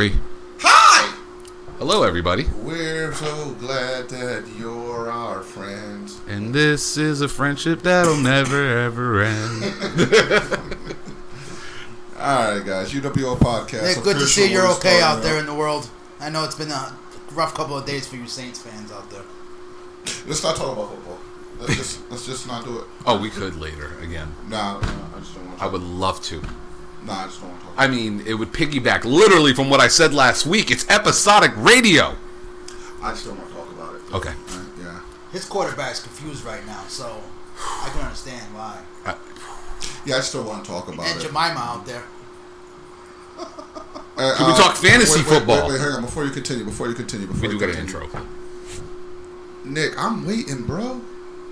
Hi! Hello, everybody. We're so glad that you're our friends. And this is a friendship that'll never ever end. Alright, guys, UWO Podcast. Nick, good to see you're okay out there in the world. I know it's been a rough couple of days for you Saints fans out there. Let's not talk about football. Let's just let's just not do it. Oh, we could later again. No, nah I just don't want to. I would love to. Nah, I just don't want to talk. I mean, it would piggyback literally from what I said last week. It's episodic radio. I just don't want to talk about it. Okay. Alright, yeah. His quarterback's confused right now, so I can understand why. Uh, Yeah, I still want to talk about And it. And Jemima out there. Uh, Can we talk fantasy wait, wait, football? Wait, wait, hang on. Before you continue, before you continue, before we you do got an intro. Nick, I'm waiting, bro.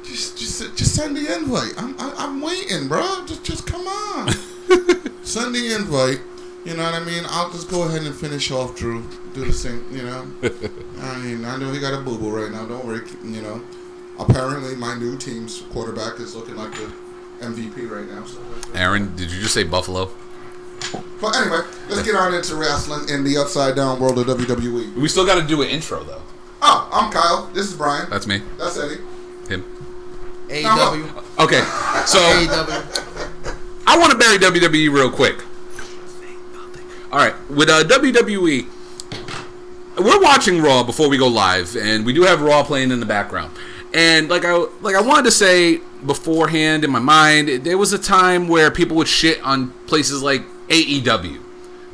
Just, just, just send the invite. I'm, I'm, I'm waiting, bro. Just, just come on. send the invite. You know what I mean? I'll just go ahead and finish off Drew. Do the same, you know. I mean, I know he got a boo boo right now. Don't worry, you know. Apparently, my new team's quarterback is looking like the MVP right now. So. Aaron, did you just say Buffalo? But anyway, let's get on into wrestling in the upside down world of WWE. We still got to do an intro though. Oh, I'm Kyle. This is Brian. That's me. That's Eddie. Him. AEW. Okay. So AEW. I want to bury WWE real quick. All right, with uh, WWE, we're watching Raw before we go live, and we do have Raw playing in the background. And like I like I wanted to say beforehand in my mind, there was a time where people would shit on places like AEW,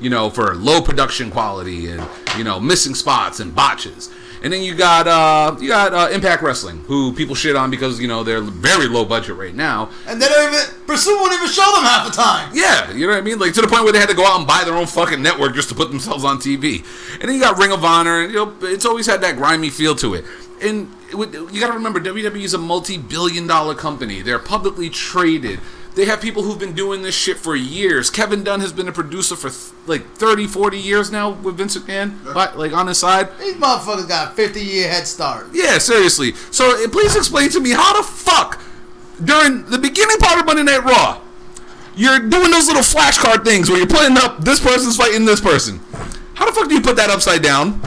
you know, for low production quality and you know missing spots and botches. And then you got uh, you got uh, Impact Wrestling, who people shit on because you know they're very low budget right now. And they don't even, Pursuit won't even show them half the time. Yeah, you know what I mean? Like to the point where they had to go out and buy their own fucking network just to put themselves on TV. And then you got Ring of Honor, and you know it's always had that grimy feel to it. And you got to remember, WWE is a multi-billion-dollar company. They're publicly traded. They have people who've been doing this shit for years. Kevin Dunn has been a producer for th- like 30, 40 years now with Vince McMahon, but, like on his side. These motherfuckers got a 50 year head start. Yeah, seriously. So uh, please explain to me how the fuck during the beginning part of Monday Night Raw, you're doing those little flashcard things where you're putting up this person's fighting this person. How the fuck do you put that upside down?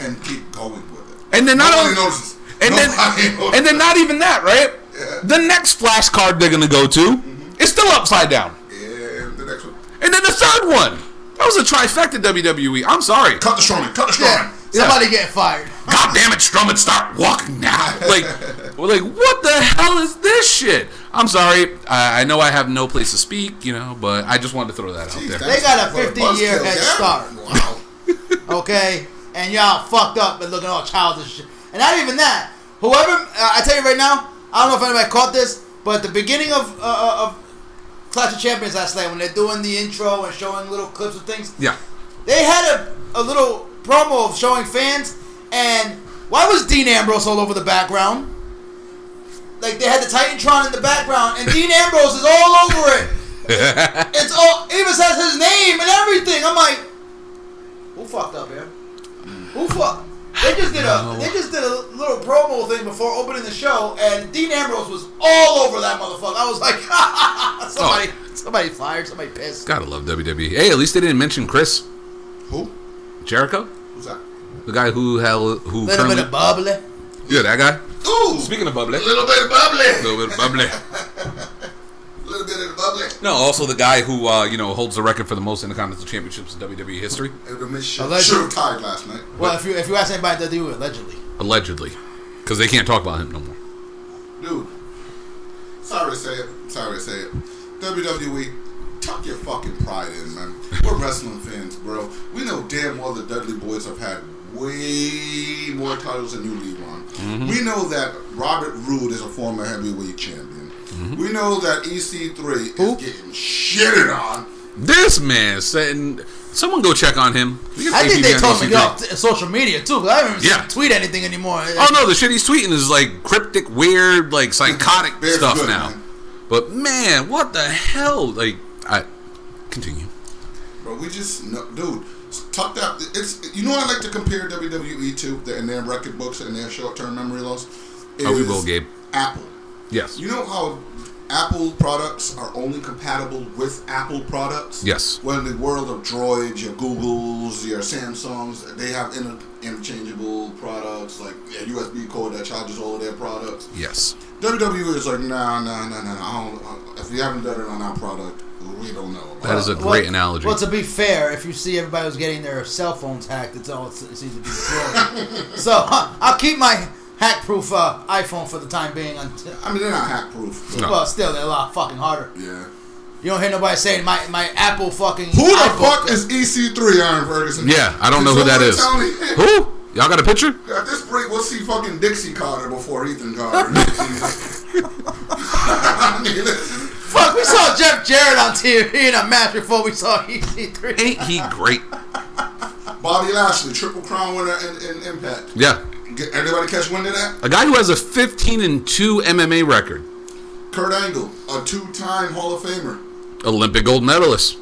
and keep going with it. And then not Nobody only notices. and then notices. and then not even that, right? Yeah. The next flashcard they're gonna go to is still upside down. and the next one. And then the third one. That was a trifecta WWE. I'm sorry. Cut the Strowman. Cut the Strowman. Yeah, somebody get fired. God damn it, Strowman, start walking now. Like, we're like, what the hell is this shit? I'm sorry. I, I know I have no place to speak, you know, but I just wanted to throw that out there. They got a 50 year head yeah? start. Wow. okay? And y'all fucked up and looking all childish. shit. And not even that. Whoever, uh, I tell you right now, I don't know if anybody caught this, but at the beginning of uh, uh, of Clash of Champions last night, when they're doing the intro and showing little clips of things, Yeah. they had a, a little promo of showing fans, and why was Dean Ambrose all over the background? Like they had the Titantron in the background, and Dean Ambrose is all over it. It's all it even says his name and everything. I'm like, who fucked up here? Who fuck? They just did a they just did a little promo thing before opening the show, and Dean Ambrose was all over that motherfucker. I was like, somebody, oh. somebody fired, somebody pissed. Gotta love WWE. Hey, at least they didn't mention Chris Who? Jericho, Who's that? the guy who held who little currently, bit of bubbly. yeah, that guy. Ooh. Speaking of bubbly, A little bit of bubbly. a little bit of bubbly. A little bit of the bubbly. No, also the guy who uh, you know holds the record for the most Intercontinental Championships in WWE history, It would have should Allegedly. have tied last night. Well, if you if you ask anybody, they do allegedly. allegedly, because they can't talk about him no more. Dude. Sorry to say it. Sorry to say it. WWE, tuck your fucking pride in, man. We're wrestling fans, bro. We know damn well the Dudley Boyz have had way more titles than you leave on. Mm-hmm. We know that Robert Roode is a former heavyweight champion. Mm-hmm. We know that EC3 Who? is getting shitted on. This man saying, someone go check on him. We got I think they told me EC3. to get off t- social media too, because I haven't even Yeah. him tweet anything anymore. Oh no, the shit he's tweeting is like cryptic, weird, like psychotic stuff good, now. man. But man, what the hell? Like, I continue. Bro, we just no, dude. Tuck that. It's you know what I like to compare WWE to the, in their record books and their short term memory loss. Oh, we will, Gabe. Apple. Yes. You know how Apple products are only compatible with Apple products. Yes. When in the world of Droids, your Googles, your Samsungs, they have inter- interchangeable products like a USB cord that charges all of their products. Yes. WWE is like, nah, nah, nah, nah. I don't, uh, if you haven't done it on our product, we don't know. That is a it. great analogy. Well, to be fair, if you see everybody was getting their cell phones hacked, it's all it seems to be so uh, I'll keep my hack-proof uh, iPhone for the time being. Until, I mean, they're not hack proof. No. Well, still, they're a lot fucking harder. Yeah. You don't hear nobody saying my my Apple fucking. Who the iPhone- fuck is EC3, Iron Ferguson? Yeah, I don't Can know who that is. somebody is. Who? Y'all got a picture? At this point, we'll see fucking Dixie Carter before Ethan Carter. I mean, Fuck, we saw Jeff Jarrett on TV in a match before we saw EC3. Ain't he great? Bobby Lashley, Triple Crown winner in, in Impact. Yeah. Get, anybody catch wind of that? A guy who has a 15 and 2 MMA record. Kurt Angle, a two-time Hall of Famer. Olympic gold medalist.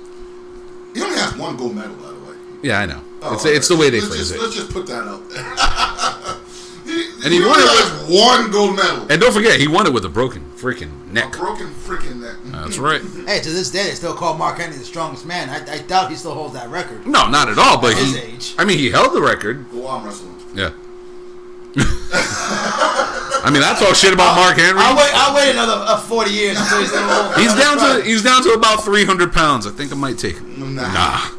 He only has one gold medal, by the way. Yeah, I know. Oh, it's, it's the way they let's phrase just, it. Let's just put that out there. he, And he he won only it has one gold medal. And don't forget, he won it with a broken freaking A neck. broken freaking neck. That's right. Hey, to this day, they still call Mark Henry the strongest man. I, I doubt he still holds that record. No, not at all. But At his he, age. I mean, he held the record. Go arm wrestling. Yeah. I mean, I talk shit about Mark Henry. I'll wait. I'll wait another uh, forty years until he's a little old. He's down to he's down to about 300 pounds. I think I might take him. Nah. Nah.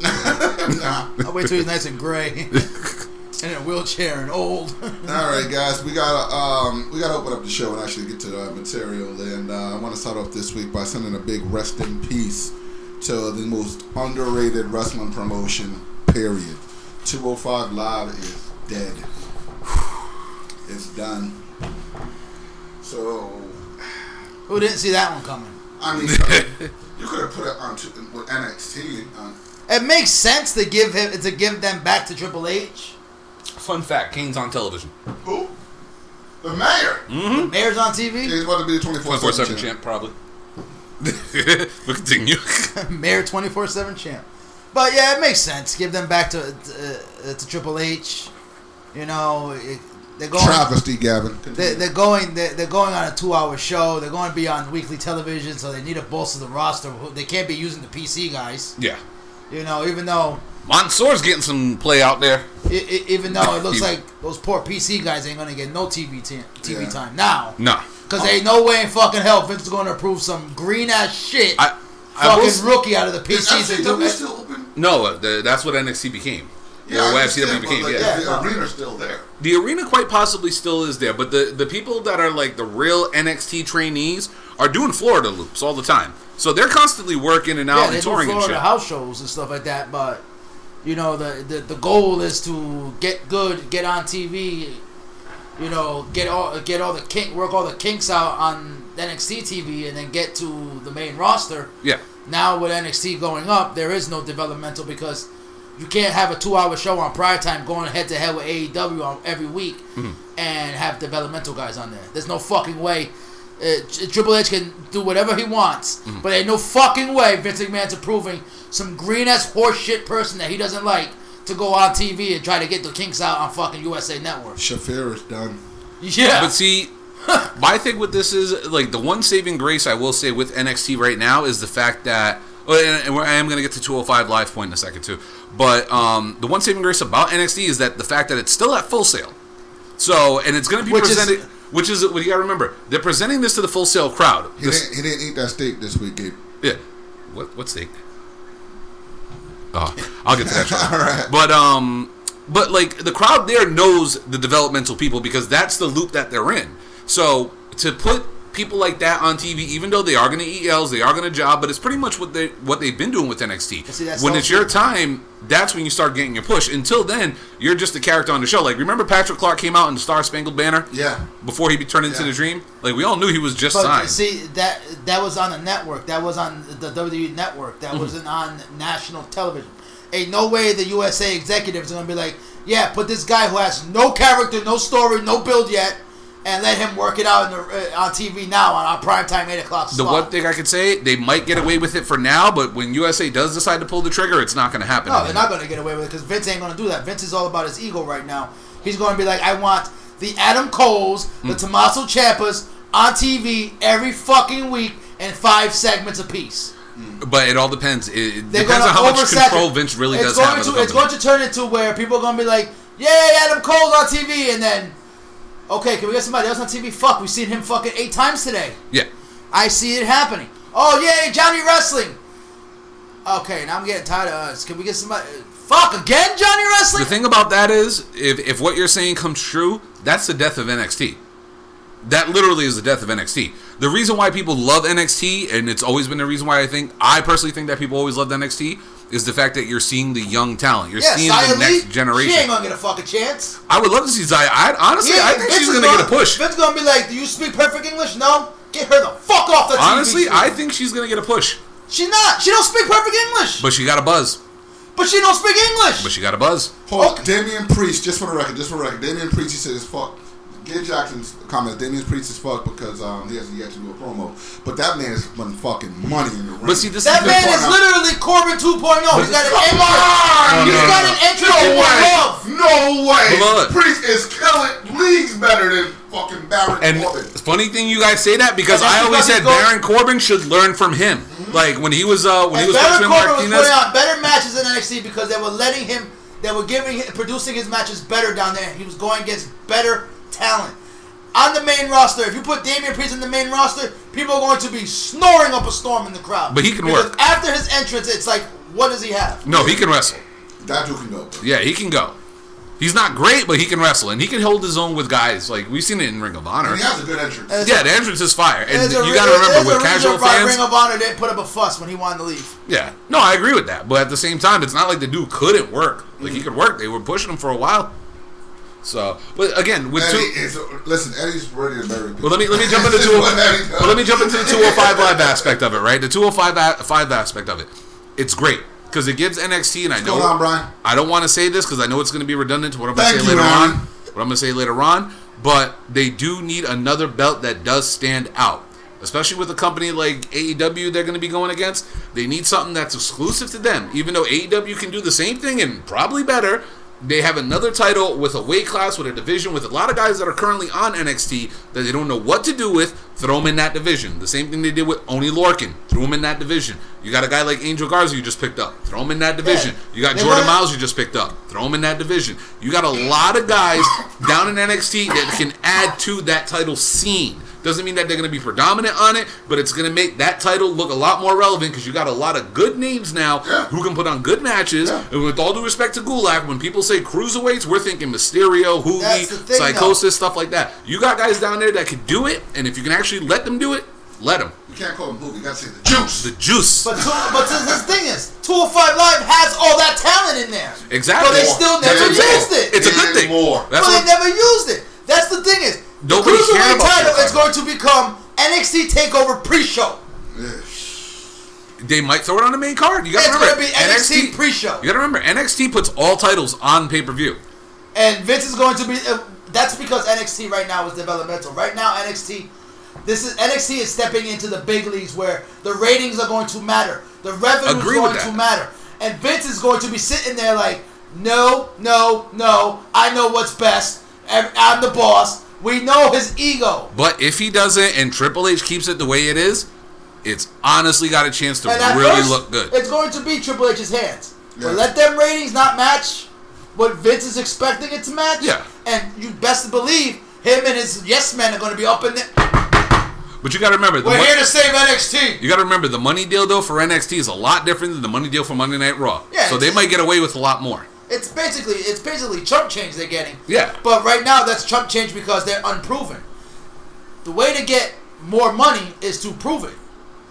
nah. I'll wait till he's nice and gray, and in a wheelchair and old. All right, guys, we gotta um, we gotta open up the show and actually get to the material. And uh, I want to start off this week by sending a big rest in peace to the most underrated wrestling promotion. Period. 205 Live is dead. It's done. So, Who didn't see that one coming? I mean, uh, you could have put it on to, with NXT. Uh, It makes sense to give him to give them back to Triple H. Fun fact: Kane's on television. who? The mayor. The mayor's on TV. He's about to be the 24 24 7 7 champ. champ, probably. we'll continue. Mayor twenty four seven champ. But yeah, it makes sense. Give them back to uh, to Triple H. You know, it, they're going. Travesty, Gavin. They, they're going. They're, they're going on a two-hour show. They're going to be on weekly television, so they need to bolster the roster. They can't be using the PC guys. yeah. You know, even though, Mansoor's getting some play out there. i i even though it looks like those poor PC guys ain't gonna get no TV t- TV Yeah. time now, Nah. because there ain't no way in fucking hell Vince is going to approve some green ass shit. I, I will fucking s- rookie out of the Is PCs. and do still open? No, uh, the, that's what NXT became. Yeah, or I what understand, FCW but, became, like, yeah. The arena's still there. The arena quite possibly still is there, but the, the people that are like the real NXT trainees are doing Florida loops all the time. So they're constantly working and out yeah, and they do touring and Florida shit. house shows and stuff like that. But you know, the, the the goal is to get good, get on TV. You know, get all get all the kink, work all the kinks out on NXT TV, and then get to the main roster. Yeah. Now with NXT going up, there is no developmental because you can't have a two-hour show on prime time going head to head with AEW on every week Mm-hmm. and have developmental guys on there. There's no fucking way. Uh, Triple H can do whatever he wants, Mm-hmm. but ain't no fucking way Vince McMahon's approving some green ass horseshit person that he doesn't like to go on TV and try to get the kinks out on fucking USA Network. Shafir is done. Yeah, But see, my thing with this is like the one saving grace I will say with NXT right now is the fact that. oh, and- and I am going to get to 205 Live Point in a second too. But um, the one saving grace about NXT is that the fact that it's still at Full Sail. So, and it's going to be Which is- presented. which is what you got to remember. They're presenting this to the Full Sail crowd. He This- didn't, he didn't eat that steak this week, Gabe. yeah. What what steak? Oh, I'll get to that. All right. But um, but like the crowd there knows the developmental people because that's the loop that they're in. So to put people like that on TV, even though they are going to eat L's, they are going to job, but it's pretty much what they what they've been doing with NXT. See, when it's your time, that's when you start getting your push. Until then, you're just a character on the show. Like remember Patrick Clark came out in the Star Spangled Banner Yeah. before he be turned into Yeah. the Dream. Like we all knew he was just But signed. see that that was on the network. That was on the WWE network. That Mm-hmm. wasn't on national television. Ain't no way the USA executives are gonna be like, yeah, put this guy who has no character, no story, no build yet, and let him work it out in the, uh, on TV now on our primetime eight o'clock The one thing I could say, they might get away with it for now, but when USA does decide to pull the trigger, it's not going to happen. No, they're not going to get away with it because Vince ain't going to do that. Vince is all about his ego right now. He's going to be like, I want the Adam Coles, the Tommaso Ciampas on TV every fucking week, in five segments apiece. But it all depends. It, They're depends on how much control Vince really it's does going have. to, It's going to turn into where people are going to be like, "Yay, Adam Cole's on TV," and then, okay, can we get somebody else on TV? Fuck, we've seen him fucking eight times today. Yeah. I see it happening. Oh yay, Johnny Wrestling. Okay, now I'm getting tired of us. Can we get somebody? Fuck again, Johnny Wrestling. The thing about that is, if, if what you're saying comes true, that's the death of NXT. That literally is the death of NXT. The reason why people love NXT, and it's always been the reason why I think, I personally think that people always loved NXT, is the fact that you're seeing the young talent. You're yeah, seeing Xia the next generation. She ain't gonna get a fucking chance. I would love to see Zaya. I, honestly, Yeah, I think Vince she's is going to get a push. Vince gonna be like, "Do you speak perfect English? No. Get her the fuck off the TV Honestly, screen." I think she's going to get a push. she's not. She don't speak perfect English, but, But she got a buzz. But she don't speak English. But she got a buzz. Hold, Okay. Damian Priest, just for the record, just for the record, Damian Priest, he said it's fuck. Gabe Jackson's comment, Damian Priest is fuck because um, he hasn't yet to do a promo. But that man has been fucking money in the ring. But see, this that is the man part- is literally Corbin 2.0. He's got an Come entrance. on! He's no, got an entrance No way! love. No way! But. Priest is killing leagues better than fucking Baron And Corbin. funny thing you guys say that because I always said going- Baron Corbin should learn from him. Like when he was uh when he was Baron Benjamin Corbin was Martinez. putting on better matches in NXT because they were letting him, they were giving, him, producing his matches better down there. He was going against better talent. On the main roster, if you put Damian Priest in the main roster, people are going to be snoring up a storm in the crowd. But he can Because work. After his entrance, it's like, what does he have? No, he can wrestle. that dude can go. Yeah, he can go. He's not great, but he can wrestle, and he can hold his own with guys like we've seen it in Ring of Honor. And he has a good entrance. Yeah, the entrance is fire, and There's you got to remember with a casual why fans. Ring of Honor didn't put up a fuss when he wanted to leave. Yeah, no, I agree with that, but at the same time, it's not like the dude couldn't work. Like he could work. They were pushing him for a while. So, but again, with Eddie two, is, listen, Eddie's ready to people. Well, let me let me jump into two. is what Eddie does. Well, let me jump into the 205 live aspect of it. Right, the 205 a- five aspect of it. It's great because it gives NXT, and I know on? I don't want to say this because I know it's going to be redundant to what I'm going to say you, later Aaron. on. What I'm going to say later on, but they do need another belt that does stand out. Especially with a company like AEW, they're going to be going against. They need something that's exclusive to them. Even though AEW can do the same thing and probably better, they have another title with a weight class, with a division, with a lot of guys that are currently on NXT that they don't know what to do with. Throw them in that division. The same thing they did with Oney Lorcan. Threw him in that division. You got a guy like Angel Garza you just picked up. Throw him in that division. You got They Jordan wanna- Miles you just picked up. Throw him in that division. You got a lot of guys down in NXT that can add to that title scene. Doesn't mean that they're going to be predominant on it, but it's going to make that title look a lot more relevant because you got a lot of good names now who can put on good matches. And with all due respect to Gulak, when people say cruiserweights, we're thinking Mysterio, Hooli, thing, Psicosis, stuff like that. You got guys down there that could do it, and if you can actually let them do it, let them. You can't call him movie. You gotta say the juice. The juice. But two, but the, thing is, 205 Live has all that talent in there. Exactly. But they still never what I'm saying. used it. It's a good thing. more. That's but they never used it. That's the thing is, Nobody cruiserweight about title is going to become NXT Takeover pre-show. they might throw it on the main card. You got to remember going to be NXT, pre-show, You got to remember NXT puts all titles on pay per view. and Vince is going to be. Uh, that's because NXT right now is developmental. Right now, NXT. This is NXT is stepping into the big leagues where the ratings are going to matter, the revenue is Agree with going to matter, and Vince is going to be sitting there like, no, no, no, I know what's best. I'm the boss. We know his ego. But if he doesn't and Triple H keeps it the way it is, it's honestly got a chance to really first, look good. It's going to be Triple H's hands. Yeah. But let them ratings not match what Vince is expecting it to match. Yeah. And you best believe him and his yes men are going to be up in there. But you got to remember, We're mon- here to save NXT. you got to remember the money deal though for NXT is a lot different than the money deal for Monday Night Raw. Yeah, so they might get away with a lot more. It's basically it's basically chump change they're getting. Yeah. But right now that's chump change because they're unproven. The way to get more money is to prove it.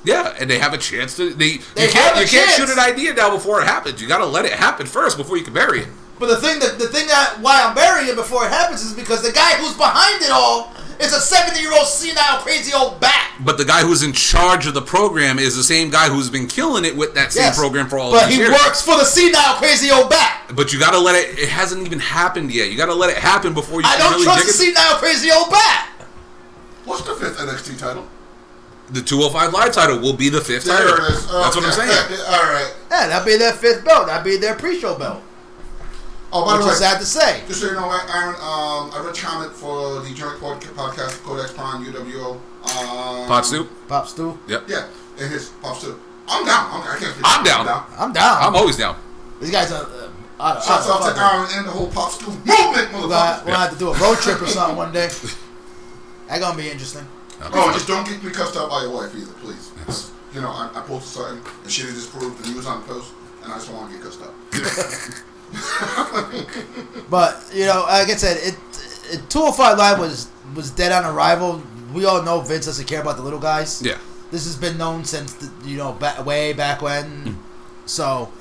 Yeah, and they have a chance to. They, They you can't you can't shoot an idea down before it happens. You got to let it happen first before you can bury it. But the thing that the thing that why I'm burying it before it happens is because the guy who's behind it all is a 70 year old senile crazy old bat. But the guy who's in charge of the program is the same guy who's been killing it with that same Yes. program for all But these he years. works for the senile crazy old bat. But you got to let it. It hasn't even happened yet. You got to let it happen before you I can don't really trust dig the it. senile crazy old bat. What's the fifth NXT title? The 205 Live title will be the fifth title. There it is. That's what I'm saying. All right. Yeah, that'd be their fifth belt. That'd be their pre-show belt. Oh, by which the way, was sad to say. Just so you know, Aaron, um, I read comment for the joint pod- podcast, Codex Prime, UWO. Um, Pot Snoop? Pop Stu, Yep. Yeah, and his pops too. I'm down. I'm, I can't. I'm down. I'm down. I'm always down. These guys are uh, out of, Shouts out out to fucking- Aaron and the whole pops too movement, We're gonna, motherfucker. we're gonna have to do a road trip or something one day. That's gonna be interesting. Oh, just don't get me cussed out by your wife either, please. You know, I, I posted something and she didn't disapprove and you was on the post, and I just don't want to get cussed out. But you know, like I said, it, it 205 Live was was dead on arrival. We all know Vince doesn't care about the little guys. Yeah. This has been known since the, you know back, way back when. Hmm. So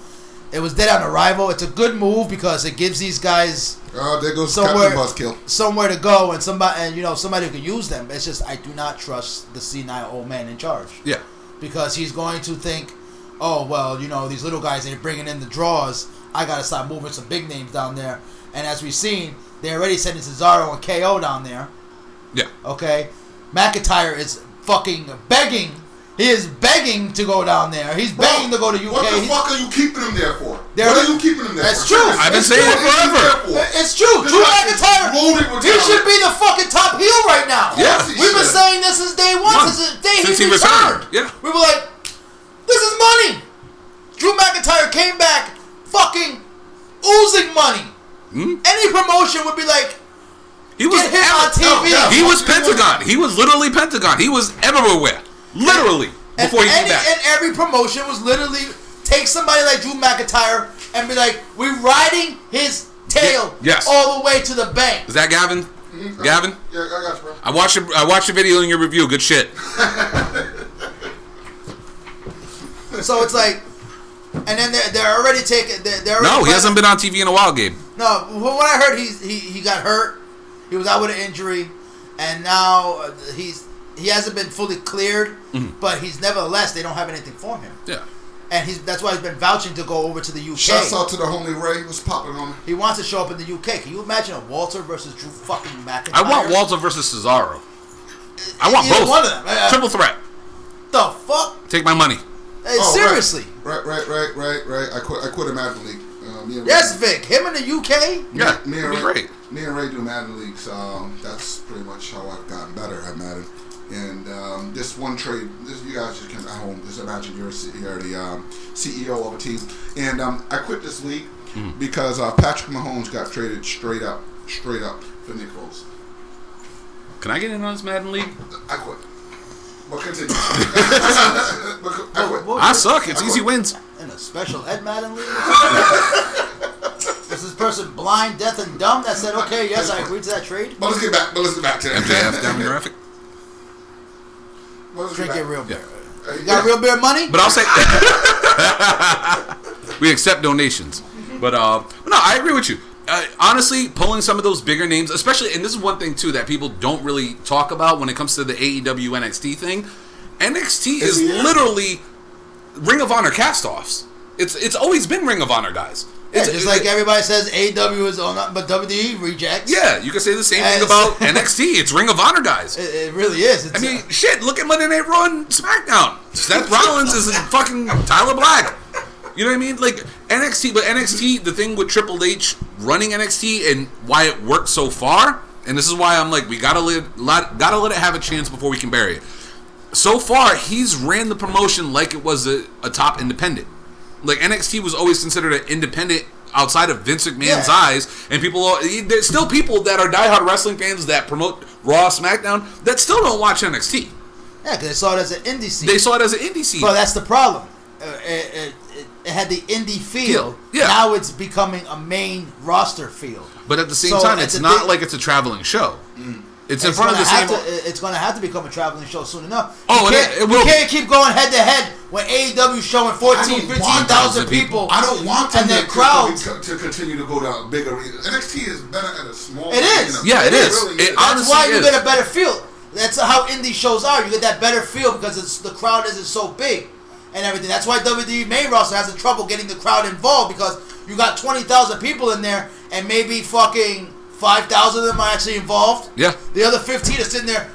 it was dead on arrival. It's a good move because it gives these guys Oh, there goes Somewhere- Captain Buzzkill. somewhere to go and somebody and you know somebody who can use them. It's just I do not trust the senile old man in charge Yeah. because he's going to think, oh well, you know these little guys they're bringing in the draws. I gotta start moving some big names down there. And as we've seen, they already sending Cesaro and KO down there. Yeah. Okay, McIntyre is fucking begging. He is begging to go down there. He's begging to go to UK. What the fuck are you keeping him there for? There- what are you keeping him there That's for? true. I've been It's saying true. it forever. It's true. Drew McIntyre. loaded He should be the fucking top heel right now. Yeah. We've been saying this since day one, One. since the day Since he, he returned. returned, yeah. We were like, this is money. Drew McIntyre came back fucking oozing money. Hmm? Any promotion would be like, He was get him on ever- TV. yeah. He was Pentagon. He was literally Pentagon. He was everywhere. Literally. And, Before he came any, back. and every promotion was literally take somebody like Drew McIntyre and be like, we're riding his tail Yes. all the way to the bank. Is that Gavin? Gavin? Yeah, I got you, bro. I watched your, I watched your video in your review. Good shit. So it's like, and then they're, they're already taking. They're, they're already No, he hasn't been on TV in a while, Gabe. No, from what I heard, he's he, he got hurt. He was out with an injury, and now uh, he's he hasn't been fully cleared. Mm-hmm. But he's nevertheless they don't have anything for him, Yeah. and he's that's why he's been vouching to go over to the UK. Shouts out to the homie Ray. He was popping on me? He wants to show up in the UK. Can you imagine a Walter versus Drew fucking McIntyre? I want Walter versus Cesaro. I want Either both. one of them. Triple threat. The fuck? Take my money. Hey, Oh, seriously. Right, right, right, right, right. I quit. I quit a Madden League. Uh, me and Yes, Ray, Vic. Him in the UK. Yeah, me it'd and Ray, great. Me and Ray do Madden leagues. Um, that's pretty much how I've gotten better at Madden. And um, this one trade, this, you guys just can at home. Just imagine you're, a C- you're the um, CEO of a team, and um, I quit this league Mm-hmm. because uh, Patrick Mahomes got traded straight up, straight up for Nick Foles. Can I get in on this Madden League? I quit. But continue. But co- I quit. What- I suck. It's easy wins. In a special Ed Madden league? Is this person blind, deaf, and dumb that said, okay, yes, I agree to that trade? But let's get back. But let's get back to that. MJF demographic. But let's get Drinking back- real beer. You got real beer money? But I'll say we accept donations. But uh, no, I agree with you. Uh, honestly, pulling some of those bigger names, especially, and this is one thing too that people don't really talk about when it comes to the AEW NXT thing. NXT is literally Ring of Honor cast-offs. It's it's always been Ring of Honor guys. Yeah, It's just like everybody says AW is on but WWE rejects. yeah, you can say the same thing about NXT. It's Ring of Honor guys. It, it really is. It's, I mean, shit, look at Monday Night Raw and SmackDown. Seth Rollins is fucking Tyler Black. You know what I mean? Like NXT, but NXT, the thing with Triple H running NXT and why it worked so far, and this is why I'm like, we gotta let, let gotta let it have a chance before we can bury it. So far, he's ran the promotion like it was a, a top independent. Like NXT was always considered an independent outside of Vince McMahon's Yeah. eyes, and people, are- there's still people that are diehard wrestling fans that promote Raw, SmackDown that still don't watch NXT. yeah, because they saw it as an indie scene. They saw it as an indie scene. But that's the problem. Uh, it, it, it, it had the indie feel. Yeah. Now it's becoming a main roster feel. But at the same So, time, it's not like it's a traveling show. Mm. It's in It's front of the same. to, it's going to have to become a traveling show soon enough. Oh, you it- can't, it will you can't keep going head to head when AEW showing 14, 15,000 want people. I don't want them and their to, crowds. to, to continue to go to bigger arenas. NXT is better at a small. It is. Yeah, it is. really It That's honestly why you get a better feel. That's how indie shows are. You get that better feel because it's the crowd isn't so big and everything. That's why WWE main roster has the trouble getting the crowd involved because you got twenty thousand people in there and maybe fucking five thousand of them are actually involved. Yeah. The other fifteen are sitting there.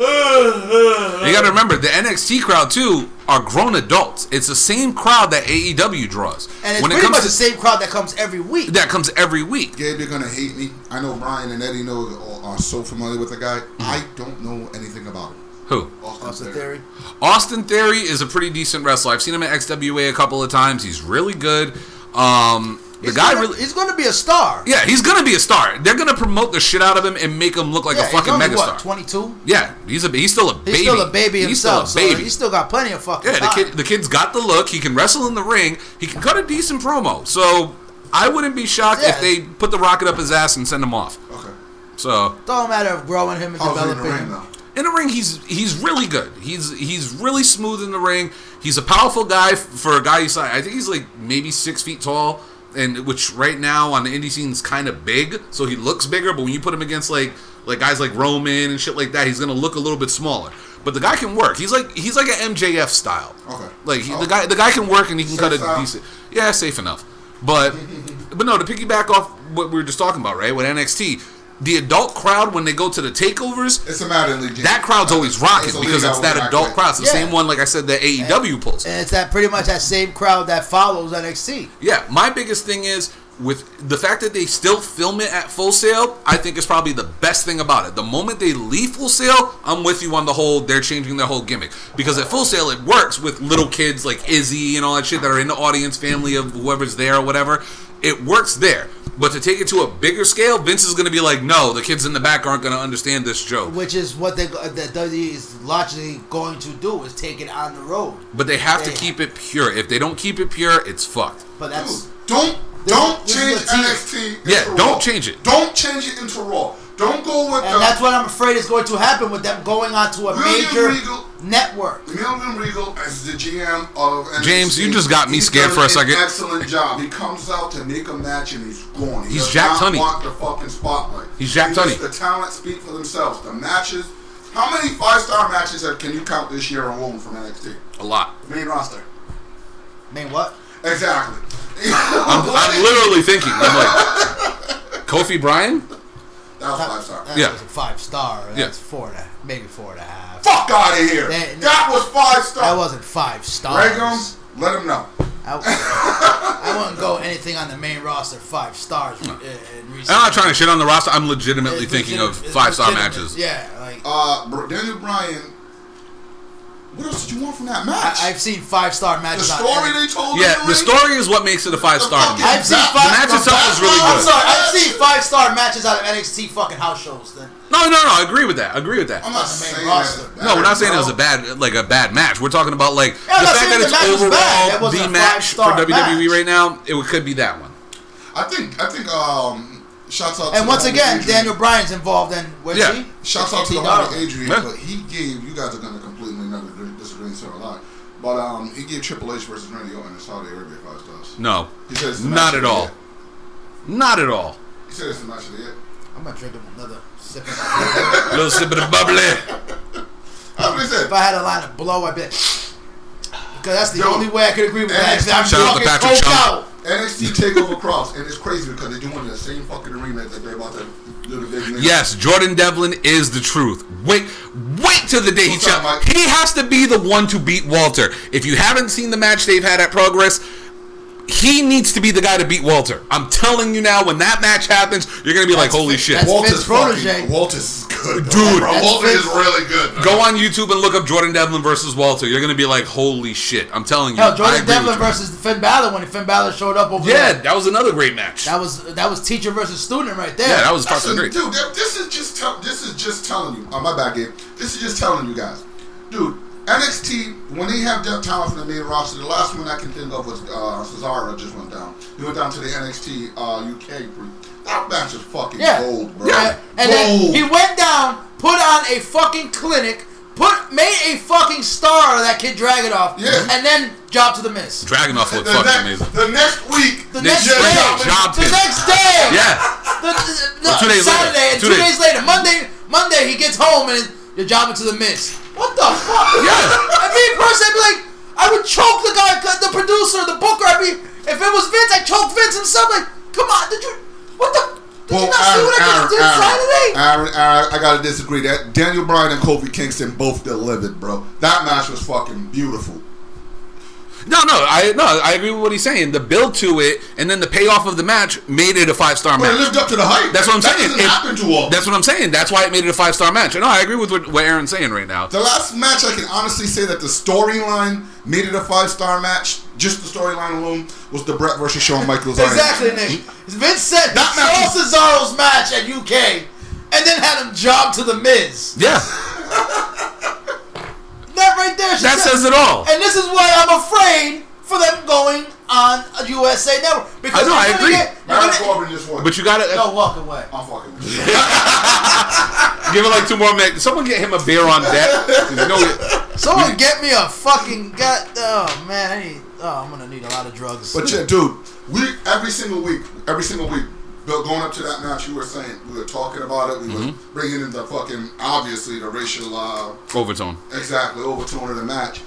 You got to remember the NXT crowd too are grown adults. It's the same crowd that AEW draws. And it's when it pretty comes much to the same crowd that comes every week. that comes every week. Gabe, you're gonna hate me. I know Brian and Eddie know are so familiar with the guy. Mm-hmm. I don't know anything about him. Who? Austin, Austin Theory. Theory. Austin Theory is a pretty decent wrestler. I've seen him at XWA a couple of times. He's really good. Um, the He's guy gonna, really. he's going to be a star. Yeah, he's gonna be a star. They're gonna promote the shit out of him and make him look like Yeah, a fucking he's only, megastar. what, 22? yeah, he's a he's still a baby. He's still a baby He's himself, still a baby. so he's still got plenty of fucking yeah, the kid the kid's got the look. He can wrestle in the ring. He can cut a decent promo. So I wouldn't be shocked if they put the rocket up his ass and send him off. Okay. So Don't matter of growing him and How's he in the developing ring him. In the ring, he's he's really good. He's he's really smooth in the ring. He's a powerful guy for a guy his size. I think he's like maybe six feet tall, and which right now on the indie scene is kind of big. So he looks bigger, but when you put him against like like guys like Roman and shit like that, he's gonna look a little bit smaller. But the guy can work. He's like he's like an MJF style. Okay. Like he, Oh. the guy the guy can work and he can Safe cut a style? decent. Yeah, safe enough. But but no, to piggyback off what we were just talking about, right? With NXT, the adult crowd when they go to the takeovers, It's a Madden League. that crowd's always rocking It's because it's that adult back crowd. It's the Yeah. same one, like I said, that AEW pulls. And it's that pretty much that same crowd that follows NXT. Yeah, my biggest thing is with the fact that they still film it at Full Sail. I think is probably the best thing about it. The moment they leave Full Sail, I'm with you on the whole. They're changing their whole gimmick because at Full Sail it works with little kids like Izzy and all that shit that are in the audience, family of whoever's there or whatever. It works there. But to take it to a bigger scale, Vince is going to be like, no, the kids in the back aren't going to understand this joke. Which is what they that WWE is logically going to do is take it on the road. But they have to Yeah. keep it pure. If they don't keep it pure, it's fucked. But that's Dude, don't don't this change a. NXT. Into Yeah, don't Raw. change it. Don't change it into Raw. Don't go with and the that's what I'm afraid is going to happen with them going onto a William major Regal- network. William Regal as the GM of NXT. James, you just got me He's scared for a an second. Excellent job. He comes out to make a match and he's gone. He He's does Jack not Tunney. Want the fucking spotlight. He's Jack He Tunney. The talent speak for themselves. The matches. How many five star matches have, can you count this year alone from NXT? A lot. Main roster. Main what? Exactly. I'm, I'm literally thinking. I'm like, Kofi Bryan? That was five star. That Yeah. was a five star. Yeah. That's four and a, maybe four and a half. Fuck out of here. That- That, was five star. That wasn't five stars. Regum, let him know. I, I wouldn't go anything on the main roster five stars. In, in I'm not trying to shit on the roster. I'm legitimately It's thinking legit- of five star matches. Yeah, like Uh, Br- Daniel Bryan. What else did you want from that match? I, I've seen five star matches. on story they told. Yeah, in the story is what makes it a five star. fucking- I've seen five. the match itself is really I'm good. sorry. I've seen five star matches out of NXT fucking house shows. Then No, no, no. I agree with that. I agree with that. I'm not the main saying roster. that. No, we're not saying it was a bad, like a bad match. We're talking about like Yeah, the fact that the it's was bad. Overall the match for WWE match. right now. It could be that one. I think. I think. Um. Shouts out. and to once again, Adrian. Daniel Bryan's involved in. Where's Yeah. he? Shouts out to the NXT homie Darling. Adrian, Yeah. but he gave. You guys are gonna completely never agree- disagree and so a lot. But um, he gave Triple H versus Randy Orton in Saudi Arabia five stars. No, He says not at all. year. Not at all. He said it's the match of the year. I'm gonna drink him another sip. of that. little sip of the bubbly. That's what he said. if I had a line of blow, I'd be because that's the Yo. only way I could agree with that. I'm shout out to fucking Patrick Chung. out. NXT Takeover Cross, and it's crazy because they're doing the same fucking arena that they're about to do the big. name. Yes, Jordan Devlin is the truth. Wait, wait till the day he What's up, chal- He has to be the one to beat Walter. If you haven't seen the match they've had at Progress, he needs to be the guy to beat Walter. I'm telling you now, when that match happens, you're gonna be like, "Holy Vince- shit!" that's Walter's Vince protege. fucking. Walter's is good, though, Dude. Bro. That's Walter is really good. bro. Go on YouTube and look up Jordan Devlin versus Walter. You're gonna be like, "Holy shit!" I'm telling you. Hell, Jordan Devlin with you. versus Finn Balor when Finn Balor showed up over there. Yeah, there. that was another great match. That was that was teacher versus student right there. Yeah, that was Listen, fucking great. dude. This is just tell, this is just telling you. Oh, my bad, Gabe. This is just telling you guys, dude. NXT when they have that talent from the main roster, the last one I can think of was uh, Cesaro just went down. He went down to the NXT uh, UK. pre- That match is fucking Yeah. gold, bro. Yeah. And then he went down, put on a fucking clinic, put made a fucking star of that kid Dragunov, Yeah. and then job to the Miz. Dragunov the, looked fucking next, amazing. the next week, The They next day, up jobbed the him. next day, Yeah, the, the, the- Two days later. Saturday, and Two two, days. days. later, Monday, Monday he gets home and you're jobbing to the Miz. What the fuck? Yeah. I mean, personally, I'd be like, I would choke the guy, the producer, the booker. I mean, if it was Vince, I'd choke Vince himself. Like, come on, did you? What the? Did you not see what I just did Saturday? Aaron, Aaron, I gotta disagree. That Daniel Bryan and Kofi Kingston both delivered, bro. That match was fucking beautiful. No, no, I no, I agree with what he's saying. The build to it and then the payoff of the match made it a five star But it match. lived up to the hype. That's what I'm that saying. Doesn't It- happen too often. That's what I'm saying. That's why it made it a five star match. No, I agree with what, what Aaron's saying right now. The last match, I can honestly say that the storyline made it a five star match. Just the storyline alone was the Bret versus Shawn Michaels. Iron- Exactly, Nick. Vince said That that match saw Cesaro's match at UK, and then had him job to the Miz. Yeah, That right there. that say- says it all. And this is why I'm afraid for them going on a USA Network because I know, I agree. Get, you're Baron gonna, Corbin just won. But you gotta no, walk away. I'm fucking with you. give it like two more minutes. Someone get him a beer on deck. You know it- Someone get me a fucking god. Oh man, I need. Oh, I'm gonna need a lot of drugs. But yeah, dude, we every single week, every single week, Bill, going up to that match, you were saying we were talking about it. We were Mm-hmm. bringing in the fucking obviously the racial uh, overtone. exactly overtone of the match.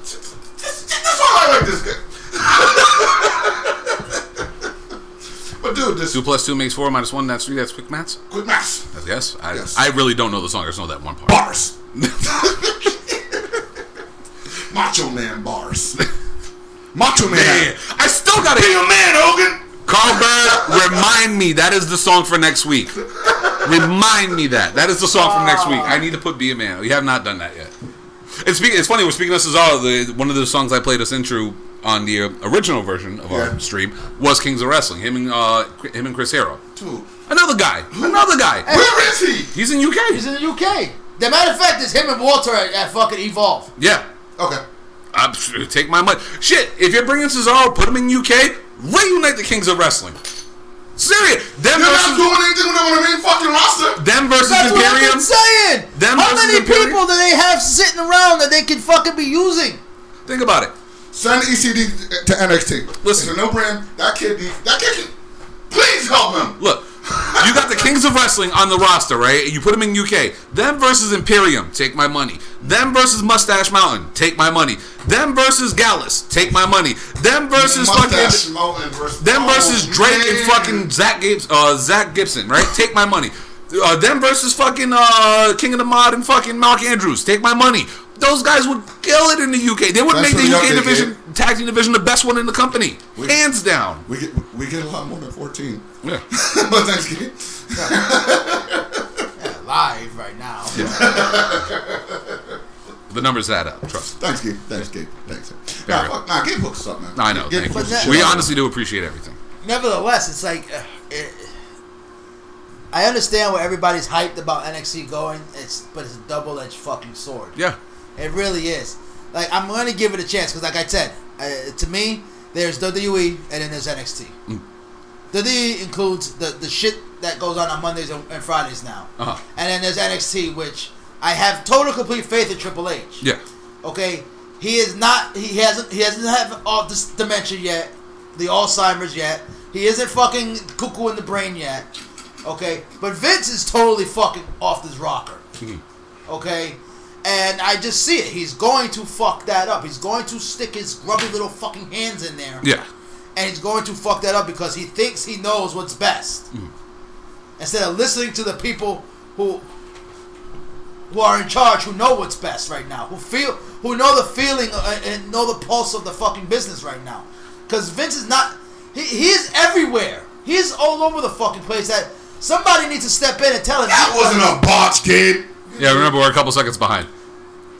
That's why I like this guy. but dude, this Two plus two makes four minus one. That's three. That's quick maths. Quick match. Yes, I, Yes. I really don't know the song. I just know that one part. Bars. Macho Man bars. Macho Man. Man, I still gotta. Be a man, Hogan. Carl Bird, remind me that is the song for next week. Remind me that that is the song from next week. I need to put "Be a Man." We have not done that yet. It's speaking. It's funny. We're speaking of Cesaro. The one of the songs I played us intro on the original version of Yeah. our stream was "Kings of Wrestling." Him and uh, him and Chris Hero. Dude, Another guy. Another guy. where is he? He's in UK. He's in the UK. The matter of fact is him and Walter at, at fucking Evolve. Yeah. Okay. Uh, take my money. Shit. If you're bringing Cesaro, put him in UK. Reunite the Kings of Wrestling. Serious. Them You're not doing anything with them on the main fucking roster. them versus That's what I've been saying. Them How many Imperium? people do they have sitting around that they can fucking be using? Think about it. Send ECD to NXT. Listen. it's a no brand. That kid, be, that kid can. Please help him. Look, you got the Kings of Wrestling on the roster, right? You put them in UK. Them versus Imperium, take my money. Them versus Mustache Mountain, take my money. Them versus Gallus, take my money. Them versus Mustache fucking. Mountain versus. Them Oh, versus Drake and fucking Zach Gibbs, uh, Zack Gibson, right? Take my money. Uh, them versus fucking uh, King of the Mod and fucking Mark Andrews, take my money. Those guys would kill it in the UK. They would That's make the UK they division, tag team division, the best one in the company, We- hands down. We get we get a lot more than fourteen. Yeah. but thanks, kid. Yeah, live right now. Yeah. The numbers add up. Trust. Thanks, Gabe. Thanks, Gabe. Thanks. Very Nah, good. fuck, nah, Gabe hooks us up, man. I know. Gabe Thank hooks you. We honestly do appreciate everything. Nevertheless, it's like uh, it, I understand where everybody's hyped about NXT going. It's but it's a double edged fucking sword. Yeah. It really is. Like I'm gonna give it a chance because, like I said, uh, to me, there's WWE and then there's NXT. Mm. WWE includes the the shit that goes on on Mondays and, and Fridays now, Uh-huh. and then there's NXT, which I have total complete faith in Triple H. Yeah. Okay, he is not. He hasn't. He hasn't have all this dementia yet, the Alzheimer's yet. He isn't fucking cuckoo in the brain yet. Okay, but Vince is totally fucking off this rocker. Okay, and I just see it. He's going to fuck that up. He's going to stick his grubby little fucking hands in there, Yeah. and he's going to fuck that up because he thinks he knows what's best. Instead of listening to the people who who are in charge, who know what's best right now, who feel, who know the feeling uh, and know the pulse of the fucking business right now. Because Vince is not, he, he is everywhere. He's all over the fucking place. That somebody needs to step in and tell him. That wasn't a botch, kid. Yeah, remember we're a couple seconds behind.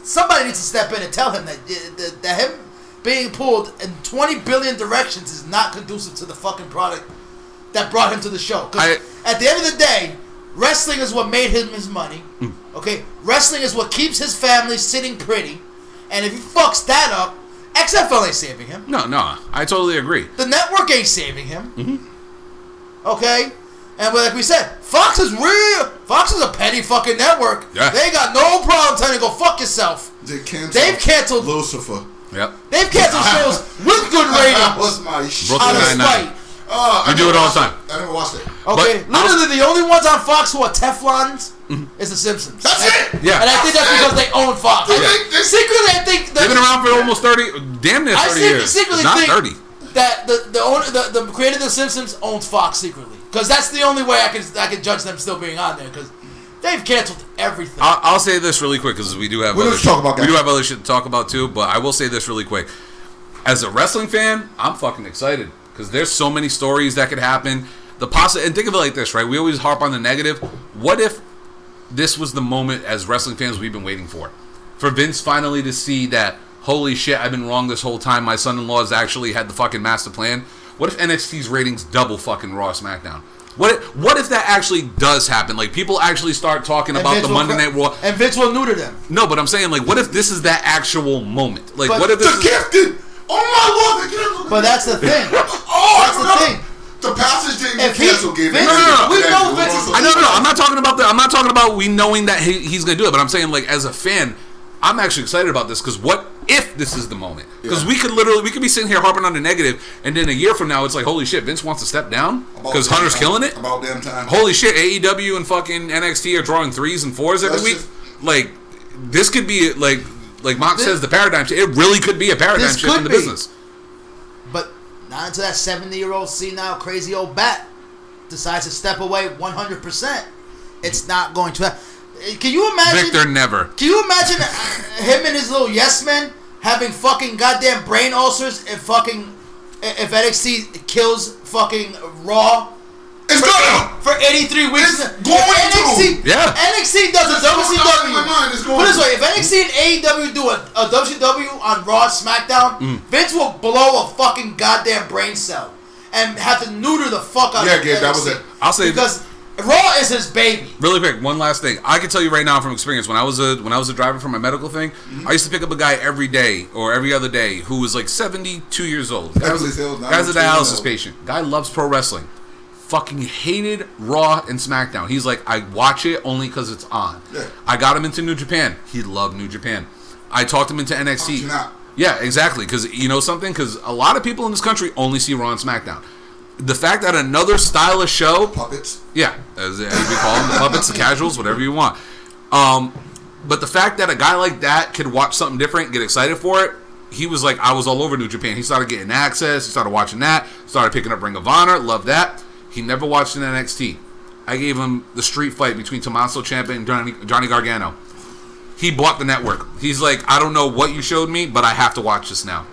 Somebody needs to step in and tell him that that, that him being pulled in 20 billion directions is not conducive to the fucking product that brought him to the show. 'Cause I- at the end of the day, wrestling is what made him his money. Hmm. Okay, wrestling is what keeps his family sitting pretty. And if he fucks that up, XFL ain't saving him. No, no, I totally agree. The network ain't saving him. Mm-hmm. Okay? And like we said, Fox is real. Fox is a petty fucking network. Yeah. They ain't got no problem telling you to go fuck yourself. They canceled. They've canceled Lucifer. Yep. They've canceled shows with good That ratings was my shit. Brooklyn out of Nine-Nine. spite. Oh, I You do it all the watched time. I never watched it. Okay, But literally the only ones on Fox who are Teflons is The Simpsons. That's And- it. Yeah. And I think that's because they own Fox. Dude, they- they- Secretly, I think They've been around for almost thirty, damn near I thirty secretly, years. secretly Not think thirty. that the the owner, the, the creator of The Simpsons owns Fox secretly. Because that's the only way I can I can judge them still being on there. Because they've canceled everything. I'll, I'll say this really quick because we do have We're other gonna shit, talk about we do have other shit to talk about too. But I will say this really quick. As a wrestling fan, I'm fucking excited because there's so many stories that could happen. The possi- and think of it like this, right? We always harp on the negative. What if this was the moment as wrestling fans we've been waiting for? For Vince finally to see that, holy shit, I've been wrong this whole time. My son-in-law has actually had the fucking master plan. What if NXT's ratings double fucking Raw SmackDown? What if, what if that actually does happen? Like people actually start talking And about Vince the Monday cr- Night Raw. and Vince will neuter them. No, but I'm saying like, what if this is that actual moment? Like, But what if The this is? gifted. Oh my lord, the gifted. But that's the thing. Oh, That's the thing. The passage Jamie If he- Cancel gave Vince- me. No, no, no. we know Vince is- I know, no, no. I'm not talking about the. I'm not talking about we knowing that he, he's gonna do it. But I'm saying like as a fan, I'm actually excited about this because what if this is the moment? Because Yeah. we could literally we could be sitting here harping on the negative, and then a year from now it's like holy shit, Vince wants to step down because Hunter's time. killing it. About damn time. Holy shit, AEW and fucking NXT are drawing threes and fours every That's week. just- like this could be like like Mox This- says the paradigm shift. It really could be a paradigm shift in the be. business. But not until that 70 year old senile crazy old bat decides to step away 100%. It's not going to happen. Can you imagine? Victor never. Can you imagine uh, him and his little yes men having fucking goddamn brain ulcers if fucking if NXT kills fucking Raw It's gonna. for 83 weeks? It's going NXT, to. Yeah. NXT does a It's going on in my WCW. mind. It's going Put it this way: if NXT and AEW do a, a WCW on Raw, SmackDown, Mm. Vince will blow a fucking goddamn brain cell and have to neuter the fuck out of Yeah, of Gabe, that was it. I'll say because Raw is his baby. Really quick, one last thing. I can tell you right now from experience. When I was a when I was a driver for my medical thing, Mm-hmm. I used to pick up a guy every day or every other day who was like seventy two years old. Guy was, Beverly guy's a 92 dialysis old. patient. Guy loves pro wrestling. Fucking hated Raw and SmackDown. He's like, I watch it only because it's on. Yeah. I got him into New Japan. He loved New Japan. I talked him into NXT. Yeah, exactly. Because you know something. Because a lot of people in this country only see Raw and SmackDown. The fact that another style of show Puppets. yeah, as, as we call them, the puppets, the casuals, whatever you want. Um, but the fact that a guy like that could watch something different, get excited for it, he was like, I was all over New Japan. He started getting access. He started watching that. Started picking up Ring of Honor. Loved that. He never watched an NXT. I gave him the street fight between Tommaso Ciampa and Johnny, Johnny Gargano. He bought the network. He's like, I don't know what you showed me, but I have to watch this now.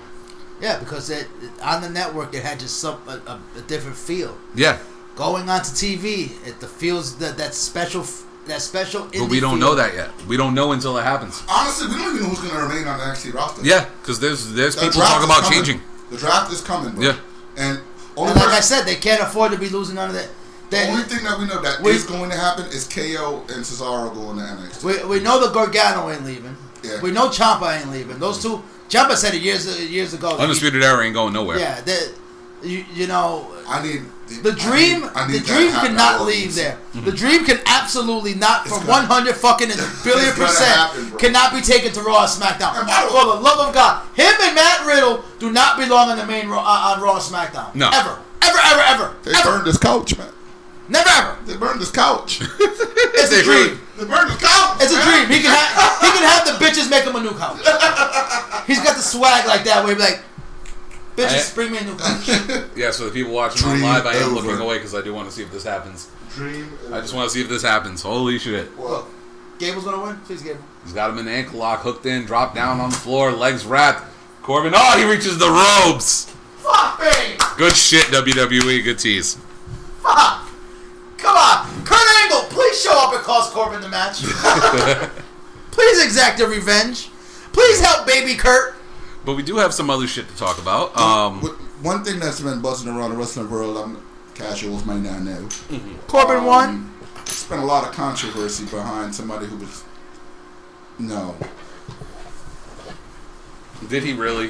Yeah, because it, on the network it had just some a, a, a different feel. Yeah, Going onto TV, it the feels that that special that special. but we don't know that yet. We don't know until it happens. Honestly, we don't even know who's going to remain on the NXT roster. Yeah, because there's there's The people draft talk about coming. changing. The draft is coming, bro. Yeah. And only, And like I said, they can't afford to be losing none of that. the only thing that we know that We- is going to happen is KO and Cesaro going to NXT. we, we know the Gargano ain't leaving. Yeah. We know Ciampa ain't leaving. Those two, Ciampa said it years years ago. that he- Undisputed Era ain't going nowhere. Yeah, the, you, you know, I need the dream, I need, I need the dream happen cannot all leave these. there. The dream can absolutely not, It's from 100 fucking billion It's gonna percent, happen, cannot be taken to Raw and SmackDown. And by the For the love of God, him and Matt Riddle do not belong on the main Raw, uh, on Raw and SmackDown. No. ever, ever, ever, ever, They ever, burned this couch, man. Never, ever. They burned this couch. It's a dream. they burned this couch. It's a dream. He can have he can have the bitches make him a new couch. He's got the swag like that where he be like, bitches, I- bring me a new couch. Yeah, so the people watching on Dream live, I am over. looking away because I do want to see if this happens. Dream. I just want to see if this happens. Holy shit. Well, Gable's gonna win. Please, Gable. He's got him in the ankle lock, hooked in, dropped down on the floor, legs wrapped. Corbin, oh, he reaches the ropes. Fuck me. Good shit, WWE. Good tease. Fuck. Come on, Kurt Angle, please show up and cost Corbin the match. please exact a revenge. Please help baby Kurt. But we do have some other shit to talk about. Um, one thing that's been buzzing around the wrestling world, I'm casuals may not know. Corbin won. Um, It's been a lot of controversy behind somebody who was. No. did he really?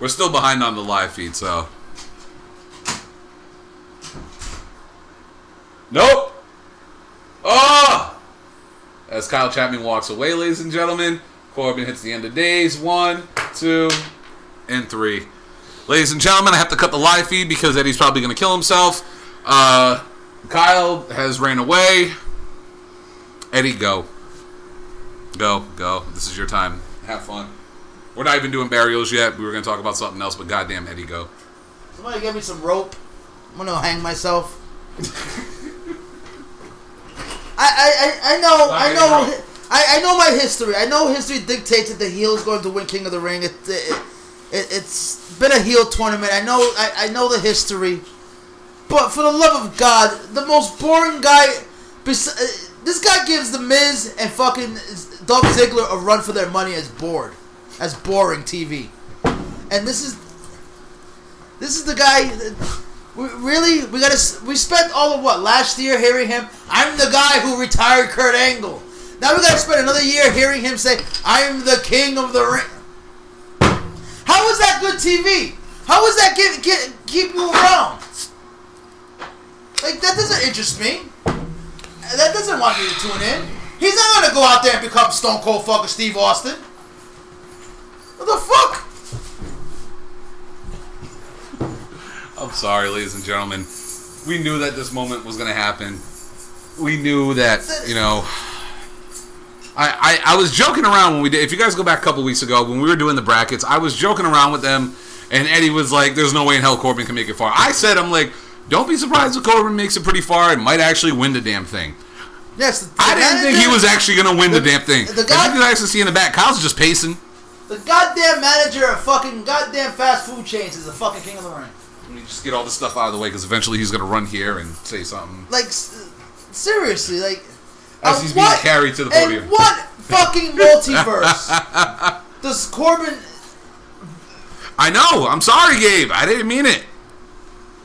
We're still behind on the live feed, so. Nope. Oh! As Kyle Chapman walks away, ladies and gentlemen, Corbin hits the end of days. One, two, and three. Ladies and gentlemen, I have to cut the live feed because Eddie's probably going to kill himself. Uh, Kyle has ran away. Eddie, go. Go, go. This is your time. Have fun. We're not even doing burials yet. We were going to talk about something else, but goddamn, Eddie, go. Somebody give me some rope. I'm gonna hang myself. I, I, I, know I know. I, I know my history. I know history dictates that the heel is going to win King of the Ring. It, it, it it's been a heel tournament. I know I, I know the history, but for the love of God, the most boring guy. Bes- uh, this guy gives the Miz and fucking Dolph Ziggler a run for their money as bored, as boring TV, and this is this is the guy. We, really, we gotta. We spent all of what last year hearing him. I'm the guy who retired Kurt Angle. Now we gotta spend another year hearing him say, "I'm the king of the ring." How is that good TV? How is that get, get keep you around? Like that doesn't interest me. That doesn't want me to tune in. He's not gonna go out there and become Stone Cold fucking Steve Austin. What the fuck? I'm sorry, ladies and gentlemen. We knew that this moment was going to happen. We knew that, you know. I, I, I was joking around when we did. If you guys go back a couple weeks ago when we were doing the brackets, I was joking around with them, and Eddie was like, "There's no way in hell Corbin can make it far." I said, "I'm like, don't be surprised if Corbin makes it pretty far and might actually win the damn thing." Yes, the, I the didn't think he was actually going to win the, the- damn thing. the guy- you can actually see in the back, Kyle's just pacing. The goddamn manager of fucking goddamn fast food chains is the fucking king of the ring. Just get all this stuff out of the way because eventually he's going to run here and say something. Like, seriously, like. As uh, he's being what- carried to the in podium. what fucking multiverse does Corbin. I know. I'm sorry, Gabe. I didn't mean it.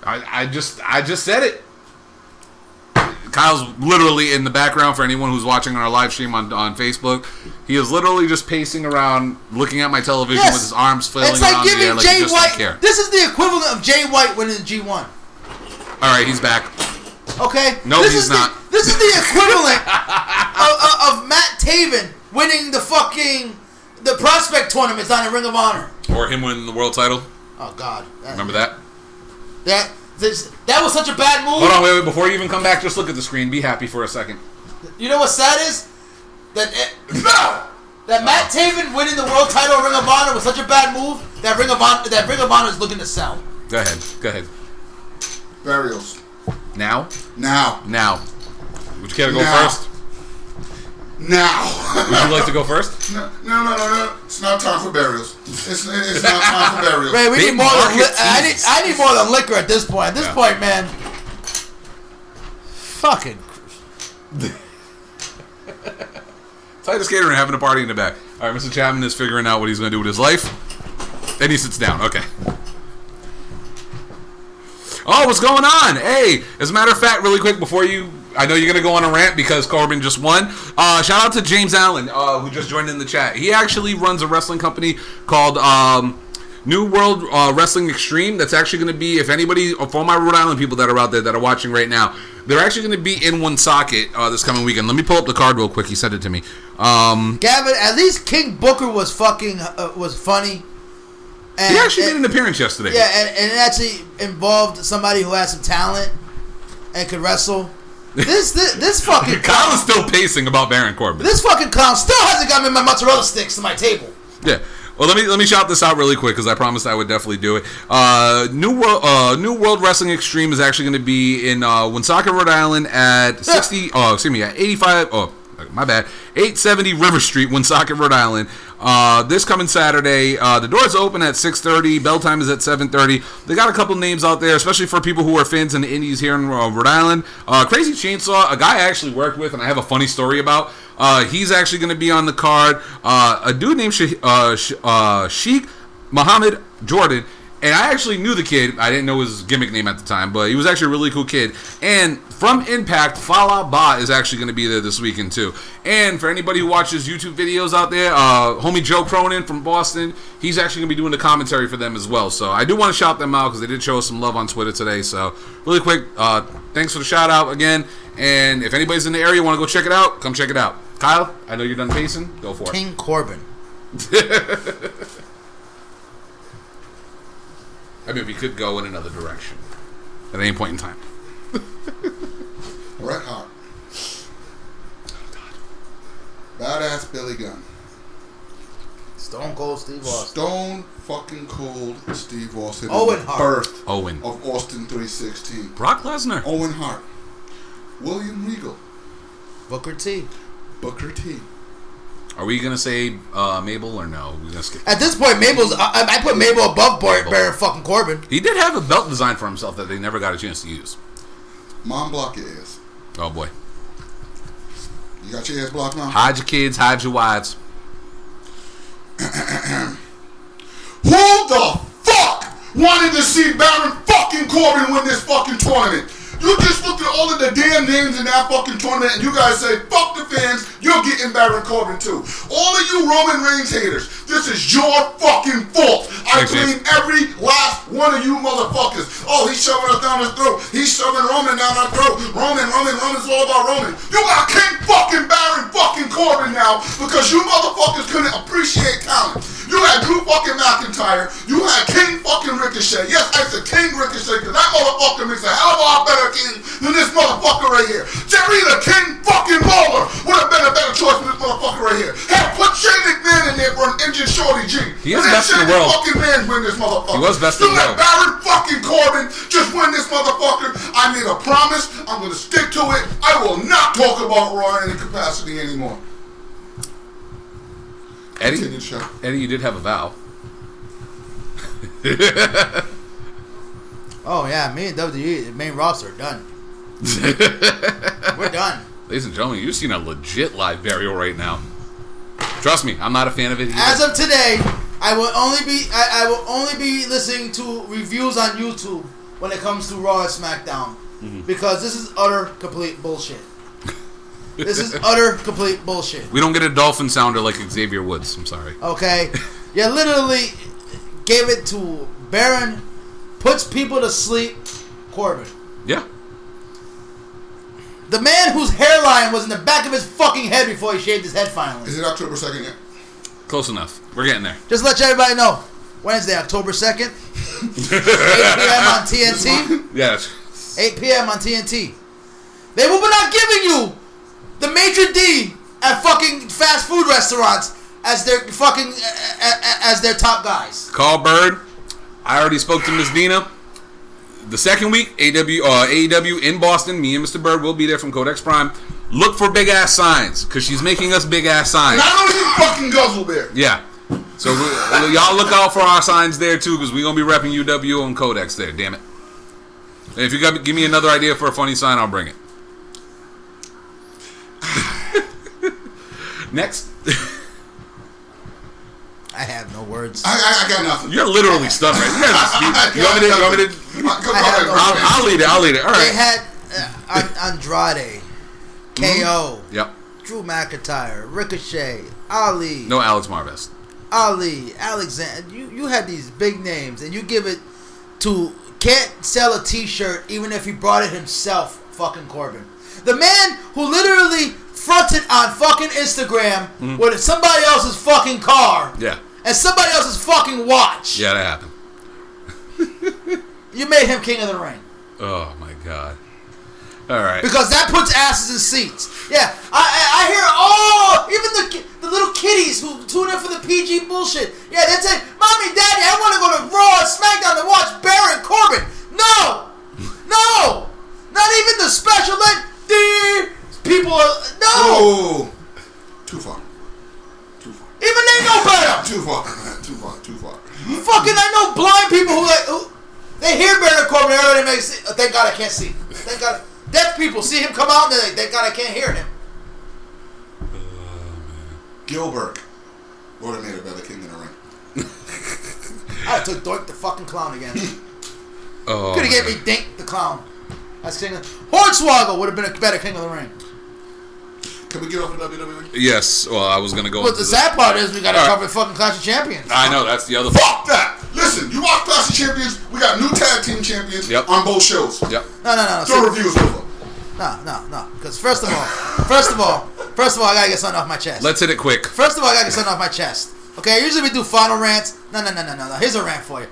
I, I just I just said it. Kyle's literally in the background for anyone who's watching on our live stream on, on Facebook. He is literally just pacing around, looking at my television Yes. with his arms flailing It's like around in the giving air like Jay White. This is the equivalent of Jay White winning the G1. All right, he's back. Okay? No, this he's is not. The, this is the equivalent of, of, of Matt Taven winning the fucking. The prospect tournaments on the Ring of Honor. Or him winning the world title. Oh, God. Remember that? That, this, that was such a bad move. Hold on, wait, wait. Before you even come back, just look at the screen. Be happy for a second. You know what's sad is that it, that Matt oh. Taven winning the world title of Ring of Honor was such a bad move that Ring of Honor that Ring of Honor is looking to sell. Go ahead. Go ahead. Burials. Now? Now. Now. Would you care to go Now. first? Now. Would you like to go first? no, no, no, no, no. It's not time for burials. It's, it's not time for burials. Man, we Big need more than market li- I need tease. I need more than liquor at this point. At this Yeah. point, man. Fucking Titus Catering having a party in the back. All right, Mr. Chapman is figuring out what he's going to do with his life. Then he sits down. Okay. Oh, what's going on? Hey, as a matter of fact, really quick before you, I know you're gonna go on a rant because Corbin just won. Uh, shout out to James Allen uh, who just joined in the chat. He actually runs a wrestling company called um, New World uh, Wrestling Extreme. That's actually going to be, if anybody, for all my Rhode Island people that are out there that are watching right now, they're actually going to be in Woonsocket uh, this coming weekend. Let me pull up the card real quick. He sent it to me. Um, Gavin. At least King Booker was fucking uh, was funny. And, he actually and- made an appearance yesterday. Yeah, and, and it actually involved somebody who has some talent and could wrestle. This this, this fucking Kyle is still pacing about Baron Corbin. this fucking clown still hasn't got me my mozzarella sticks to my table. Yeah. Well, let me let me shout this out really quick because I promised I would definitely do it. Uh, New World uh, New World Wrestling Extreme is actually going to be in uh, Woonsocket, Rhode Island at sixty. Oh, excuse me, at eighty five. Oh, my bad. Eight seventy River Street, Woonsocket, Rhode Island. Uh, this coming Saturday. Uh, the doors open at six thirty. Bell time is at seven thirty. They got a couple names out there, especially for people who are fans in the Indies here in uh, Rhode Island. Uh, Crazy Chainsaw, a guy I actually worked with, and I have a funny story about. Uh, he's actually going to be on the card. Uh, a dude named Sh- Sh- uh, Sheikh Muhammad Jordan. And I actually knew the kid. I didn't know his gimmick name at the time, but he was actually a really cool kid. And from Impact, Fallah Bahh is actually going to be there this weekend too. And for anybody who watches YouTube videos out there, uh, homie Joe Cronin from Boston, he's actually going to be doing the commentary for them as well. So I do want to shout them out because they did show us some love on Twitter today. So really quick, uh, thanks for the shout out again. And if anybody's in the area want to go check it out, come check it out. Kyle, I know you're done pacing. Go for it. King Corbin. I mean, we could go in another direction at any point in time. Bret Hart. Badass Billy Gunn. Stone Cold Steve Austin. Stone fucking cold Steve Austin. Owen Hart. Birth Owen. of Austin 316. Brock Lesnar. Owen Hart. William Regal. Booker T. Booker T. Are we gonna say uh, Mabel or no? We're gonna skip. At this point, Mabel's. I, I put Mabel above Bar- Mabel. Baron fucking Corbin. He did have a belt designed for himself that they never got a chance to use. Mom block your ass. Oh boy. You got your ass blocked now? Hide your kids, hide your wives. Who the fuck wanted to see Baron fucking Corbin win this fucking tournament? You just looked at all of the damn names in that fucking tournament and you guys say, fuck the fans, you're getting Baron Corbin too. All of you Roman Reigns haters, this is your fucking fault. I blame every last one of you motherfuckers. Oh, he's shoving us down his throat. He's shoving Roman down our throat. Roman, Roman, Roman's all about Roman. You got King fucking Baron fucking Corbin now because you motherfuckers couldn't appreciate talent. You had Drew fucking McIntyre. You had King fucking Ricochet. Yes, I said King Ricochet because that motherfucker makes a hell of a lot better king than this motherfucker right here. Jerry the King fucking Lawler would have been a better choice than this motherfucker right here. Hell, put Shane McMahon in there for an injured Shorty G. He is best in the world. fucking man win this motherfucker. He was best you in the world. let world. Baron fucking Corbin just win this motherfucker. I made a promise. I'm gonna stick to it. I will not talk about Raw in any capacity anymore. Eddie, Eddie, you did have a vow. Oh yeah, me and WWE, the main roster, are done. We're done. Ladies and gentlemen, you've seen a legit live burial right now. Trust me, I'm not a fan of it. Either. As of today, I will only be I, I will only be listening to reviews on YouTube when it comes to Raw and SmackDown mm-hmm. because this is utter complete bullshit. This is utter complete bullshit. we don't get a dolphin sounder like Xavier Woods. I'm sorry. Okay, you literally gave it to Baron, puts people to sleep. Corbin, Yeah. the man whose hairline was in the back of his fucking head before he shaved his head finally. Is it October 2nd yet? Close enough. We're getting there. Just let everybody know. Wednesday, October 2nd, 8 p.m. on TNT. Yes. 8 p.m. on TNT. They will be not giving you the maitre d at fucking fast food restaurants as their fucking a- a- as their top guys. Call Bird. I already spoke to Miss Dina. The second week, AW, uh, AEW in Boston. Me and Mr. Bird will be there from Codex Prime. Look for big ass signs because she's making us big ass signs. Not only you fucking guzzle bear. Yeah. So we, y'all look out for our signs there too because we're gonna be repping UW and Codex there. Damn it. And if you got, give me another idea for a funny sign, I'll bring it. Next, I have no words. I, I, I got nothing. you're literally stunned right. You, guys- you, you want me to? You want me to? Go, go I have ahead, no bro. I'll, I'll lead it. I'll lead it. All right. They had uh, Andrade, KO, Yep. Drew McIntyre, Ricochet, Ali, No Alex Marvez. Ali, Alexander. You you had these big names, and you give it to can't sell a T-shirt even if he brought it himself. Fucking Corbin, the man who literally fronted on fucking Instagram Mm-hmm. with somebody else's fucking car Yeah. And somebody else's fucking watch. Yeah, that happened. You made him king of the ring. Oh my god. All right. Because that puts asses in seats. Yeah, I I, I hear oh even the the little kiddies who tune in for the PG bullshit. Yeah, they say, "Mommy, Daddy, I want to go to Raw and SmackDown to watch Baron Corbin." No, no, not even the special. Like the people, are, no. Oh, too far. Too far. Even they know better. Too far. Too far. Too far. Fucking, I know blind people who like who they hear Baron Corbin. Everybody makes. Oh, thank God I can't see. Thank God. Deaf people see him come out and they're like, thank God I can't hear him. Oh man. Gilbert would have made a better king in the ring. I took Doink the fucking clown again. Oh, Could have gave me Dink the clown. That's king of the. Hornswoggle would have been a better king of the ring. Can we get off of WWE? Yes. Well, I was gonna go. But the the- sad part is we got to All right. cover fucking Clash of Champions. I know that's the other. Fuck that! Listen, you watch Clash of Champions. We got new tag team champions Yep. on both shows. Yep. No, no, no, no. Throw See, reviews over. no, no, no. Because first of all, first of all, first of all, I gotta get something off my chest. Let's hit it quick. First of all, I gotta get something off my chest. Okay, usually we do final rants. No, no, no, no, no, no. Here's a rant for you.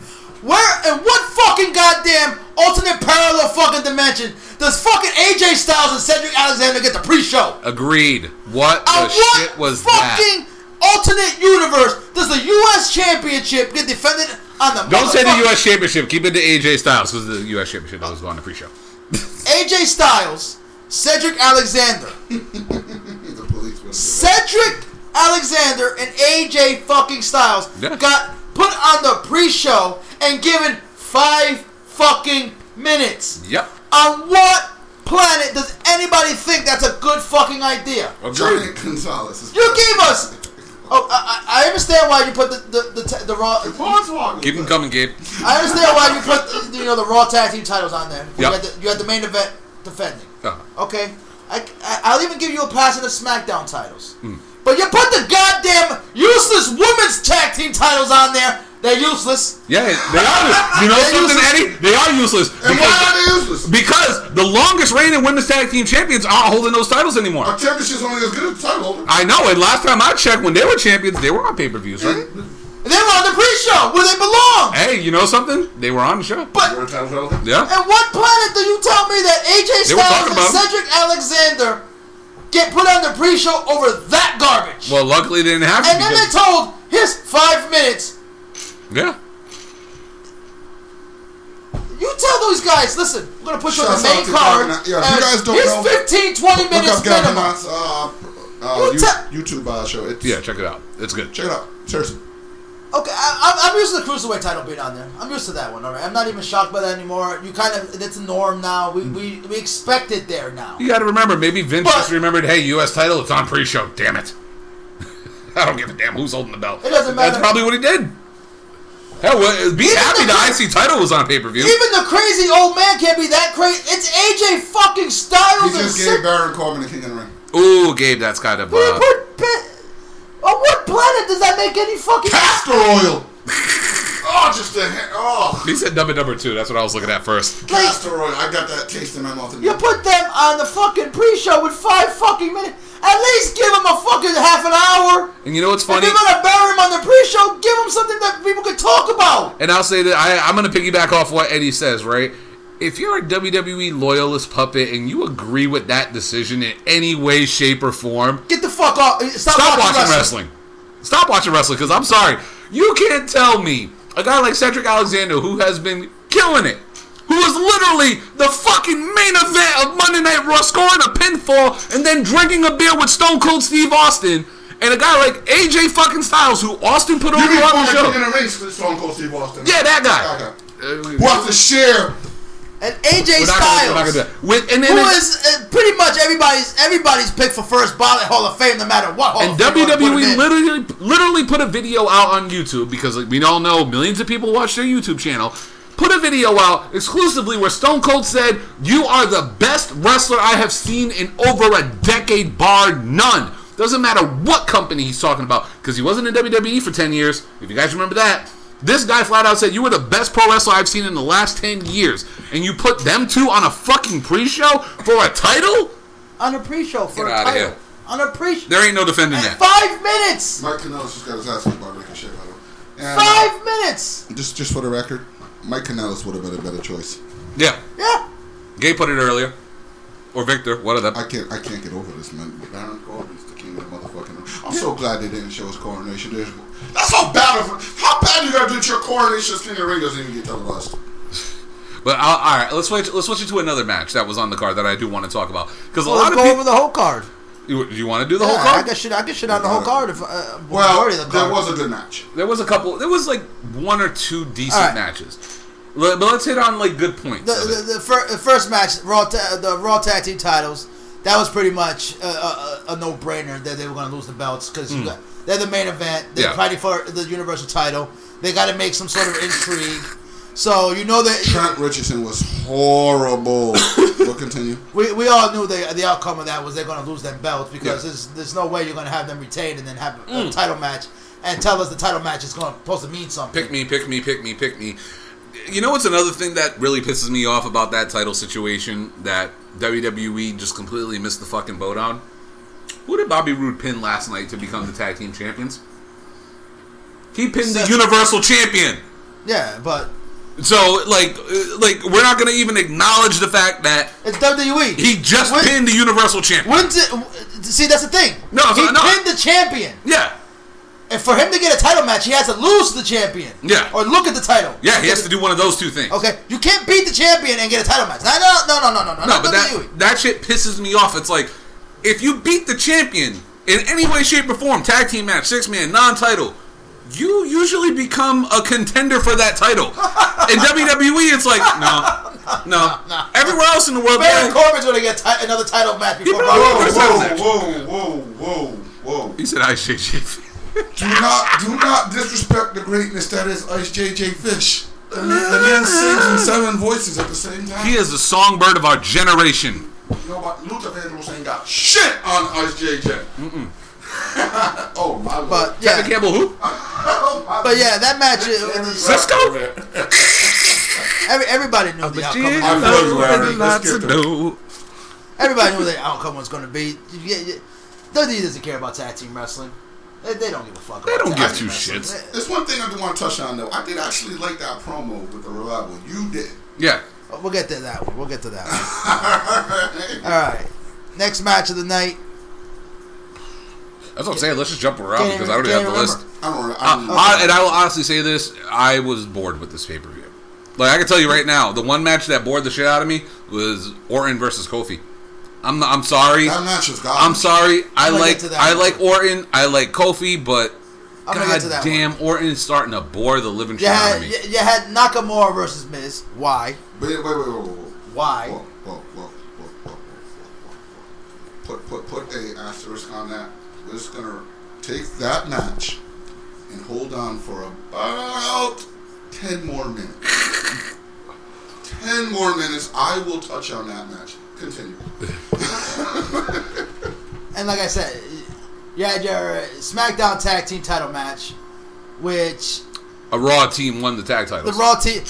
Where in what fucking goddamn alternate parallel fucking dimension does fucking AJ Styles and Cedric Alexander get the pre-show? Agreed. What On the what shit was that? fucking alternate universe does the U.S. Championship get defended on the? Don't say the U.S. Championship. Keep it to AJ Styles because the U.S. Championship always go on the pre-show. AJ Styles, Cedric Alexander, The police will do that. Cedric Alexander, and AJ fucking Styles Yeah. got put on the pre-show and given five fucking minutes. Yep. On what planet does anybody think that's a good fucking idea? Johnny Gonzalez. Is You gave us. Oh, I, I I understand why you put the the the, the, the raw. Hornswoggle. Keep them coming, Gabe. I understand why you put the, you know the raw tag team titles on there. You, Yep. had the, you had the main event defending. Uh, Okay, I, I I'll even give you a pass in the SmackDown titles. Hmm. But you put the goddamn useless women's tag team titles on there. They're useless. yeah, they are. You know They're something, useless. Eddie? They are useless. And why Because, are they useless? because the longest reigning women's tag team champions aren't holding those titles anymore. Our championship's only as good as the title holder. I know, and last time I checked, when they were champions, they were on pay-per-views, right? And they were on the pre-show where they belong. Hey, you know something? They were on the show. But You're title holder? Yeah. And what planet do you tell me that AJ Styles and. Cedric Alexander get put on the pre-show over that garbage? Well, luckily they didn't have to and then they told his five minutes. yeah. You tell those guys, listen, we're gonna put you on the main card. Gavin- yeah, if you guys don't here's know- 15, 20 Look minutes up Gavin minimum. Knott's uh, uh, You you- YouTube uh, show. It's, Yeah, check it out. It's good. Check it out. Seriously. Okay, I, I'm, I'm used to the cruiserweight title being on there. I'm used to that one. All right, I'm not even shocked by that anymore. You kind of, it's a norm now. We we, we expect it there now. You got to remember, maybe Vince But- just remembered, hey, U.S. title, it's on pre-show. Damn it. I don't give a damn who's holding the belt. It doesn't matter. That's probably what he did. Hell, well, be Even happy the- the IC title was on pay-per-view. Even the crazy old man can't be that crazy. It's AJ fucking Styles and just Ced- gave Baron Corbin the King of the Ring. Ooh, Gabe, that's kind of. What Uh, put? Pe- on what planet does that make any fucking? Castor oil. oh, just the ha- oh. he said number number two. That's what I was looking at first. Like, Castor oil. I got that taste in my mouth. you put them on the fucking pre-show with five fucking minutes. At least give them a fucking half an hour. And you know what's If funny? you're gonna bury him on the pre-show, give them something that people can talk about. And I'll say that I, I'm going to piggyback off what Eddie says, right? If you're a WWE loyalist puppet and you agree with that decision in any way, shape, or form, Get the fuck off. Stop, stop watching wrestling. wrestling. Stop watching wrestling because I'm sorry. You can't tell me a guy like Cedric Alexander who has been killing it, who was literally the fucking main event of Monday Night Raw, scoring a pinfall and then drinking a beer with Stone Cold Steve Austin, and a guy like AJ fucking Styles who Austin put You over on the show. King of the Ring, Stone Cold Steve Austin? Yeah, that guy. Uh, Who has to share? And AJ We're not gonna- we're not Styles, gonna. With- and who it- is uh, pretty much everybody's everybody's pick for first ballot Hall of Fame, no matter what. Hall And of Fame put him WWE literally literally put a video out on YouTube because like, we all know millions of people watch their YouTube channel. Put a video out exclusively where Stone Cold said, "You are the best wrestler I have seen in over a decade, bar none." Doesn't matter what company he's talking about because he wasn't in WWE for ten years. If you guys remember that, this guy flat out said, "You were the best pro wrestler I've seen in the last ten years," and you put them two on a fucking pre-show for a title. on a pre-show for Get a outta title. here. On a pre-show. There ain't no defending that. Five minutes. Mike Kanellis just got his ass beat by Ricochet, by the way. And, Five minutes. uh, just, just for the record, Mike Kanellis would have been a better choice. Yeah, Yeah. Gay put it earlier, or Victor, one of them. I can't, I can't get over this, man. Baron Corbin's the king of the motherfucking. I'm so glad they didn't show his coronation. There's, that's how bad of, how bad you gotta do to your coronation. King of the Ring doesn't even get televised. But uh, all right, let's switch. Let's switch it to another match that was on the card that I do want to talk about because a Well, lot let's of go people. over the whole card. You, you want to do the Yeah, whole I card? get shit. I get shit on the whole card. If, uh, Well, majority of the there card. was a good match. There was a couple. There was like one or two decent All right. matches. But let's hit on like good points. the, the, the, fir- the first match, Raw, ta- the Raw Tag Team titles. That was pretty much a, a, a no-brainer that they were going to lose the belts because they're the main event. They're. Yeah. fighting for the Universal title. They got to make some sort of intrigue. So you know that Trent Richardson was horrible. we'll continue. we, we all knew the the outcome of that was they're going to lose them belts because Yeah. there's there's no way you're going to have them retained and then have Mm. a title match and tell us the title match is gonna supposed to mean something. pick me, pick me, pick me, pick me. You know what's another thing that really pisses me off about that title situation that WWE just completely missed the fucking boat on? Who did Bobby Roode pin last night to become the tag team champions? He pinned the Universal Champion. Yeah, but So like, uh, like we're not gonna even acknowledge the fact that it's WWE. he just When- pinned the Universal Champion. When's it, see, that's the thing. No, he no. pinned the champion. Yeah, And for him to get a title match, he has to lose the champion. Yeah. Or look at the title. Yeah, he has to do one of those two things. Okay, you can't beat the champion and get a title match. No, no, no, no, no, no, no. No, but that that shit pisses me off. It's like if you beat the champion in any way, shape, or form, tag team match, six man, non-title, you usually become a contender for that title. in WWE, it's like no, no. no. Everywhere else in the world, Baron yeah, Corbin's gonna get ti- another title match before Yeah, Brock but- Lesnar. Title match. Whoa, whoa, whoa, whoa, whoa. he said I shake shit. Do not, do not disrespect the greatness that is Ice JJ Fish. The man, the man sings in seven voices at the same time. He is the songbird of our generation. You know what? Luther Vandross ain't got shit on Ice JJ. Mm-mm. oh my lord. But Kevin yeah, Campbell, who? Oh, but yeah, that match. uh, uh, Cisco? Every, everybody knew the outcome. I of feel you. Larry. Let's get to No. Everybody knew the outcome was gonna be. Yeah, yeah. WWE doesn't care about tag team wrestling. They, they don't give a fuck. They about don't give two wrestling. shits. There's one thing I do want to touch on though. I did actually like that promo with the revival. You did. Yeah. Uh, We'll get to that one. We'll get to that one. All right. Next match of the night. That's what I'm saying. Let's just jump around because I already can't have the list. I don't. I, I don't I, and I will honestly say this: I was bored with this pay per view. Like I can tell you right now, the one match that bored the shit out of me was Orton versus Kofi. I'm not, I'm sorry. that match was gone. I'm sorry. I I'm like to that I one, like. Orton. I like Kofi, but I'm god get to that damn, Orton is starting to bore the living shit out of me. you, you had Nakamura versus Miz. Why? Wait, wait, wait, wait, wait, wait. Why? Whoa, whoa, whoa, whoa, whoa, whoa, whoa, whoa. Put, put, put a asterisk on that. We're just gonna take that match and hold on for about ten more minutes. ten more minutes. I will touch on that match. Continue. And like I said, you had your SmackDown Tag Team Title match, which A Raw team won the tag title. the. Raw team.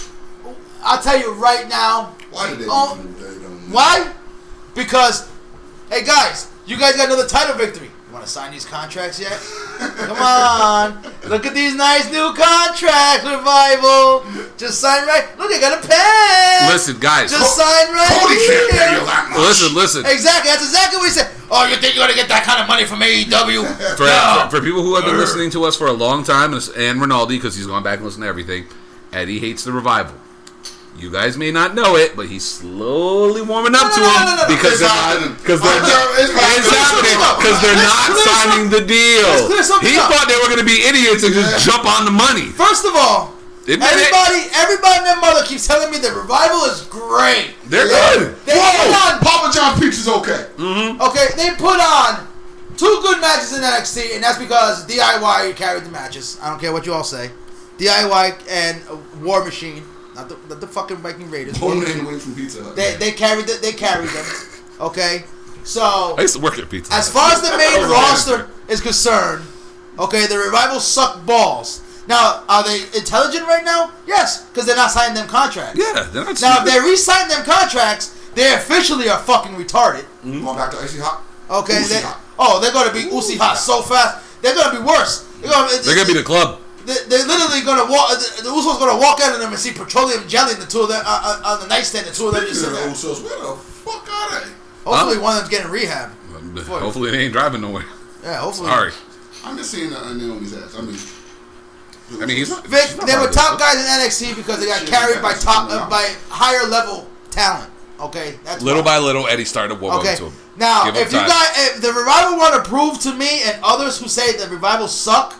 I'll tell you right now. Why did they Oh, do they don't know? Why? Because, hey guys, you guys got another title victory. You want to sign these contracts yet? Come on, look at these nice new contracts, revival. Just sign right. Look, I got a pen. Listen, guys. Just sign right Cody can't pay you that much. Listen, listen. Exactly. That's exactly what he said. Oh, you think you're gonna get that kind of money from AEW? For, no. for, for people who have been listening to us for a long time, and and Rinaldi, because he's gone back and listened to everything, Eddie hates the revival. You guys may not know it, but he's slowly warming up No, to no, him no, no, no. because It's they're happening. not because they're It's not, happening. because they're not signing the deal. let's clear something He up. thought they were going to be idiots and Yeah. just jump on the money. First of all, it. everybody, everybody and their mother keeps telling me the revival is great. They're Yeah. good. They put on, Whoa! Papa John Pizza's okay. okay, they put on two good matches in NXT, and that's because DIY carried the matches. I don't care what you all say. DIY and uh, War Machine, not the, not the fucking Viking Raiders. War One Machine. man away from Pizza Hut. They they carried the, they carried them. Okay, so I used to work at Pizza. as far as the main roster is concerned, okay, the revival suck balls. Now, are they intelligent right now? Yes, because they're not signing them contracts. yeah, they're not. Now, if they re-sign them contracts, they officially are fucking retarded. Mm-hmm. Going back to Icy Hot. Okay, Uzi they, hot. oh, they're gonna be Uzi hot so fast. They're gonna be worse. They're gonna, they're gonna be the club. They- They're literally gonna walk. The, the Usos gonna walk out of them and see petroleum jelly in the two of them uh, uh, on the nightstand. The two of them just Speaking sit of the there. Usos, where the fuck are they? Hopefully, Huh? one of them's getting rehab. Hopefully, they ain't driving nowhere. Yeah, hopefully. Sorry. I'm just seeing uh, Naomi's ass. I mean, I mean, he's not. Vic, he's not they were top this. guys in NXT because they got Shit, carried by top uh, by higher level talent. Okay, that's Little why. by little, Eddie started warming Okay, up to him. now Give him if you time. got if the revival want to prove to me and others who say the revival suck,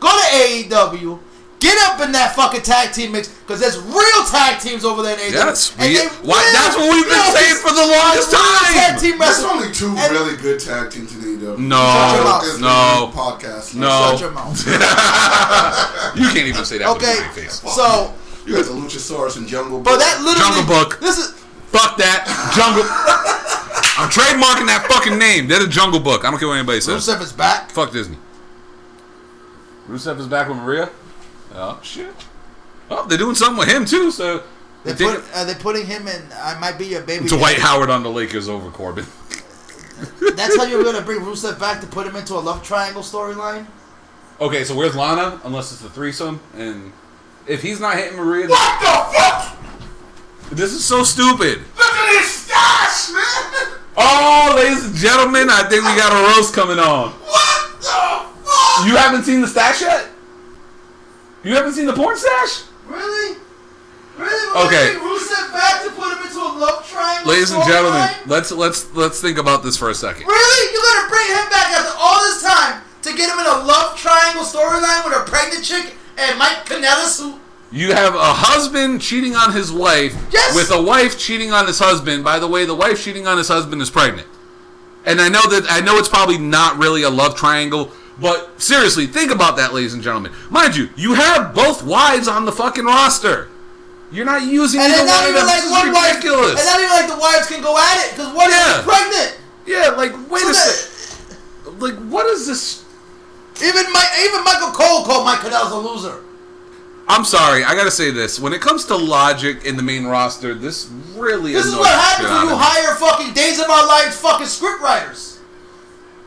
go to AEW. Get up in that fucking tag team mix because there's real tag teams over there in AEW. Yes, and we- why- will- that's what we've been Yes, saying for the longest time. Tag team there's wrestling. only two And- really good tag teams in AEW. No, Shut your mouth. It's no. Podcast. No. Shut your mouth. You can't even say that Okay, with face. so You got the Luchasaurus and Jungle Book. but that literally Jungle Book. This is Fuck that. Jungle. I'm trademarking that fucking name. They're the Jungle Book. I don't care what anybody says. Rusev is back. Fuck Disney. Rusev is back with Maria. Oh shit. Oh, they're doing something with him too. So They put, are uh, they putting him in? I might be your baby. Dwight Howard on the Lakers over Corbin. That's how you're gonna bring Rusev back to put him into a love triangle storyline. Okay, so where's Lana? Unless it's a threesome, and if he's not hitting Maria, then- what the fuck? this is so stupid. Look at his stash, man. Oh, ladies and gentlemen, I think we got a roast coming on. What the fuck? You haven't seen the stash yet? You haven't seen the porn stash? Really? Really? Okay. Rusev back to put him into a love triangle. Ladies and gentlemen, let's let's let's think about this for a second. Really? You're gonna bring him back after all this time to get him in a love triangle storyline with a pregnant chick and Mike Kanellis who You have a husband cheating on his wife Yes. with a wife cheating on his husband. By the way, the wife cheating on his husband is pregnant. And I know that I know it's probably not really a love triangle, but seriously, think about that, ladies and gentlemen. Mind you, you have both wives on the fucking roster. You're not using and either not one of even them. like This is one wife ridiculous. and not even like the wives can go at it because one Yeah. is pregnant. yeah, like wait So a that- sec. Like what is this? Even my even Michael Cole called Mike Kanellis a loser. I'm sorry, I gotta say this. When it comes to logic in the main roster, this really This is what happens when you hire fucking Days of Our Lives fucking script writers.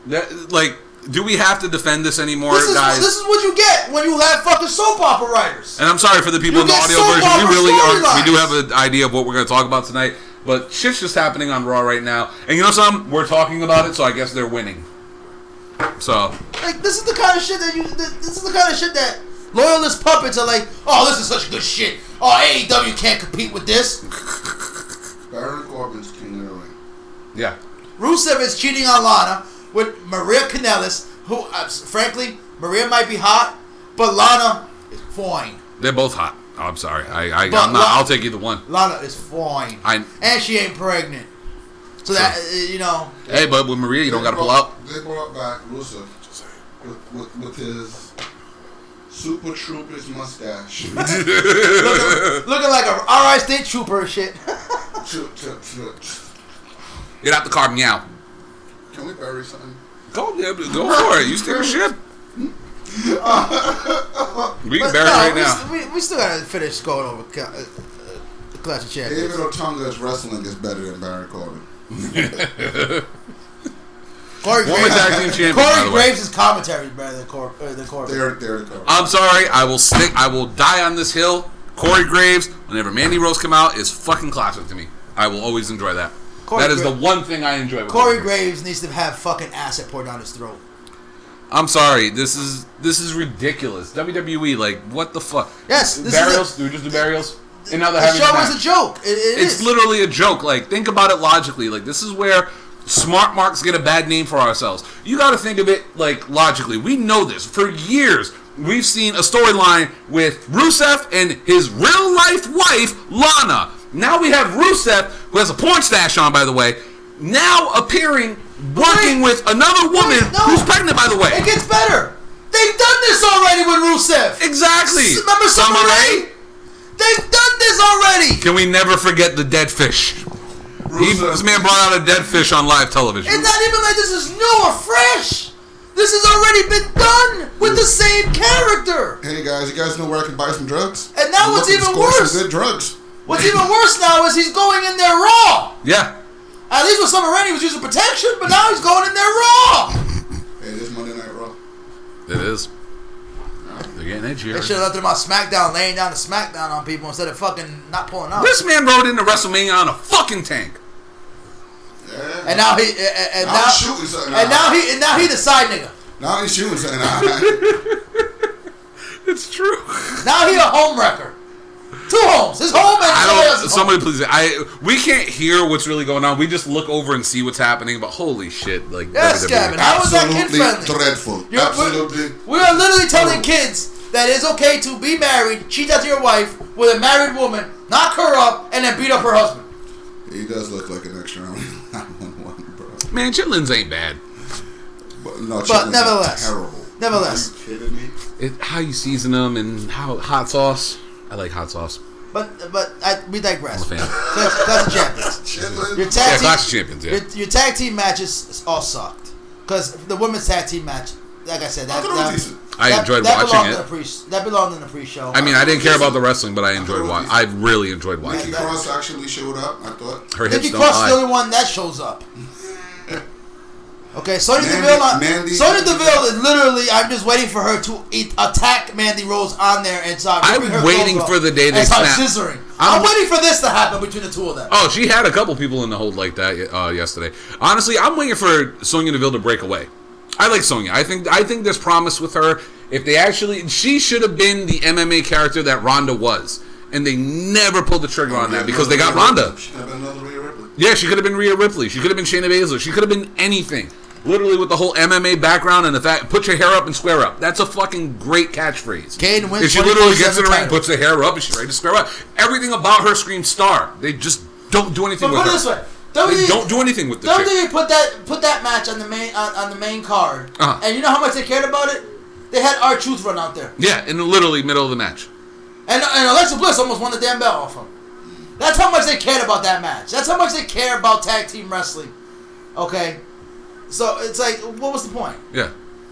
That, like, do we have to defend this anymore, This is guys? this is what you get when you have fucking soap opera writers. and I'm sorry for the people You in the audio version. We really are. We do have an idea of what we're going to talk about tonight. But shit's just happening on Raw right now. And you know something? We're talking about it, so I guess they're winning. So, Like this is the kind of shit that you. This is the kind of shit that loyalist puppets are like. Oh, this is such good shit. Oh, AEW can't compete with this. Baron Corbin's king of the ring. yeah. Rusev is cheating on Lana with Maria Kanellis, who, uh, frankly, Maria might be hot, but Lana is fine. They're both hot. Oh, I'm sorry. I, I, But I'm not, Lo- I'll take either one. Lana is fine, I- and she ain't pregnant. So that uh, you know, Hey, but with Maria, you don't got to pull out. They brought back Rusev with, with, with his Super Troopers mustache. looking, looking like a RI State Trooper shit. Get out the car, meow. Can we bury something? Go, yeah, go for it. You steer the ship. we can But bury no, it right we, now. st- we, we still gotta finish going over ca- uh, uh, the Clash of Champions. David Otunga's wrestling is better than Baron Corbin. Corey Former Graves, tag team champion, by Corey the way. Graves' commentary is better than, Cor- uh, than Corbin. They're they're the cover. I'm sorry. I will stick. I will die on this hill. Corey Graves, whenever Mandy Rose come out, is fucking classic to me. I will always enjoy that. Corey that is Gra- the one thing I enjoy. Corey. Graves needs to have fucking acid poured down his throat. I'm sorry. This is this is ridiculous. WWE, like, what the fuck? Yes, this is burials. do we just do burials? And now they're The having show a is a joke. It, it It's is. literally a joke. Like, think about it logically. Like, this is where smart marks get a bad name for ourselves. You got to think of it like logically. We know this for years. We've seen a storyline with Rusev and his real life wife Lana. Now we have Rusev, who has a porn stash on, by the way, now appearing working Wait. with another woman Wait, no. who's pregnant, by the way. It gets better. They've done this already with Rusev. Exactly. S- Remember Summer Summer Rae? Rae? They've done this already. Can we never forget the dead fish? He, this man brought out a dead fish on live television. It's not even like this is new or fresh. This has already been done with the same character. Hey guys, you guys know where I can buy some drugs? And now I'm what's even score some worse- Good drugs. What's even worse now is he's going in there raw. Yeah. At least with Summer Rae, he was using protection, but now he's going in there raw. Hey, this Monday Night Raw. It is. They're getting edgy. They should have left him on SmackDown, laying down the SmackDown on people instead of fucking not pulling out. This man rode into WrestleMania on a fucking tank. Yeah. And now he and, and Now now he's shooting something and now he and now he the side nigga. Now he's shooting something. It's true. Now he a home wrecker. Two homes. His home and I somebody don't. else's Somebody home. please. I. We can't hear what's really going on. We just look over and see what's happening. But holy shit! Like Yes, WWE. Gavin. How was that kid absolutely friendly? dreadful. You're- absolutely. We are literally telling kids that it's okay to be married, cheat out to your wife with a married woman, knock her up, and then beat up her husband. He does look like an extra on 911, bro. Man, chitlins ain't bad. But, no, But nevertheless. terrible. Nevertheless. Are you kidding me? It, how you season them and how hot sauce. I like hot sauce. But but I, we digress. I'm a fan. Clash, Clash of Champions. Chitlins? Your Yeah, tag team, Clash of Champions. Yeah. your, your tag team matches all sucked because the women's tag team match, like I said, I that, thought that. I that- enjoyed that watching belonged it. In the pre, that belonged in the pre-show. I mean, I didn't care about the wrestling, but I enjoyed watching. I really enjoyed watching. Nikki. Cross actually showed up, I thought. Her hips Nikki don't Cross is the only one that shows up. Okay, Sonya Mandy- Deville. On, Mandy- Sonya Deville is literally. I'm just waiting for her to eat, attack Mandy Rose on there and start. I'm ripping her waiting for the day they and start snap. scissoring. I'm, I'm- waiting for this to happen between the two of them. Oh, she had a couple people in the hold like that uh, yesterday. Honestly, I'm waiting for Sonya Deville to break away. I like Sonya. I think I think there's promise with her. If they actually, she should have been the MMA character that Ronda was, and they never pulled the trigger on that because they got Ronda. She have another Rhea Ripley. Yeah, she could have been Rhea Ripley. She could have been Shayna Baszler. She could have been anything. Literally with the whole MMA background and the fact, put your hair up and square up. That's a fucking great catchphrase. Kane wins If she literally 24/7 gets in the ring, title. puts her hair up, and she's ready to square up. Everything about her screams star. They just don't do anything But with put her. it this way, They WWE don't do anything with the chick. WWE put that put that match on the main on, on the main card, Uh-huh. and you know how much they cared about it. They had R-Truth run out there, Yeah, in the literally middle of the match. and and Alexa Bliss almost won the damn belt off him. That's how much they cared about that match. That's how much they care about tag team wrestling. Okay, so it's like, what was the point? Yeah.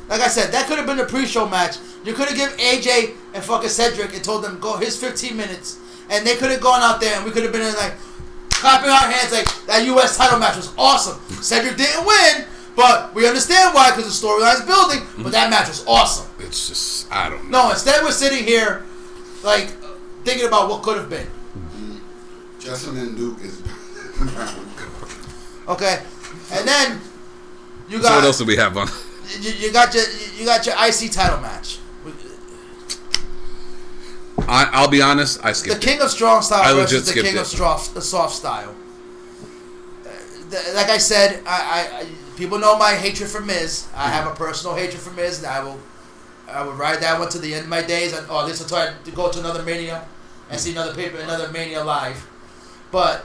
Like I said, that could have been a pre-show match. You could have given AJ and fucking Cedric and told them go his 15 minutes, and they could have gone out there and we could have been in like clapping our hands like that U.S. title match was awesome. Cedric didn't win, but we understand why because the storyline's building. But mm-hmm. that match was awesome. It's just, I don't know. No, instead we're sitting here like thinking about what could have been. Justin and Duke is. Okay, and then you So what else do we have on? you, you got your you got your IC title match. I, I'll be honest, I The skipped it. King of Strong Style I versus the King it. of Soft, uh, soft Style. Uh, like I said, I, I, people know my hatred for Miz. I have a personal hatred for Miz, and I will I will ride that one to the end of my days. And, oh, at least until I to go to another Mania and see another paper, another Mania live. But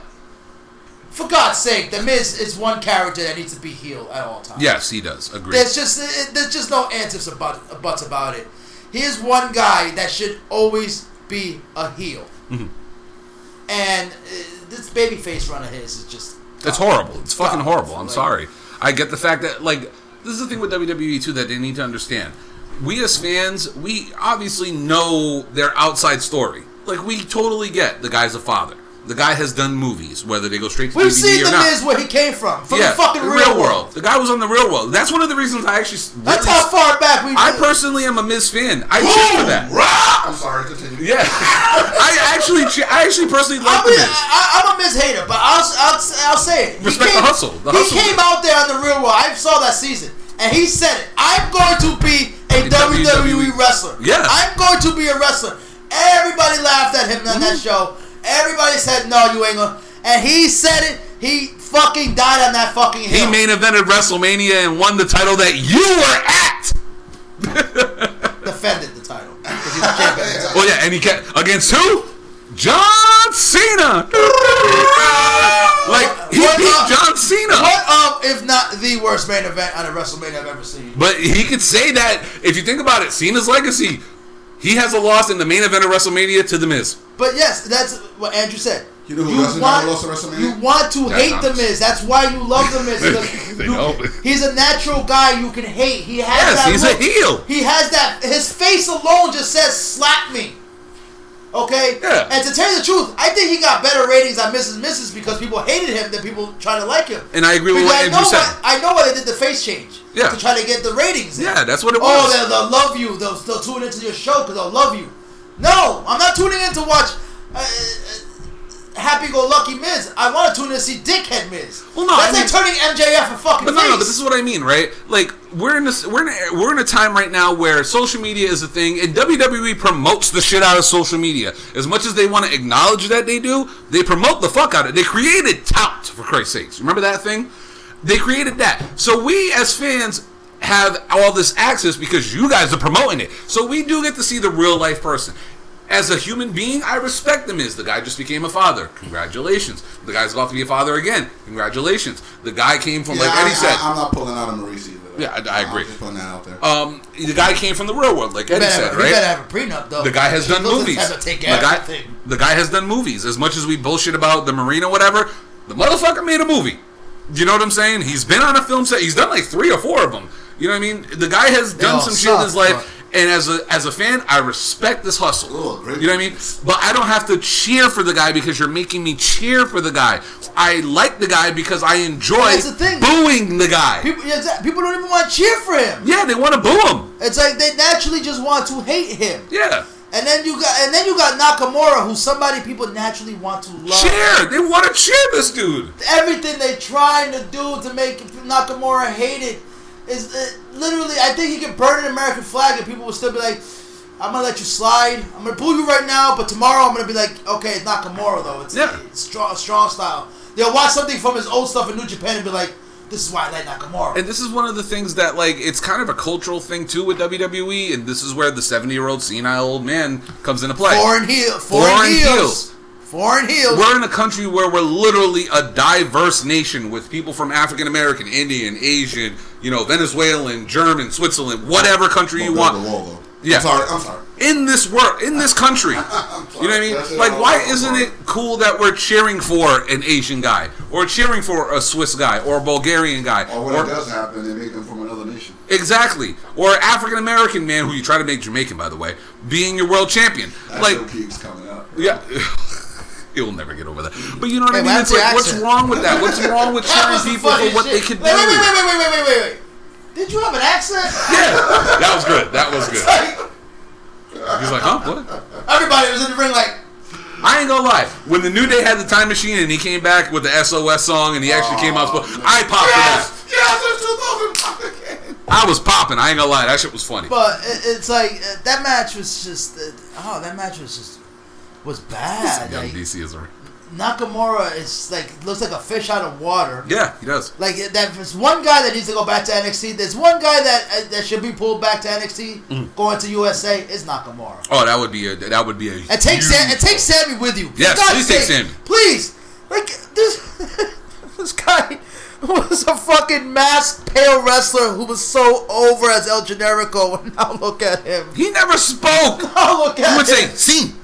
for God's sake, the Miz is one character that needs to be healed at all times. Yes, he does. Agreed. There's just there's just no answers about buts about it. He is one guy that should always be a heel. Mhm. And uh, this babyface run of his is just It's horrible. It's fucking God, horrible. I'm like- sorry. I get the fact that like this is the thing with WWE too that they need to understand. We as fans, we obviously know their outside story. Like we totally get the guy's a father. The guy has done movies, whether they go straight to We've DVD seen or the not. Miz where he came from, from yeah, the fucking real, world. The guy was on the real world. That's one of the reasons I actually. That's really- how far back we. I personally am a Miz fan. I cheer for that. Rah! I'm sorry, continue. Yeah, I actually, I actually personally like the Miz. I, I'm a Miz hater, but I'll, I'll, I'll say it. He Respect the came- hustle. The he hustle. came out there on the real world. I saw that season, and he said it. I'm going to be a WWE WWE wrestler. Yeah. I'm going to be a wrestler. Everybody laughed at him on that mm-hmm. show. Everybody said, "No, you ain't gonna." And he said it. He fucking died on that fucking hill. He main evented WrestleMania and won the title that you were at. defended the title because he was champion. at the. Well, yeah, and he kept against who? John Cena. like he What, beat uh, John Cena. What of if not the worst main event on a WrestleMania I've ever seen? But he could say that if you think about it, Cena's legacy. He has a loss in the main event of WrestleMania to The Miz. But yes, that's what Andrew said. You know who doesn't have a loss at WrestleMania? You want to Yeah, hate the Thomas. Miz. That's why you love the Miz. They you- know. He's a natural guy you can hate. He has Yes, that he's look. a heel. He has that. His face alone just says "slap me." Okay. Yeah. And to tell you the truth, I think he got better ratings on Mrs. Mrs. because people hated him than people trying to like him. And I agree with Because what I Andrew know said. why, I know why they did the face change. Yeah. To try to get the ratings. in. Yeah, that's what it Oh, was. they'll, they'll love you. They'll, they'll tune into your show because they'll love you. No, I'm not tuning in to watch uh, uh, Happy Go Lucky Miz. I want to tune in to see Dickhead Miz. Well, no, that's I like turning MJF a fucking But no, face. no, but this is what I mean, right? Like we're in this, we're in a, we're in a time right now where social media is a thing, and WWE promotes the shit out of social media. As much as they want to acknowledge that they do, they promote the fuck out of it. They created tout for Christ's sakes. Remember that thing? They created that. So we as fans have all this access because you guys are promoting it. So we do get to see the real life person. As a human being, I respect them. Is the guy just became a father? Congratulations. The guy's about to be a father again. Congratulations. The guy came from like Eddie I, said. I, am not pulling out a Maryse either. Yeah, I- I I'm agree. just putting that out there. um, the guy came from the real world, like Eddie better, said, have, you right? better have a prenup though. The guy has He done movies. Have to take the guy, everything. the guy has done movies. As much as we bullshit about the Marina, whatever, the motherfucker made a movie. You know what I'm saying? He's been on a film set. He's done like three or four of them. You know what I mean? The guy has done all some shit in his life. And as a as a fan, I respect this hustle. Oh. You know what I mean? But I don't have to cheer for the guy because you're making me cheer for the guy. I like the guy because I enjoy That's the thing. booing the guy. People, yeah, people don't even want to cheer for him. yeah, they want to boo him. It's like they naturally just want to hate him. Yeah. And then you got and then you got Nakamura, who's somebody people naturally want to love. Cheer! They want to cheer this dude. Everything they're trying to do to make Nakamura hated, is uh, literally. I think he could burn an American flag and people would still be like, "I'm gonna let you slide. I'm gonna boo you right now, but tomorrow I'm gonna be like, okay, it's Nakamura though. It's, Yeah. it's strong, strong style. They'll watch something from his old stuff in New Japan and be like, this is why I like Nakamura. And this is one of the things that, like, it's kind of a cultural thing too with WWE, and this is where the seventy-year-old senile old man comes into play. foreign heel, foreign, Foreign heels, heels. Foreign heels. We're in a country where we're literally a diverse nation with people from African American, Indian, Asian, you know, Venezuelan, German, Switzerland, whatever country you want. the. Yeah. I'm sorry. I'm sorry. in this world, in this country. You know what I mean? That's. Like, why isn't it cool that we're cheering for an Asian guy, or cheering for a Swiss guy, or a Bulgarian guy, Or when it does happen, they make them from another nation. exactly, or African American man who you try to make Jamaican, by the way, being your world champion? That like, keeps coming up. yeah. he'll never get over that. But you know what hey, I mean? It's like, what's wrong with that? What's wrong with cheering people for what they could wait, do? Wait, wait, wait, wait, wait, wait, wait. Did you have an accent? Yeah, that was good. That was good. He's like, huh? What? Everybody was in the ring like. I ain't gonna lie. When the New Day had the time machine and he came back with the SOS song and he actually oh, came out. Oh, I popped yes, for that. Yes, it's 2000. I was popping. I ain't gonna lie. That shit was funny. But it's like uh, that match was just. Uh, oh, that match was just was bad. Young Like, DC is right. Nakamura is like looks like a fish out of water. Yeah, he does. Like that, there's one guy that needs to go back to NXT. There's one guy that uh, that should be pulled back to NXT, Mm. going to USA. Is Nakamura. Oh, that would be a that would be a. And take huge- Sam, and take Sami with you. Yes, please take. Sami. Please, like this. this guy was a fucking masked pale wrestler who was so over as El Generico. And now look at him. He never spoke. Now look at him. He would say him.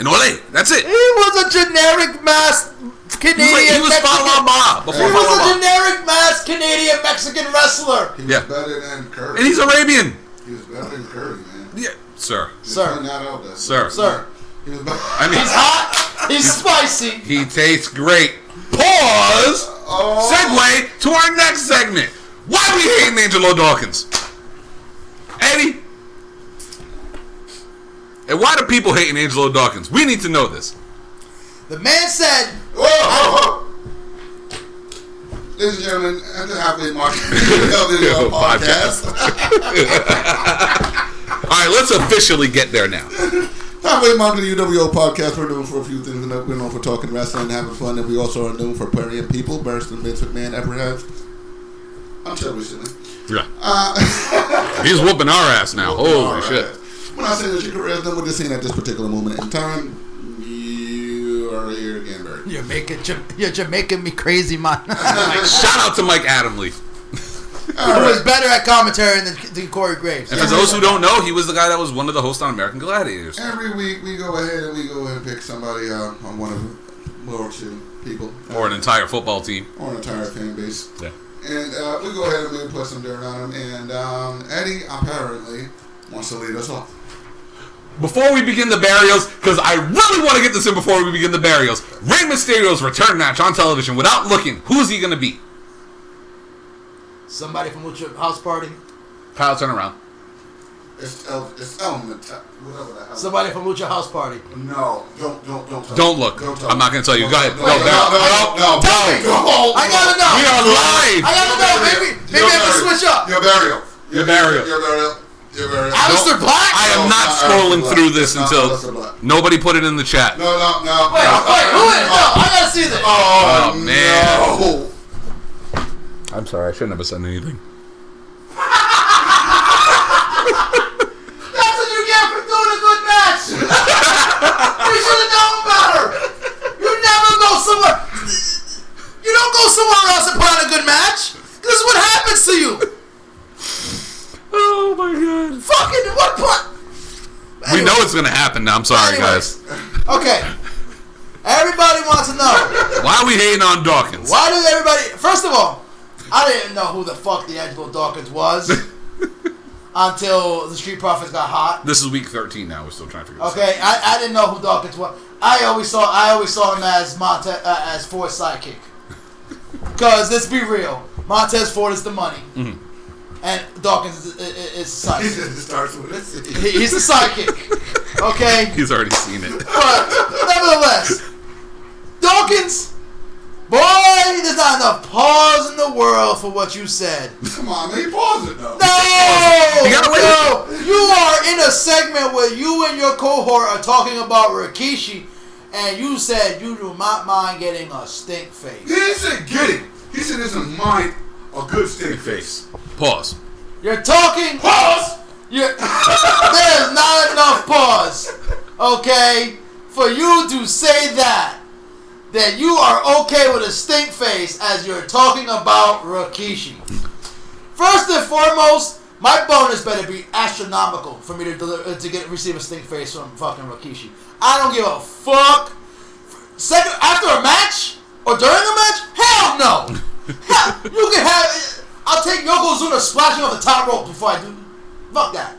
"Sim" and "ole." That's it. He was a generic masked He was, Canadian. like, he was Mexican. Falaba He before was a Falaba. generic masked Canadian Mexican wrestler. He was Yeah. better than Curry. And he's Arabian. he was better than Curry, man. Yeah, sir. Just Sir. putting that. Sir. Sir, He was better. I mean, he's hot. He's spicy. he tastes great. Pause. Oh. Segue to our next segment. Why we hating Angelo Dawkins? Eddie? And why do people hating Angelo Dawkins? We need to know this. The man said, Whoa, whoa, whoa. Ladies and gentlemen, at the halfway mark of the video podcast. All right, let's officially get there now. Halfway mark of the UWO podcast. We're known for a few things. We're known for talking wrestling and having fun, and we also are known for burying people, worse than Vince McMahon ever has. Until recently. Yeah. Uh, He's whooping our ass now. Holy Alright. shit. When I say that your career is done with this scene at this particular moment in time, you are here again, Barry. "You're making Jam- you're Jamaican me crazy, man." Shout out to Mike Adamle. Who was better at commentary than, than Corey Graves? And for those who don't know, he was the guy that was one of the hosts on American Gladiators. Every week we go ahead and we go ahead and pick somebody uh, on one of one or two people, Or an entire football team. or an entire fan base, Yeah. and uh, we go ahead and we put some dirt on them. And um, Eddie apparently wants to lead us off. Before we begin the burials, because I really want to get this in before we begin the burials, Rey Mysterio's return match on television without looking, who is he going to beat? Somebody from Lucha House Party. Kyle, turn around. It's El, it's Element, whatever the hell. Somebody from Lucha House Party. no, don't don't don't. Tell Don't look. Don't tell I'm not gonna tell you. Go ahead. tell Go, me. No, no, no, no. Tell me. No, I gotta know. We are live. I gotta know. Maybe maybe I can switch up. Your burial. Your burial. Your burial. Your burial. Aleister Don't- Black. I am No, not not scrolling Aleister through this Not until nobody put it in the chat. No, no, no. wait, no. wait, who is? No, I gotta see this. Oh, Oh, man. No. I'm sorry. I shouldn't have said anything. That's what you get for doing a good match. you should have known better. You never go somewhere. You don't go somewhere else and put on a good match. This is what happens to you. Oh my god. Fucking what part? We know it's gonna happen now. I'm sorry, Anyways. guys. Okay. Everybody wants to know. Why are we hating on Dawkins? Why does everybody? First of all, I didn't know who the fuck the Angelo Dawkins was until the Street Profits got hot. This is week 13 now. We're still trying to figure this out. Okay, I, I didn't know who Dawkins was. I always saw I always saw him as Monte uh, as Ford's sidekick. Cause let's be real, Montez Ford is the money, and Dawkins is, is, is the He just starts with this. He- He's the sidekick. Okay, He's already seen it. but nevertheless, Dawkins, boy, there's not enough pause in the world for what you said. Come on, man. Pause it though. No, You gotta wait. no, you are in a segment where you and your cohort are talking about Rikishi, and you said you do not mind getting a stink He face. didn't say get it. He said it's a mind a good stink face. Pause. You're talking. Pause. You're, there's not enough pause, okay, for you to say that. That you are okay with a stink face as you're talking about Rikishi. First and foremost, my bonus better be astronomical for me to deliver, uh, to get receive a stink face from fucking Rikishi. I don't give a fuck. Second, after a match or during a match, hell no. Hell, you can have. I'll take Yokozuna splashing off the top rope before I do. Fuck that.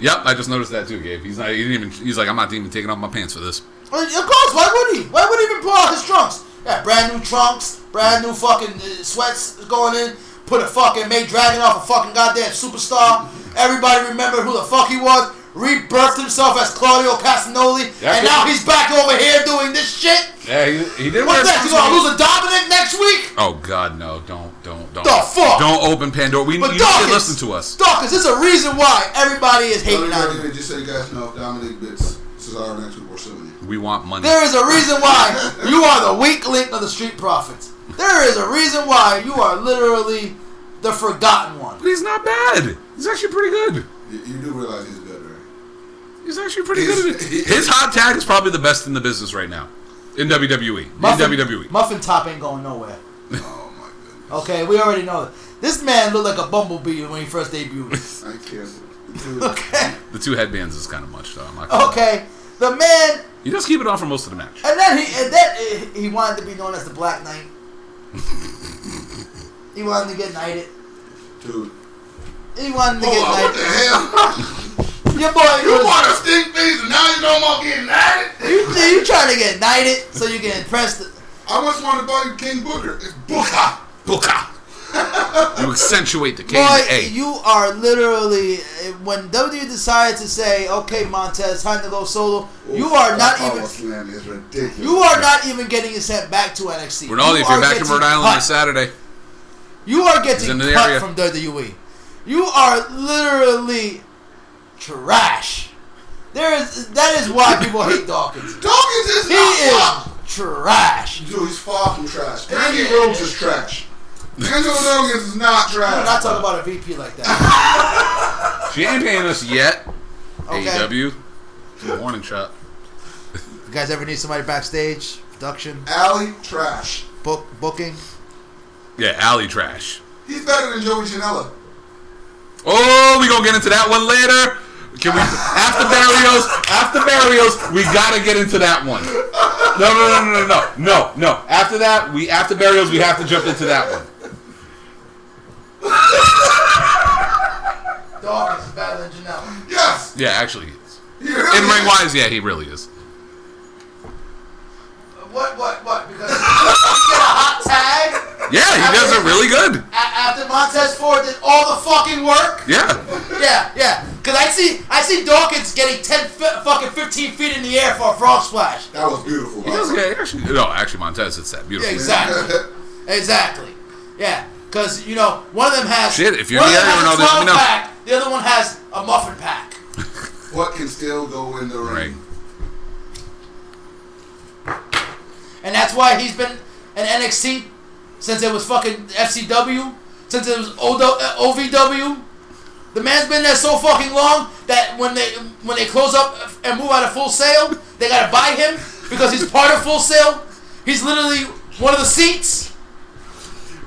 Yep, I just noticed that too, Gabe. He's not. He didn't even. He's like, I'm not even taking off my pants for this. Of course, why would he? Why would he even pull out his trunks? Yeah, brand new trunks, brand new fucking uh, sweats going in. Put a fucking May Dragon off a fucking goddamn superstar. Everybody remember who the fuck he was. Rebirthed himself as Claudio Castagnoli, Yeah, and now he's back over here doing this shit. Yeah, he, he did. What's that? You gonna lose a Dominik next week? Oh God, no! Don't, don't, don't. The fuck? Don't open Pandora. We But you need to listen to us. Dawkins, there's a reason why everybody is hating on you. Just so you guys know, if Dominik bits Cesaro next week, we're suing you. We want money. There is a reason why you are the weak link of the Street Profits. There is a reason why you are literally the forgotten one. But he's not bad. He's actually pretty good. You, you do realize he's good, right? He's actually pretty He's- good at it. he- His hot tag is probably the best in the business right now. In WWE. Muffin, in WWE. Muffin Top ain't going nowhere. Oh my goodness. Okay, we already know that. This man looked like a bumblebee when he first debuted. I can't. Dude, Okay, The two headbands is kind of much, though. I'm not gonna lie. okay. The man, He does keep it on for most of the match. and then he, and then he wanted to be known as the Black Knight. he wanted to get knighted. dude. He wanted to Hold get on, what the knighted. hell? Your boy, you was- want a stink face and now you don't want getting at it? you, you trying to get knighted so you can impress the. I once wanted to buy King Booker. It's Booker. Booka! you accentuate the K Boy, A. you are literally when WWE decided to say, "Okay, Montez, time to go solo." you are not even. power slam is ridiculous. You are not even getting it sent back to NXT. Ronaldo, You if you're are back in getting Rhode Island cut. this Saturday, You are getting in the cut area. from WWE. You are literally trash. There is that is why people hate Dawkins. Dawkins is He not is trash. Dude, he's far from trash. Randy Rhodes is trash. Angelo Dawkins is not I'm trash. not talking about a VP like that. she ain't paying us yet. Okay. AEW. Warning shot. You guys ever need somebody backstage, production, Alley, trash. book, booking? Yeah, alley trash. He's better than Joey Janela. Oh, we gonna get into that one later. Can we after burials? After burials, we gotta get into that one. No, no, no, no, no, no, no. After that, we after burials, we have to jump into that one. Dawkins is better than Janelle. Yes. Yeah, actually, he is. He really In ring wise, yeah, he really is. What, what, what? Because he get a hot tag Yeah, he does it really good. after Montez Ford did all the fucking work? Yeah, Yeah, yeah. Because I see, I see Dawkins getting 10, fi- fucking 15 feet in the air for a frog splash. That was beautiful. he does. Yeah, actually. No, actually, Montez hits that beautiful. Yeah, exactly. Exactly. Yeah. Because, you know, one of them has. Shit, if you're one the of them area, has a Ronaldo, let me know. pack, the other one has a muffin pack. what can still go in the Right. ring? And that's why he's been in NXT since it was fucking FCW, since it was uh, OVW. The man's been there so fucking long that when they when they close up and move out of Full Sail, they gotta buy him because he's part of Full Sail. He's literally one of the seats.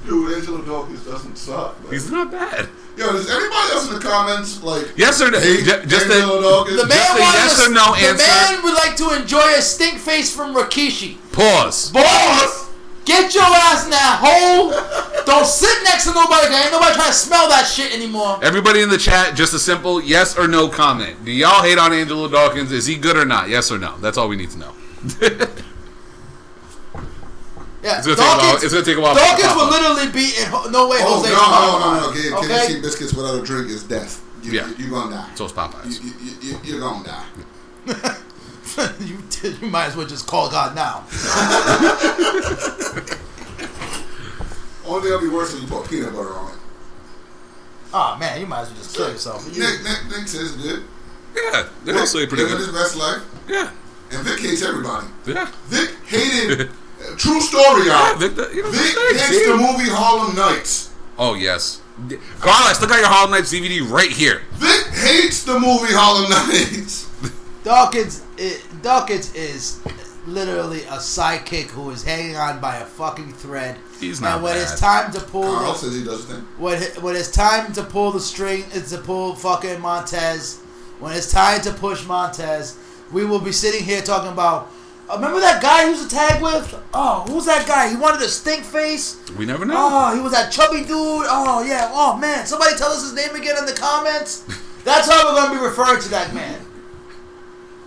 Dude, Angelo Dawkins doesn't suck. man. He's not bad. Yo, does anybody else in the comments like Yes or no? hate ju- Just Angelo a Dawkins? The man Just a wanted yes to- or no the answer. man would like to enjoy a stink face from Rikishi. pause. Boys, get your ass in that hole. Don't sit next to nobody. 'cause Ain't nobody trying to smell that shit anymore. Everybody in the chat, just a simple yes or no comment. Do y'all hate on Angelo Dawkins? Is he good or not? Yes or no? That's all we need to know. Yeah, It's gonna take a while. Dawkins, It's gonna take a while. for it to Dawkins will literally be in Ho- No Way Oh Jose. no no no no! Again, Okay? Tennessee biscuits without a drink is death. You, Yeah. you, you're gonna die. So it's Popeyes. You, you, you, you're gonna die. you, you might as well just call God now. Only thing that'll be worse if you put peanut butter on it. Oh man, you might as well just kill yourself. You- Nick, Nick, Nick says good. Yeah, they're also pretty Living good. his best life. Yeah, And Vic hates everybody. yeah. Vic hated. uh, true story, y'all. Victor, you know, Vic thanks, hates the movie Harlem Nights. Oh yes, Carl, I still got your Harlem Nights DVD right here. Vic hates the movie Harlem Nights. Dawkins, i Dawkins is literally a sidekick who is hanging on by a fucking thread. He's not And when bad. it's time to pull Carl the says he does thing. when when it's time to pull the string, it's to pull fucking Montez. When it's time to push Montez, we will be sitting here talking about. Remember that guy he was a tag with? Oh, who's that guy? He wanted a stink face. We never know. Oh, he was that chubby dude. Oh yeah. Oh man, somebody tell us his name again in the comments. That's how we're gonna be referring to that man.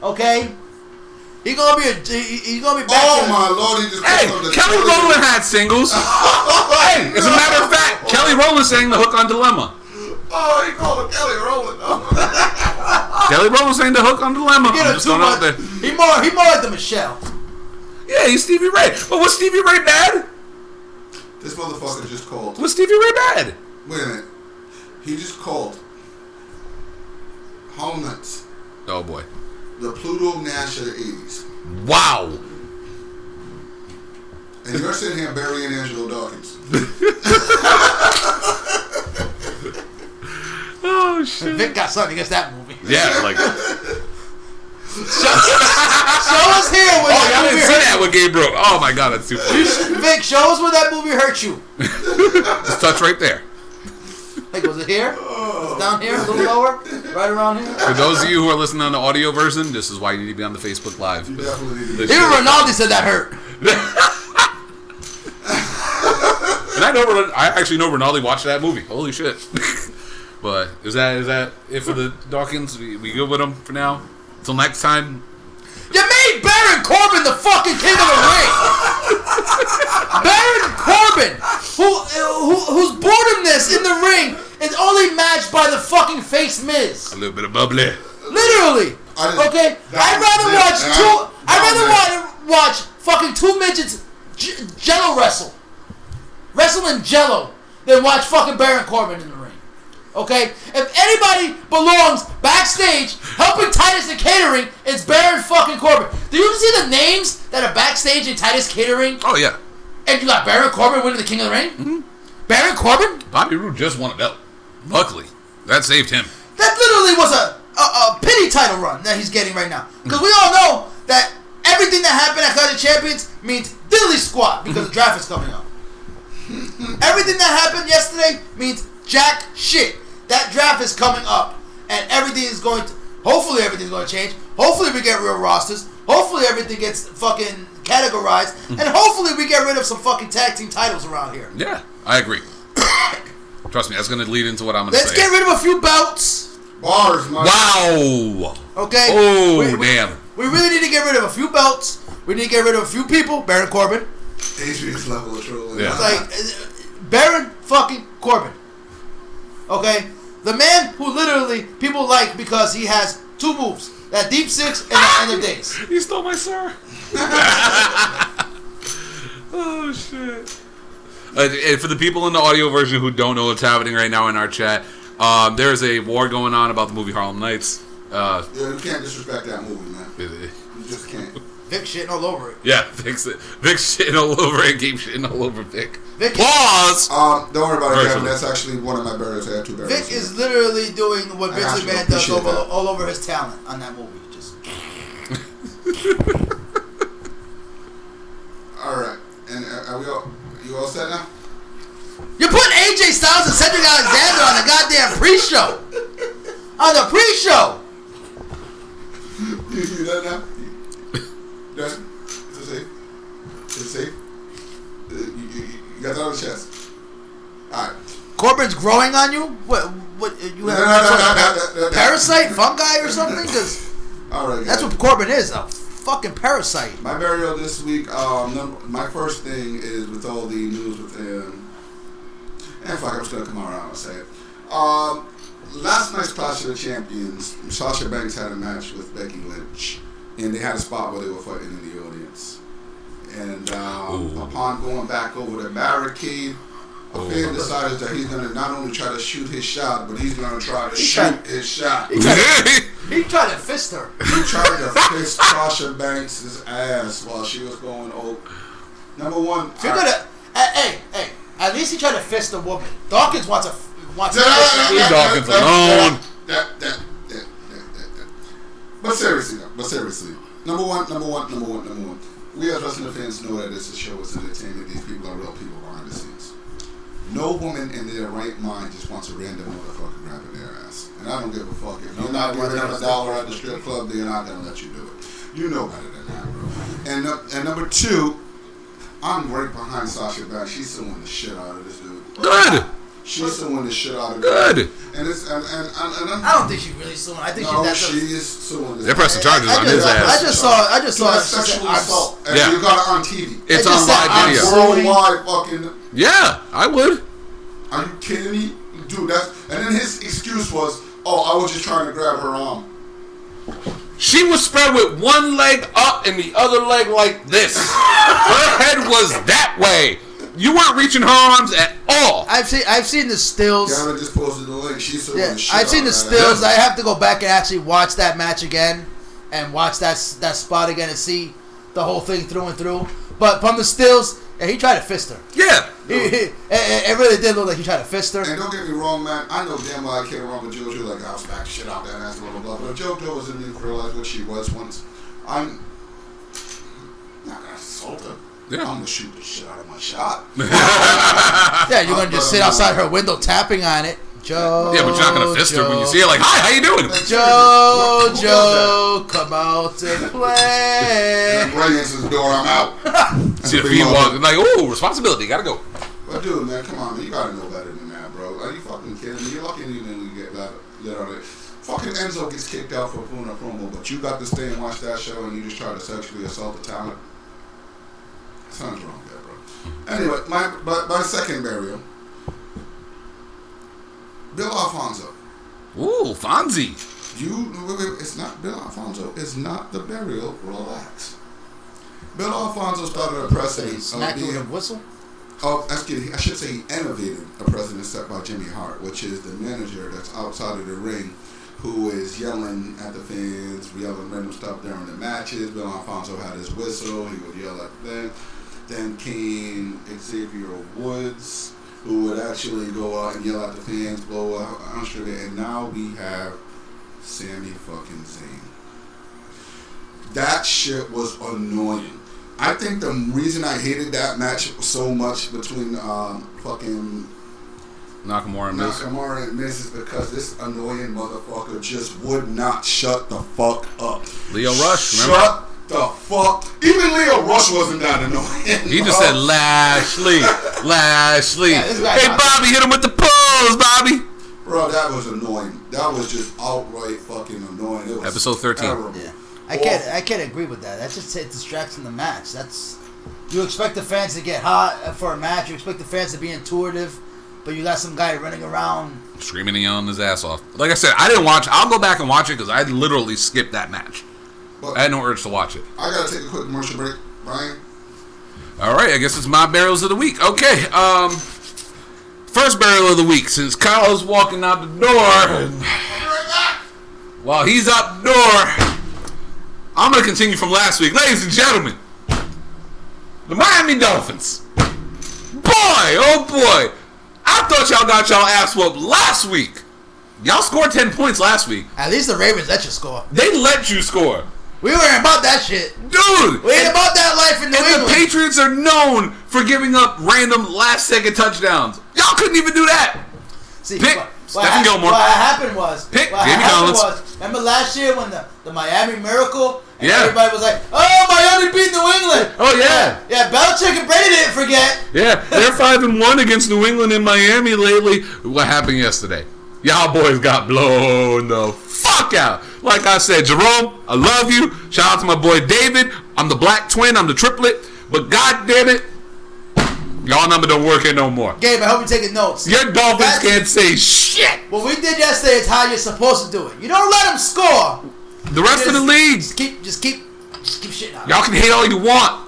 Okay. He gonna be a. He, he's gonna be back. Oh my lord, he just Hey, the Kelly. Rowland had singles. hey, as a matter of fact, Kelly Rowland sang the hook on Dilemma. Oh, he called him Kelly Rowland. Kelly Rowland sang the hook on Dilemma. Get I'm just going out there. He more. He more like the Michelle. Yeah, he's Stevie Ray. But was Stevie Ray bad? this motherfucker just called. Was Stevie Ray bad? Wait a minute. He just called Harlem Nights Oh boy. the Pluto Nash of the 80s. Wow. And you're sitting here burying Angelo Dawkins. Oh shit. Vic got something against that movie. Yeah, like. Show us here when Oh, y'all that didn't see hurt that with Gabriel. Oh my god, that's too funny. Vic, show us where that movie hurt you. Just touch right there. Like, was it here? Was it down here? A little lower? Right around here? For those of you who are listening on the audio version, this is why you need to be on the Facebook Live. You definitely need to This. Even shit- Ronaldo said that hurt. And I know, Ron- I actually know Ronaldo watched that movie. Holy shit! but is that is that it for the Dawkins? We, we good with them for now. Till next time. You made Baron Corbin the fucking king of the ring. Baron Corbin, who, who whose boredomness in the ring is only matched by the fucking face Miz. A little bit of bubbly. Literally. I Okay? I'd rather it. watch And two. I- I'd rather was watch fucking two midgets j- jello wrestle. Wrestle in jello than watch fucking Baron Corbin in the ring. Okay? If anybody belongs backstage helping Titus in catering, it's Baron fucking Corbin. Do you even see the names that are backstage in Titus catering? Oh yeah, And you got Baron Corbin winning the King of the Ring? Mm-hmm. Baron Corbin? Bobby Roode just won a belt. Luckily, that saved him. That literally was a, a, a pity title run that he's getting right now. Because we all know that everything that happened at Clash of Champions means dilly squat because the draft is coming up. everything that happened yesterday means jack shit. That draft is coming up. And everything is going to. Hopefully, everything's going to change. Hopefully, we get real rosters. Hopefully, everything gets fucking categorized. and hopefully, we get rid of some fucking tag team titles around here. Yeah, I agree. Trust me, that's going to lead into what I'm going to say. Let's get rid of a few belts. Bars, man. wow. Okay? Oh We- we- damn. We really need to get rid of a few belts. We need to get rid of a few people. Baron Corbin. Adrian's level of trolling. Yeah. Like, uh, Baron fucking Corbin. Okay? The man who literally people like because he has two moves. That deep six and the end of days. You stole my sir. oh shit. Uh, and for the people in the audio version who don't know what's happening right now in our chat, um, there's a war going on about the movie Harlem Nights. Uh, Yeah, you can't disrespect that movie, man. it- it- You just can't. Vic shitting all over it. yeah, Vic's, Vic's shitting all over it, game shitting all over Vic. Vic- Pause! Um, don't worry about it, Kevin. That's actually one of my burials. I have two burials. Vic is literally doing what Vince McMahon does over, that. all over his talent on that movie. Just All right. And uh, are we all? You all set now? You're putting AJ Styles and Cedric Alexander on the goddamn pre-show. On the pre-show. You, you done now? Is it safe? Is it safe? Uh, You, you, you got that on the chest. All right. Corbin's growing on you? What? What? You have No, no, no, parasite, fungi, or something? Because All right. that's what Corbin is—a fucking parasite. My burial this week. Um, num- my first thing is with all the news with him. And fuck, I'm just gonna come around and say it. Um, last night's Clash of the Champions, Sasha Banks had a match with Becky Lynch, and they had a spot where they were fighting in the audience. And um, upon going back over the barricade, A fan decides that he's gonna not only try to shoot his shot, but he's gonna try to shoot tried- his shot. He tried to fist her. He tried to fist Sasha Banks' ass while she was going oh. Number one, If you're I- gonna, hey, hey, hey, at least he tried to fist a woman. Dawkins wants a wants a That- fist. Leave Dawkins alone. That, that. But seriously, though, but seriously, number one, number one, number one, number one. We as wrestling fans know that this is show is entertainment. These people are real people behind the scenes. No woman in their right mind just wants a random motherfucker grabbing their ass. And I don't give a fuck. If you're not giving them a dollar at the strip club, they're not gonna let you do it. You know better than that, bro. And uh, and number two, I'm right behind Sasha Banks. She's suing the shit out of this dude. Good. She's suing the shit out of Good. This. And it's and and, and, and I'm, I don't think she really suing. I think no, she she that's. is suing. They're pressing charges I on just, his I ass. just saw. I just saw. That's she said, sexual I'm- assault, and Yeah. you got it on TV. It's on just said live I'm video. Worldwide, fucking. Yeah, I would. Are you kidding me, dude? That's and then his excuse was, "Oh, I was just trying to grab her arm." She was spread with one leg up and the other leg like this. Her head was that way. You weren't reaching her arms at all. I've seen. I've seen the stills. Gavin just posted the link. She's suing Yeah, I've seen the stills. ass. I have to go back and actually watch that match again, and watch that that spot again and see the whole thing through and through. But from the stills, yeah, he tried to fist her. Yeah. He, he, it, it really did look like he tried to fist her. And don't get me wrong, man. I know damn well I can't wrong with JoJo. Like I was back shit out that ass, blah blah blah. But if JoJo was in me to realize what she was once, I'm not gonna assault her. Yeah. I'm gonna shoot the shit out of my shot. Yeah, you're gonna just sit outside her window tapping on it. Joe. Yeah, but you're not gonna fist her when you see her like, hi, how you doing? Joe, Who Joe, come out and play. And right answers the door. I'm out. See the Big feet mother- walk like, oh, responsibility, gotta go. But dude, man, come on, man. You gotta know better than that, bro. Are you fucking kidding me? You're lucky you didn't get let, let out it. Fucking Enzo gets kicked out for doing a promo, but you got to stay and watch that show and you just try to sexually assault the talent. Something's wrong there, bro. Anyway, my my, my second burial. Bill Alfonso. Ooh, Fonzie. You, wait, wait, it's not Bill Alfonso. It's not the burial. Relax. Bill Alfonso started a precedent of Smacked with a whistle. Oh, excuse me. I should say he innovated a precedent set by Jimmy Hart, which is the manager that's outside of the ring who is yelling at the fans, yelling random stuff during the matches. Bill Alfonso had his whistle. He would yell at them. Then came Xavier Woods, who would actually go out and yell at the fans, blow out instrument. And now we have Sami fucking Zayn. That shit was annoying. I think the reason I hated that match so much between um, fucking Nakamura and Miz. Nakamura and Miz is because this annoying motherfucker just would not shut the fuck up. Lio Rush, Shut remember? The fuck. Even Lio Rush wasn't that annoying. He just said Lashley, Lashley. Yeah, this hey, Bobby, hit him with the pose, Bobby. Bro, that was annoying. That was just outright fucking annoying. It was Episode 13. terrible. Yeah, I can't. I can't agree with that. That's just it distracts from the match. That's you expect the fans to get hot for a match. You expect the fans to be intuitive, but you got some guy running around. Screaming and yelling his ass off. Like I said, I didn't watch. I'll go back and watch it because I literally skipped that match. But I had no urge to watch it. I gotta take a quick commercial break, Brian. All right, I guess it's my burials of the week. Okay, um, first burial of the week since Kyle's walking out the door. I'll be right back. While he's out the door, I'm gonna continue from last week, ladies and gentlemen. The Miami Dolphins. Boy, oh boy, I thought y'all got y'all ass whooped last week. Y'all scored ten points last week. At least the Ravens let you score. They let you score, We weren't about that shit. dude. We ain't about that life in New And the Patriots are known for giving up random last second touchdowns. Y'all couldn't even do that. See, Pick what, Stephen hap- Gilmore. What happened was, Pick what Jamie Collins. was, remember last year when the, the Miami Miracle, and Yeah. everybody was like, "Oh, Miami beat New England." Oh, yeah. yeah. Belichick and Brady didn't forget. Yeah, they're five and one against New England and Miami lately. What happened yesterday? Y'all boys got blown the fuck out. Like I said, Jerome, I love you. Shout out to my boy David. I'm the black twin. I'm the triplet. But god damn it, y'all number don't work here no more. Gabe, I hope you're taking notes. Your Dolphins That's- can't say shit. What we did yesterday is how you're supposed to do it. You don't let them score. The rest of the Just- league, Just keep, just keep, just keep shit. 'em. y'all can hate all you want.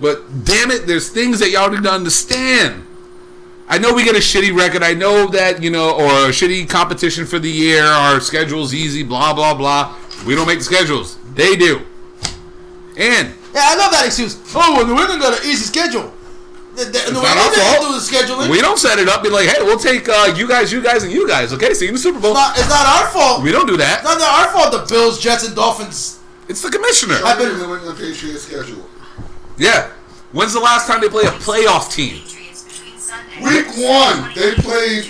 But damn it, there's things that y'all need to understand. I know we get a shitty record. I know that you know, or a shitty competition for the year. Our schedule's easy. Blah blah blah. We don't make the schedules. They do. And Yeah, I love that excuse. Oh, well, New England got an easy schedule. The, the, New not our fault. do the scheduling. we don't set it up. Be like, hey, we'll take uh, you guys, you guys, and you guys. Okay, see you in the Super Bowl. it's, not, it's not our fault. We don't do that. It's that. not our fault. The Bills, Jets, and Dolphins. It's the commissioner. I've been- New England Patriots schedule. Yeah. When's the last time they play a playoff team? Week one, they played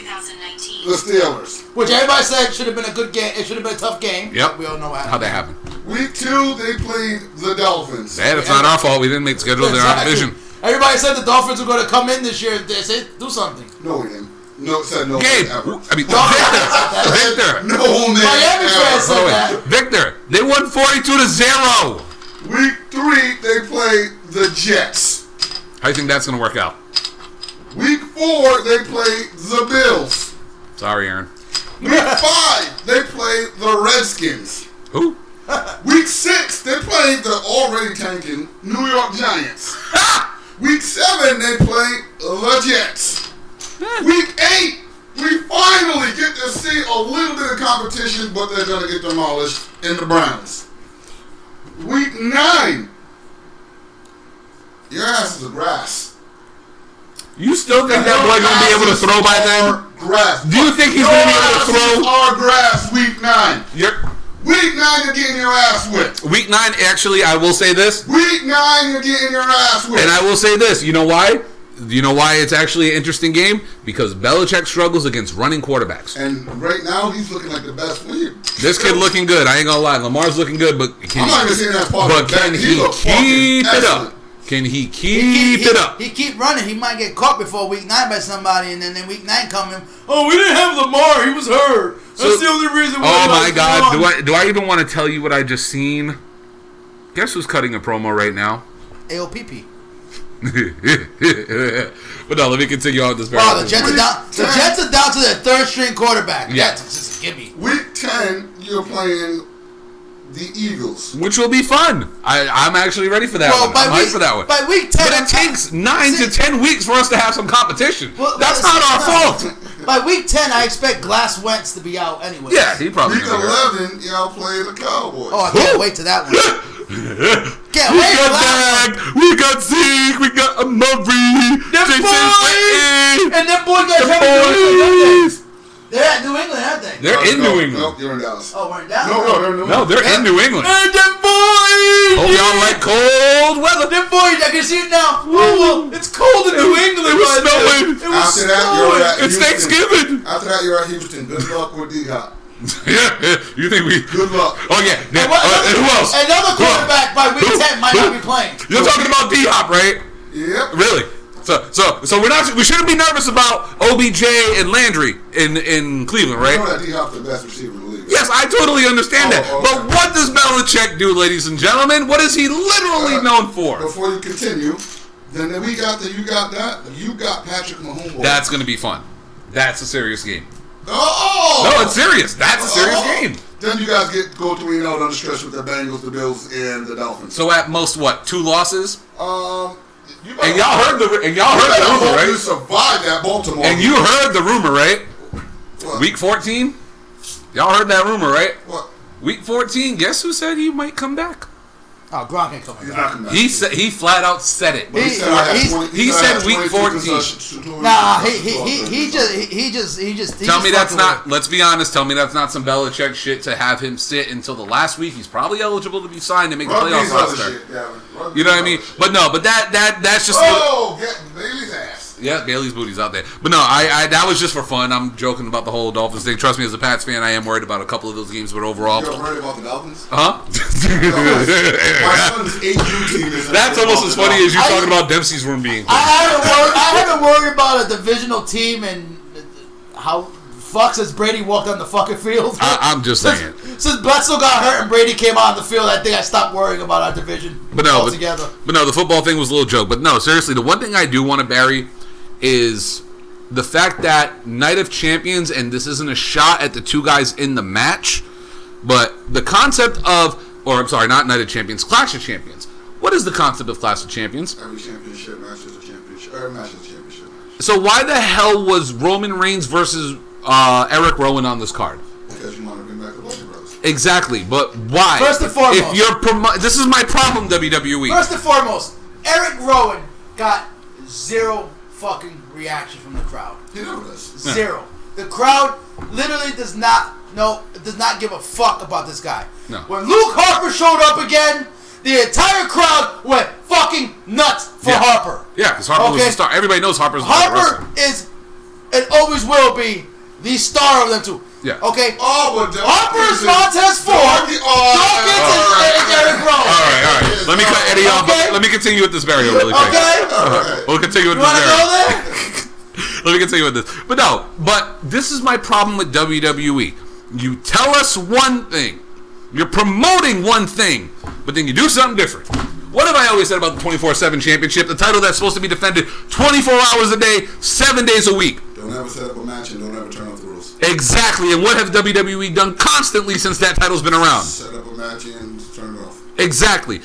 The Steelers. Which everybody said should have been a good game. It should have been a tough game. Yep. We all know what How that happened? Week two, they played the Dolphins. Hey, it's not our fault. We didn't make the schedule. They're our Exactly. division. Everybody said the Dolphins were going to come in this year. They said do something. No, we didn't. No, said no Gabe, ever. I mean Victor, Victor, No man Miami fans ever. said that. Victor. They won forty-two to zero. Week three, they played the Jets. How do you think that's gonna work out? Week four, they play the Bills. Sorry, Aaron. Week five, they play the Redskins. Who? Week six, they play the already tanking New York Giants. Week seven, they play the Jets. Hmm. Week eight, we finally get to see a little bit of competition, but they're going to get demolished in the Browns. Week nine, your ass is a grass. You still think that boy gonna be able to throw by then? Grass. Do you think he's Your gonna be able to throw? Are grass week nine. You're, Week nine, you're getting your ass whipped. week nine, actually, I will say this, Week nine, you're getting your ass whipped. and I will say this. You know why? You know why it's actually an interesting game? Because Belichick struggles against running quarterbacks. And right now, he's looking like the best player. This kid looking good. I ain't gonna lie. Lamar's looking good, but can I'm not even he, saying that's part but can he keep it up? Can he He keep he, it up? He keep running. He might get caught before week nine by somebody, and then in week nine coming. Oh, we didn't have Lamar. He was hurt. That's So- the only reason. Oh my God! Do I do I even want to tell you what I just seen? Guess who's cutting a promo right now? AOPP. but no, let me continue on this. very Wow, the quickly. Jets are down. The Jets are down to their third string quarterback. Yeah. That's just a gimme. Week 10, you're playing the Eagles. which will be fun. I I'm actually ready for that Well, one. by I'm week hyped for that one. by week ten, but it takes nine See- to ten weeks for us to have some competition. Well, That's not our it's- fault. By week ten, I expect Glass Wentz to be out anyway. Yeah, he probably. Week gonna go. 11, y'all play the Cowboys. Oh, I can't Who? wait to that one. Can't We got that. Dak, we got Zeke, we got a Murray, Them Jason boys! And them boy got The Trevor They're at New England, aren't they? They're in no, New England. No, you're in Dallas. Oh, we're in Dallas. No, no, they're in New England. No, they're in New England. And them boys! Oh, y'all like cold weather? Them boys, I can see it now. Oh, well, it's cold in New England. It was right there. snowing. It was After that, you're snowing. at It's Houston. Thanksgiving. After that, you're at Houston. Good luck with D-Hop. yeah, you think we? Good luck. Oh yeah. And yeah. what- Uh, who else? Another Who quarterback by week Who? 10 might Who? not be playing. You're talking about D Hop, right? Yep. Really? So, so, so we're not. We shouldn't be nervous about OBJ and Landry in in Cleveland, You know right? that D-Hop's the best receiver in the league. Yes, I totally understand that. Oh, okay. But what does Belichick do, ladies and gentlemen? What is he literally Uh, known for? Before you continue, then we got the you got that you got Patrick Mahomes. That's going to be fun. That's a serious game. oh No, it's serious. That's a serious Oh. game. Then you guys get go three and out on the stretch with the Bengals, the Bills, and the Dolphins. So at most, what two losses? Um, And y'all heard the and y'all heard the rumor, hope you right? survive that Baltimore. And you heard the rumor, right? what? Week 14? Y'all heard that rumor, right? What? Week 14, guess who said he might come back? Oh, Gronk ain't coming He's back. not coming back. He said he flat out said it. But he He- said I had he's- 20 he said week 14. concussions, 22 Nah, he he, he, he just he, he just he just he Tell just me that's fucking not. with Let's be honest. Tell me that's not some Belichick shit to have him sit until the last week. He's probably eligible to be signed and make the Rugby's playoff roster. shit, Gavin. You know what I mean? shit. But no, but that that that's just. Oh, get Bailey's ass. Yeah, Bailey's booty's out there. But no, I, I that was just for fun. I'm joking about the whole Dolphins thing. Trust me, as a Pats fan, I am worried about a couple of those games, but overall, You're worried about the Dolphins? huh? My son's AU team. That's almost as funny as you talking about Dempsey's room being. I haven't worried, I haven't worried about a divisional team and how fuck since Brady walked on the fucking field. I, I'm just saying. since, since Bledsoe got hurt and Brady came on the field, I think I stopped worrying about our division But no, but, but no, the football thing was a little joke. But no, seriously, the one thing I do want to bury is the fact that Night of Champions, and this isn't a shot at the two guys in the match, but the concept of, or I'm sorry, not Night of Champions, Clash of Champions. What is the concept of Clash of Champions? Every championship match is a championship. Every match is a championship match. So why the hell was Roman Reigns versus uh, Eric Rowan on this card? Because you want to bring back the Lucha Bros. Exactly, but why? First and foremost. if you're promo- this is my problem, WWE. First and foremost, Eric Rowan got zero fucking reaction from the crowd. He never does. Zero. The crowd literally does not no does not give a fuck about this guy. No. When Luke Harper showed up again, the entire crowd went fucking nuts for Yeah. Harper. yeah, because Harper was Okay. the star. Everybody knows Harper's the best Harper is and always will be the star of them two. Yeah. Okay. Oh, but the- Harper is the- Montez Ford. Doggy- oh, Dawkins all is Eric Rowan. All right, all right. Let me cut Eddie off. Okay. Let me continue with this burial really quick. Okay. All right. Uh-huh. We'll continue with You this want to burial. go there? Let me continue with this. But no, but this is my problem with WWE. You tell us one thing, you're promoting one thing, but then you do something different. What have I always said about the 24 7 championship? The title that's supposed to be defended 24 hours a day, 7 days a week. Don't ever set up a match and don't ever turn off the rules. Exactly. And what have WWE done constantly since that title's been around? Set up a match and turn it off. Exactly.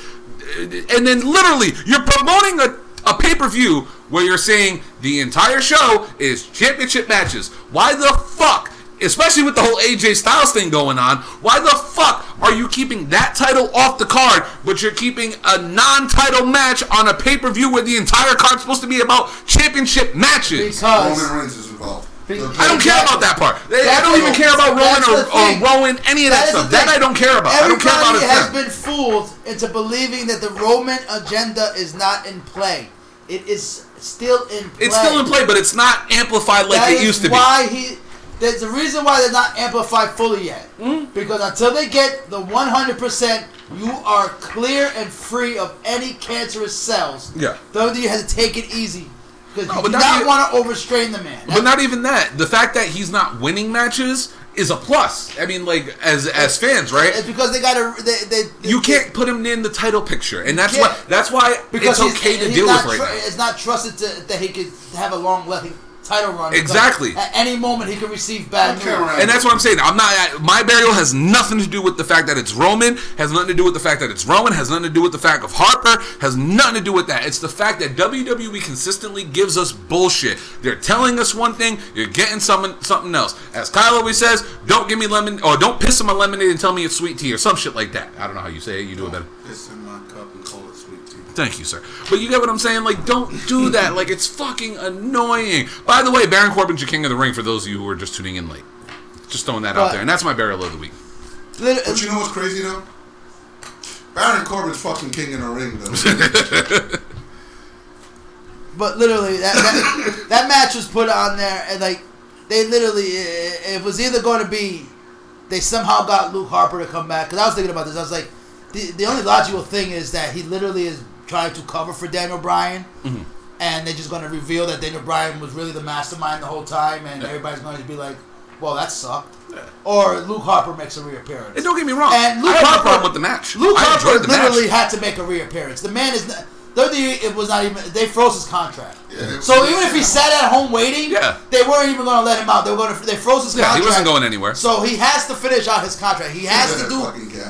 And then literally, you're promoting a, a pay per view where you're saying the entire show is championship matches. Why the fuck, especially with the whole AJ Styles thing going on, why the fuck are you keeping that title off the card, but you're keeping a non title match on a pay per view where the entire card's supposed to be about championship matches? Because Roman Reigns is involved. Be- I don't care about that part. I don't even care about Roman or, or. Rowan, any of that, That stuff. That. I don't care about. I don't care about Everybody it. has been fooled into believing that the Roman agenda is not in play. It is still in play. It's still in play, but it's not amplified like That it used to be. why he. There's a reason why they're not amplified fully yet. Hmm? Because until they get the 100%, you are clear and free of any cancerous cells. Yeah. WWE has to take it easy. Because No, you but do not want to overstrain the man. But not even that. The fact that he's not winning matches is a plus. I mean, like as as fans, right? It's because they got to. They, they, You can't put him in the title picture, and that's why that's why because it's he's- okay to deal with right tr- now. It's not trusted to, that he could have a long lasting title run. Exactly. At any moment, he could receive bad news. right. And that's what I'm saying. I'm not. My burial has nothing to do with the fact that it's Roman. Has nothing to do with the fact that it's Roman. Has nothing to do with the fact of Harper. Has nothing to do with that. It's the fact that WWE consistently gives us bullshit. They're telling us one thing. You're getting something something else. As Kyle always says, don't give me lemon or don't piss in my lemonade and tell me it's sweet tea or some shit like that. I don't know how you say it. You do it better. Piss in my cup and call it sweet tea. Thank you, sir. But you get what I'm saying? Like, don't do that. Like, it's fucking annoying. By the way, Baron Corbin's your king of the ring for those of you who are just tuning in late. Just throwing that out there. And that's my burial of the week. But you know what's crazy though? Baron Corbin's fucking king in the ring though. But literally, that, that that match was put on there, and like they literally, it, it was either going to be they somehow got Luke Harper to come back. Because I was thinking about this, I was like, the the only logical thing is that he literally is trying to cover for Daniel Bryan, Mm-hmm. and they're just going to reveal that Daniel Bryan was really the mastermind the whole time, and everybody's going to be like, well, that sucked. Or Luke Harper makes a reappearance. And don't get me wrong. And Luke I no Harper, problem with the match. Luke I Harper the literally match. had to make a reappearance. The man is not. WWE, it was not even. They froze his contract. Yeah, so even if he sat at home waiting, Yeah. they weren't even going to let him out. They were going to. They froze his Yeah, he wasn't going anywhere. So he has to finish out his contract. He has to do.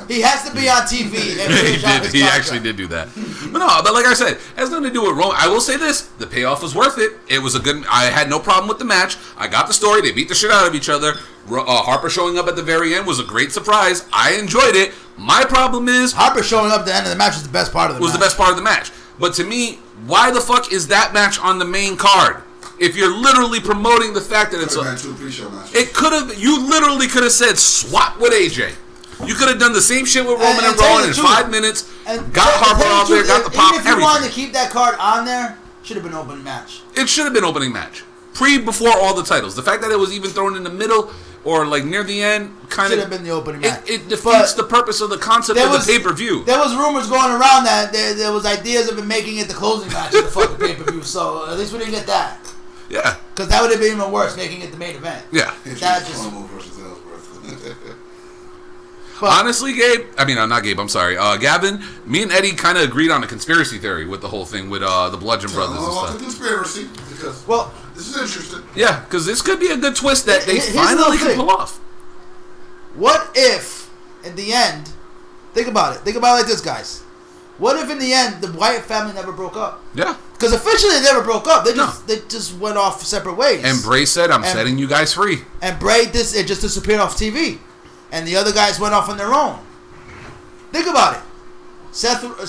He has to be on TV and he out did. his He contract. actually did do that. But no, but like I said, it has nothing to do with Roman. I will say this: the payoff was worth it. It was a good. I had no problem with the match. I got the story. They beat the shit out of each other. Ro- Uh, Harper showing up at the very end was a great surprise. I enjoyed it. My problem is Harper showing up at the end of the match is the best part of the match. was the best part of the match. But to me, why the fuck is that match on the main card? If you're literally promoting the fact that it's a, two pre-show matches. it could have. You literally could have said swap with AJ. You could have done the same shit with Roman And- and, and tell you Rowan in truth, five minutes. And got Harper tell out there, truth, got the if- pop, Even if you wanted to keep that card on there, should have been opening match. It should have been opening match. Pre before all the titles. The fact that it was even thrown in the middle or like near the end kind Should of have been the opening it, match. it defeats But the purpose of the concept there of was- the pay per view. There was rumors going around that there, there was ideas of him making it the closing match of the fucking pay per view. So at least we didn't get that. Yeah, Because that would have been even worse, making it the main event. yeah. It's that just just- promo versus Ellsworth. But Honestly, Gabe, I mean, I'm not Gabe. I'm sorry, uh, Gavin. Me and Eddie kind of agreed on a conspiracy theory with the whole thing with uh, the Bludgeon Brothers and stuff. the conspiracy because well, this is interesting. Yeah, because this could be a good twist that they Here's finally can pull off. what if in the end? Think about it. Think about it like this, guys. What if in the end the Wyatt family never broke up? Yeah. Because officially they never broke up. They just No. they just went off separate ways. And Bray said, "I'm And- setting you guys free." and Bray this it just disappeared off TV, and the other guys went off on their own. Think about it. Seth, uh,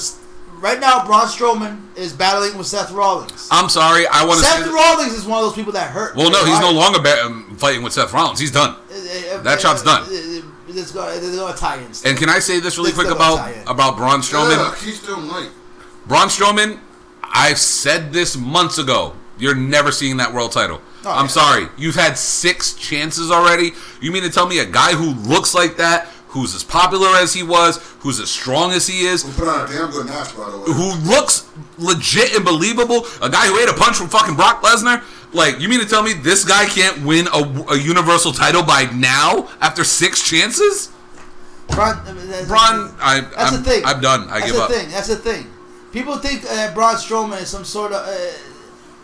right now, Braun Strowman is battling with Seth Rollins. I'm sorry. I want to. Seth see Rollins is one of those people that hurt. well, no, he's no longer ba- um, fighting with Seth Rollins. He's done. Uh, uh, That uh, shot's done. There's going there's going to tie in. And can I say this really quick about Italian. about Braun Strowman? Yeah, he's still Mike. Braun Strowman, I've said this months ago. You're never seeing that world title. Oh, I'm yeah. sorry. You've had six chances already. You mean to tell me a guy who looks like that, who's as popular as he was, who's as strong as he is, Who put on a damn good match, by the way. who looks legit and believable, a guy who ate a punch from fucking Brock Lesnar? Like, you mean to tell me this guy can't win a, a universal title by now after six chances? Braun, uh, that's- Braun, I, That's I'm, the thing. I'm done. I That's give the up. thing. That's the thing. People think uh, Braun Strowman is some sort of. Uh,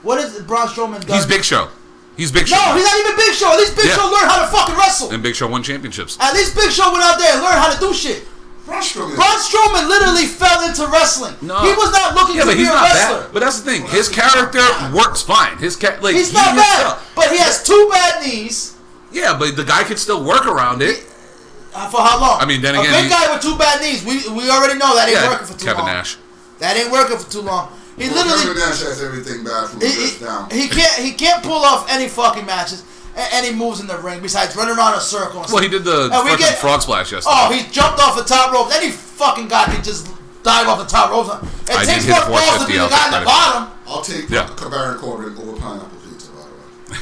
what is Braun Strowman done? He's Big Show. He's Big Show. No, he's not even Big Show. At least Big Yeah. Show learned how to fucking wrestle. and Big Show won championships. At least Big Show went out there and learned how to do shit. Braun Strowman. Braun Strowman literally fell into wrestling. No. He was not looking Yeah, to but be a not wrestler. bad. But that's the thing. His character works fine. His ca- like He's he not bad, himself- but he has two bad knees. Yeah, but the guy could still work around it. Uh, for how long? I mean, then a again, big he- guy with two bad knees. We we already know that ain't Yeah, working for too Kevin long. Kevin Nash. That ain't working for too long. He Well, literally Kevin has everything bad from he, the he, wrist down. he can't he can't pull off any fucking matches, a- any moves in the ring besides running around a circle. And Well, he did the And we get- frog splash yesterday. Oh, he jumped off the top rope. Any fucking guy can just dive off the top rope. It I takes did more balls to be the guy in the the bottom. I'll take Yeah. Baron Corbin over pineapple pizza, by the way.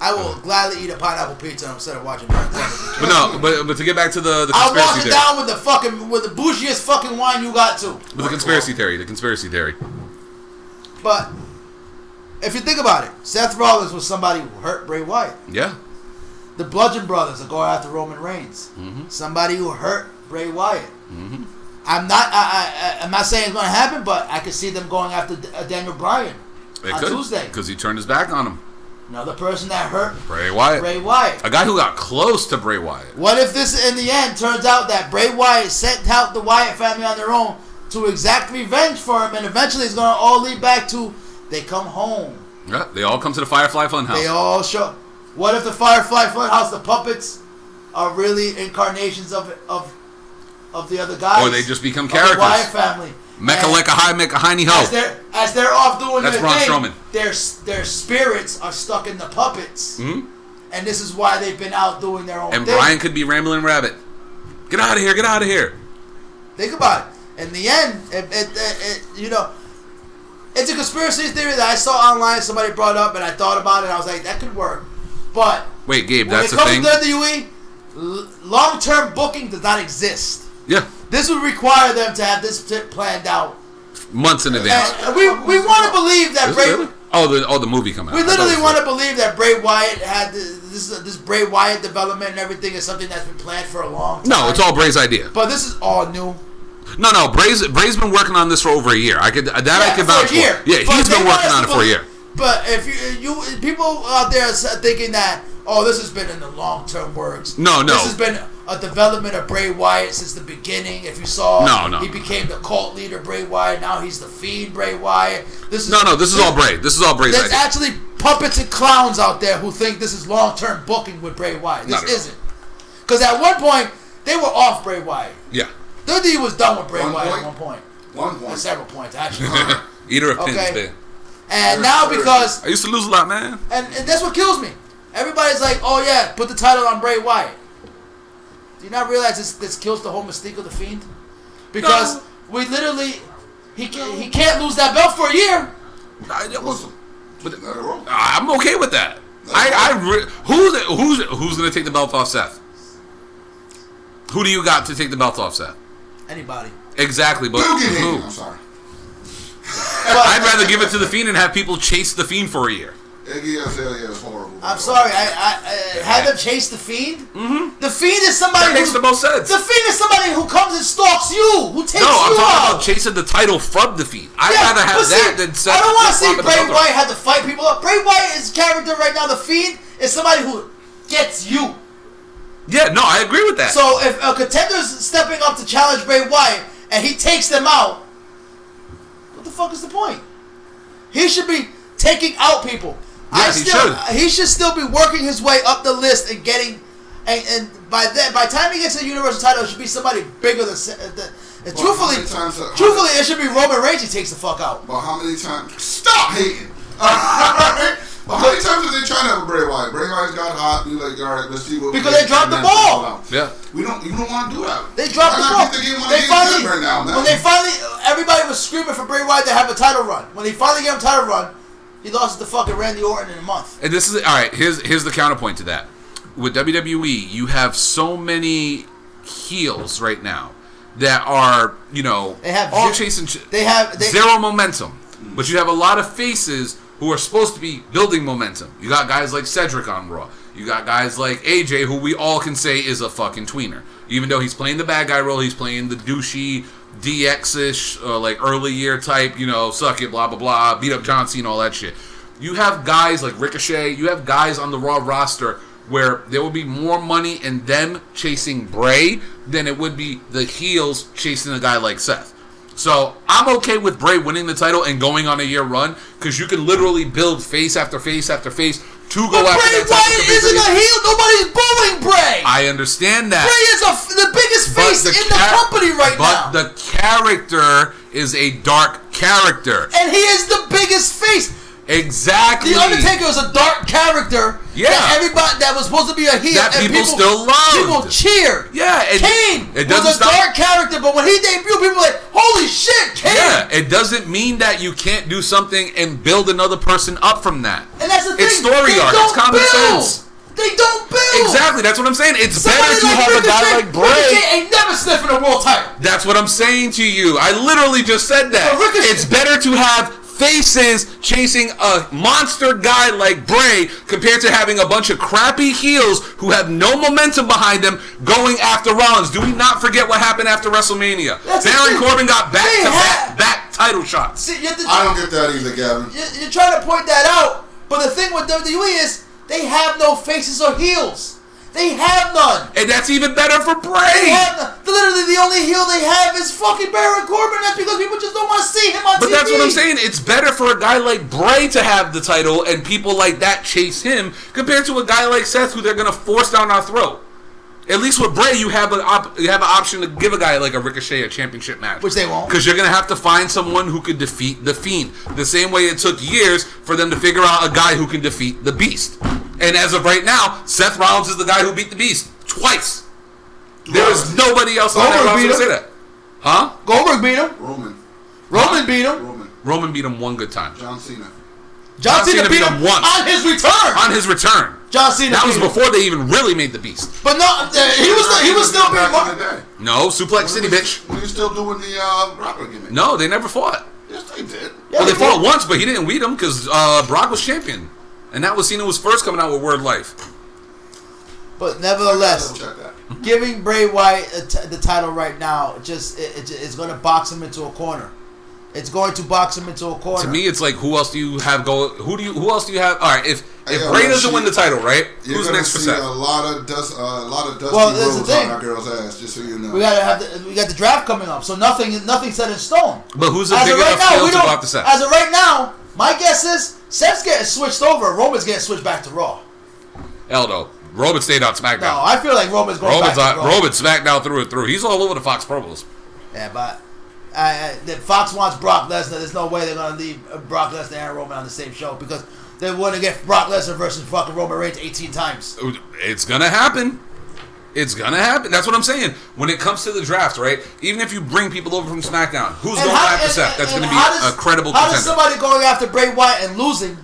I will gladly eat a pineapple pizza instead of watching. But no, but but to get back to the the I'll walk it down with the fucking with the bougiest fucking wine you got too. with the conspiracy theory, the conspiracy theory. But if you think about it, Seth Rollins was somebody who hurt Bray Wyatt. Yeah, The Bludgeon Brothers are going after Roman Reigns. Mm-hmm. Somebody who hurt Bray Wyatt. I'm not. I, I, I'm not saying it's going to happen, but I could see them going after D- uh, Daniel Bryan it on could Tuesday. because he turned his back on him. Another person that hurt Bray Wyatt, Bray Wyatt. a guy who got close to Bray Wyatt. What if this, in the end, turns out that Bray Wyatt sent out the Wyatt family on their own to exact revenge for him, and eventually it's going to all lead back to they come home. Yeah, they all come to the Firefly Funhouse. They all show. What if the Firefly Funhouse, the puppets, are really incarnations of of of the other guys? Or they just become characters. Wyatt family. Mecha And Leka High, Mecha Heiny As they're as they're off doing That's their Braun thing, Strowman. their their spirits are stuck in the puppets, Mhm. and this is why they've been out doing their own And thing. Brian could be Rambling Rabbit. Get out of here! Get out of here! Think about it. In the end, it, it, it, it, you know, it's a conspiracy theory that I saw online. Somebody brought up, and I thought about it. and I was like, that could work. But Wait, Gabe, when that's it comes thing. to WWE, long-term booking does not exist. Yeah, This would require them to have this tip planned out. months in advance. And we we want to believe that Bray. really? Oh, the oh the movie coming We out. Literally want to believe that Bray Wyatt had this this, Bray Wyatt development and everything is something that's been planned for a long time. No, it's all Bray's idea. But this is all new. No, no, Bray's Bray's been working on this for over a year. I could that I could for vouch a year. for. Yeah, But he's been working on it for a year. But if you you people out there is thinking that oh this has been in the long term works. No, no. This has been a development of Bray Wyatt since the beginning. If you saw, No, no, he became the cult leader Bray Wyatt. Now he's the fiend Bray Wyatt. This is No, no, this is all Bray. This is all Bray's There's idea. actually puppets and clowns out there who think this is long term booking with Bray Wyatt. This Not isn't. Because at one point they were off Bray Wyatt. Yeah, WWE was done with Bray One Wyatt point? at one point. One At point. several points actually. eater of pins, Okay. Man. and now because I used to lose a lot, man. and, and that's what kills me. Everybody's like, oh yeah, put the title on Bray Wyatt. Do you not realize this this kills the whole mystique of the Fiend? Because No. we literally he can, he can't lose that belt for a year. I, it was- Listen, but- let it roll. I'm okay with that. I, I re- who's who's who's gonna take the belt off Seth? Who do you got to take the belt off Seth? Anybody. Exactly, but who? I'm sorry. I'd rather give it to the Fiend and have people chase the Fiend for a year. Iggy Azalea is horrible. I'm sorry. I, I, I have them chase the Fiend. Mm-hmm. The Fiend is somebody That makes who, the most sense. The Fiend is somebody who comes and stalks you, who takes No, I'm talking out. about chasing the title from the Fiend. I'd Yeah, rather have but that than Seth. I don't want to see walking the Bray belt Wyatt have to fight people up. Bray Wyatt's character right now, the Fiend, is somebody who gets you. Yeah, no, I agree with that. So if a contender's stepping up to challenge Bray Wyatt, and he takes them out, what the fuck is the point? He should be taking out people. I Yes, he still, should. he should still be working his way up the list and getting, and, and by then, by the time he gets to the Universal title, it should be somebody bigger than. Than and Well, truthfully, times truthfully, it should be Roman Reigns. He takes the fuck out. But how many times? Stop hating. Alright? But how many times are they trying to have a Bray Wyatt? Bray Wyatt's got hot. You like, all right, let's see what. Because can they dropped the ball. Yeah. We don't. You don't want to do that. They dropped Why the ball. get the game They finally, right now, man. when they finally, everybody was screaming for Bray Wyatt to have a title run. When they finally gave him a title run, he lost to fucking Randy Orton in a month. And this is all right. Here's here's the counterpoint to that. With WWE, you have so many heels right now that are you know They have all ze- chasing ch- They have they, zero momentum. But you have a lot of faces who are supposed to be building momentum. You got guys like Cedric on Raw. You got guys like AJ, who we all can say is a fucking tweener. Even though he's playing the bad guy role, he's playing the douchey, DX-ish, uh, like early year type, you know, suck it, blah, blah, blah, beat up John Cena, all that shit. You have guys like Ricochet, you have guys on the Raw roster where there will be more money in them chasing Bray than it would be the heels chasing a guy like Seth. So I'm okay with Bray winning the title and going on a year run because you can literally build face after face after face to go but after Bray that Wyatt isn't a heel. Nobody's booing Bray. I understand that. Bray is a the biggest But face in the company right but now, But the character is a dark character. and he is the biggest face. Exactly. The Undertaker is a dark character. Yeah. That everybody that was supposed to be a heel. That and people still loved. People cheered. Yeah, and Kane it was a stop- dark character, but when he debuted, people were like, "Holy shit, Kane!" Yeah, it doesn't mean that you can't do something and build another person up from that. And that's the thing. It's story they arc. It's common build. sense. They don't build. Exactly. That's what I'm saying. It's Somebody better to like have a guy like Bray. Ricochet ain't never sniffing a world title. That's what I'm saying to you. I literally just said that. Ricochet- It's better to have faces chasing a monster guy like Bray compared to having a bunch of crappy heels who have no momentum behind them going after Rollins. Do we not forget what happened after WrestleMania? That's Baron. Corbin got back They to have- back, back title shots. See, you have to, I don't get that either, Gavin. you- you're trying to point that out, but the thing with WWE is they have no faces or heels. They have none. And that's even better for They Bray. Literally, the only heel they have is fucking Baron Corbin. That's because people just don't want to see him on But TV. But that's what I'm saying. It's better for a guy like Bray to have the title and people like that chase him compared to a guy like Seth who they're gonna force down our throat. At least with Bray, you have an op- you have an option to give a guy like a Ricochet a championship match, Which they won't. because you're gonna have to find someone who could defeat the Fiend. The same way it took years for them to figure out a guy who can defeat the Beast. And as of right now, Seth Rollins is the guy who beat the Beast twice. There is nobody else on that Goldberg roster beat to him. say that, huh? Goldberg beat him. Roman. Roman beat him. Roman. Roman beat him one good time John Cena. John, Cena, beat him once. on his return. on his return. John Cena. That was before they even really made the Beast. But no, uh, he was he was still being back in the more. day. No, Suplex City, When he bitch. was- When he was still doing the uh, rapper gimmick. No, they never fought. Yes, they did. Yeah, well, they they fought did. once, but he didn't beat him because uh, Brock was champion, and that was Cena was first coming out with Word Life. But nevertheless, Double check that. giving Bray Wyatt a t- the title right now just it, it, it's going to box him into a corner. It's going to box him into a corner. To me, it's like who else do you have go? Who do you? Who else do you have? All right, if if Hey, Bray yo, doesn't she- win the title, right? You're Who's gonna next for see Seth? a lot of dust, uh, a lot of dusty Well, that's the roads thing. on that girl's ass. Just so you know. we gotta have the, we got the draft coming up, so nothing nothing set in stone. But who's a As big of right enough now, heel we to go don't. As of right now, my guess is Seth's getting switched over. Roman's getting switched back to Raw. Eldo. Roman stayed on SmackDown. No, I feel like Roman's going Roman's back on, to Raw. Roman SmackDown through and through. He's all over the Fox promos. Yeah, but I, I, the Fox wants Brock Lesnar. There's no way they're gonna leave uh, Brock Lesnar and Roman on the same show because they want to get Brock Lesnar versus fucking Roman Reigns 18 times. It's gonna happen. It's gonna happen. That's what I'm saying. When it comes to the draft, right? Even if you bring people over from SmackDown, who's And going how- after and- Seth? That's and gonna be does- a credible How does somebody going after Bray Wyatt and losing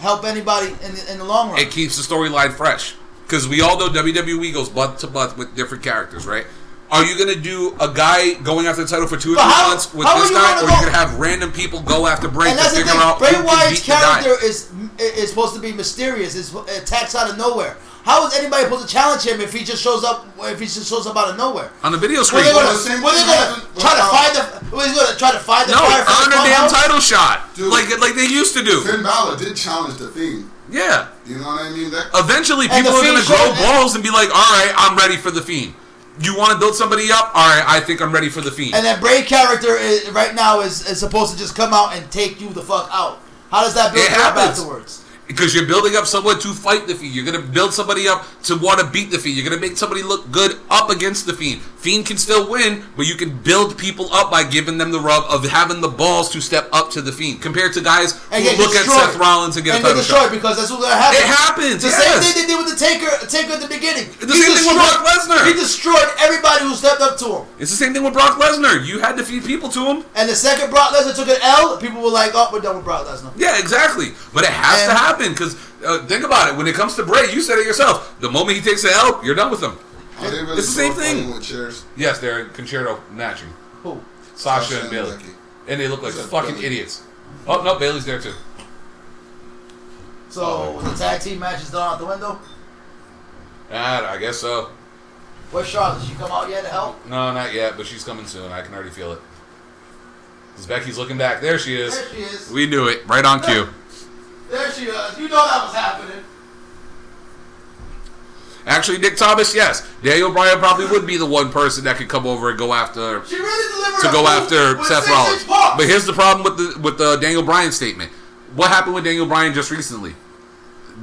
help anybody in the, in the long run? It keeps the storyline fresh because we all know WWE goes butt to butt with different characters, right? Are you gonna do a guy going after the title for two or three how- months with this guy, or you gonna have random people go after Bray and to figure out Bray Wyatt's beat the guy? character is is supposed to be mysterious. Is attacks out of nowhere. How is anybody supposed to challenge him if he just shows up? If he just shows up out of nowhere? on the video Were screen. they Well, gonna, the same were they thing gonna try to well, find the? Was he gonna try to find the No, fire from earn a damn clubhouse? title shot, Dude. like like they used to do. Finn Balor did challenge the Fiend. Yeah. You know what I mean? That Eventually, people are going to grow showed- balls and be like, "All right, I'm ready for the fiend." You want to build somebody up? All right, I think I'm ready for the Fiend. And that Bray character is, right now is, is supposed to just come out and take you the fuck out. How does that build It up happens. afterwards? Because you're building up someone to fight the Fiend. You're going to build somebody up to want to beat the Fiend. You're going to make somebody look good up against the Fiend. Fiend can still win, but you can build people up by giving them the rub of having the balls to step up to the Fiend. Compared to guys who And look at. Seth Rollins and get and a title destroyed shot. because that's what's gonna. It happens, The yes. same thing they did with the Taker, Taker at the beginning. The same thing with Brock Lesnar. He destroyed everybody who stepped up to him. It's the same thing with Brock Lesnar. You had to feed people to him. And the second Brock Lesnar took an L, people were like, "Oh, we're done with Brock Lesnar." Yeah, exactly. But it has to And- happen because uh, think about it. When it comes to Bray, you said it yourself. The moment he takes the L, you're done with him. Are they really It's the same thing. With chairs? Yes, they're concerto matching. Who? Sasha, Sasha and and Bayley. Becky. And they look like fucking Bayley? idiots. Oh, no, Bayley's there too. So Oh. the tag team match is done out the window. Ah, I guess so. Where's Charlotte? Did she come out yet to help? No, not yet, but she's coming soon. I can already feel it. Because Becky's looking back. There she is. There she is. We knew it. Right on cue. There she is. You know that was happening. Actually, Nick Thomas, yes. Daniel Bryan probably would be the one person that could come over and go after She really delivered to go after Seth Rollins. But here's the problem with the with the Daniel Bryan statement. What happened with Daniel Bryan just recently?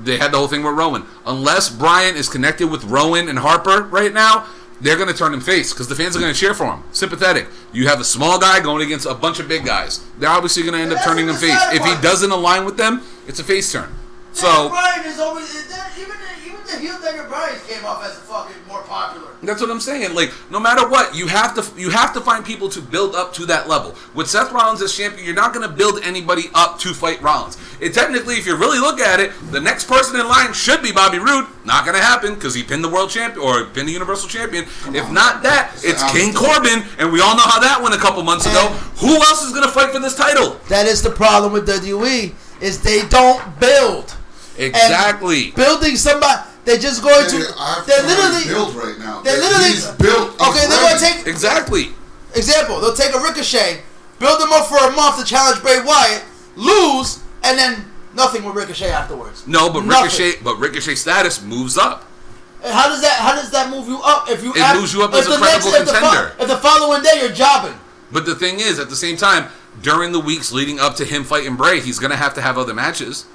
They had the whole thing with Rowan. Unless Bryan is connected with Rowan and Harper right now, they're going to turn him face because the fans are going to cheer for him. Sympathetic. You have a small guy going against a bunch of big guys. They're obviously going to end up turning him face. If he doesn't align with them, it's a face turn. Daniel So Bryan is always that, even even the heel Daniel Bryan came off as fucking more popular. That's what I'm saying. Like, no matter what, you have to you have to find people to build up to that level. With Seth Rollins as champion, you're not going to build anybody up to fight Rollins. It technically, if you really look at it, the next person in line should be Bobby Roode. Not going to happen because he pinned the world champion or pinned the Universal Champion. if on. not that, It's King. Corbin, and we all know how that went a couple months ago. Who else is going to fight for this title? That is the problem with WWE is they don't build. And Exactly. building somebody, they're just going Hey, to. I've They're literally. built right now. they're literally- He's built. Okay, they're gonna take Exactly. example. They'll take a Ricochet, build him up for a month to challenge Bray Wyatt, lose, and then nothing with Ricochet afterwards. No, but Nothing. Ricochet, but Ricochet status moves up. And How does that? How does that move you up? If you It act- moves you up as a the credible if the, contender. if the following day you're jobbing, But the thing is, at the same time, during the weeks leading up to him fighting Bray, he's gonna have to have other matches,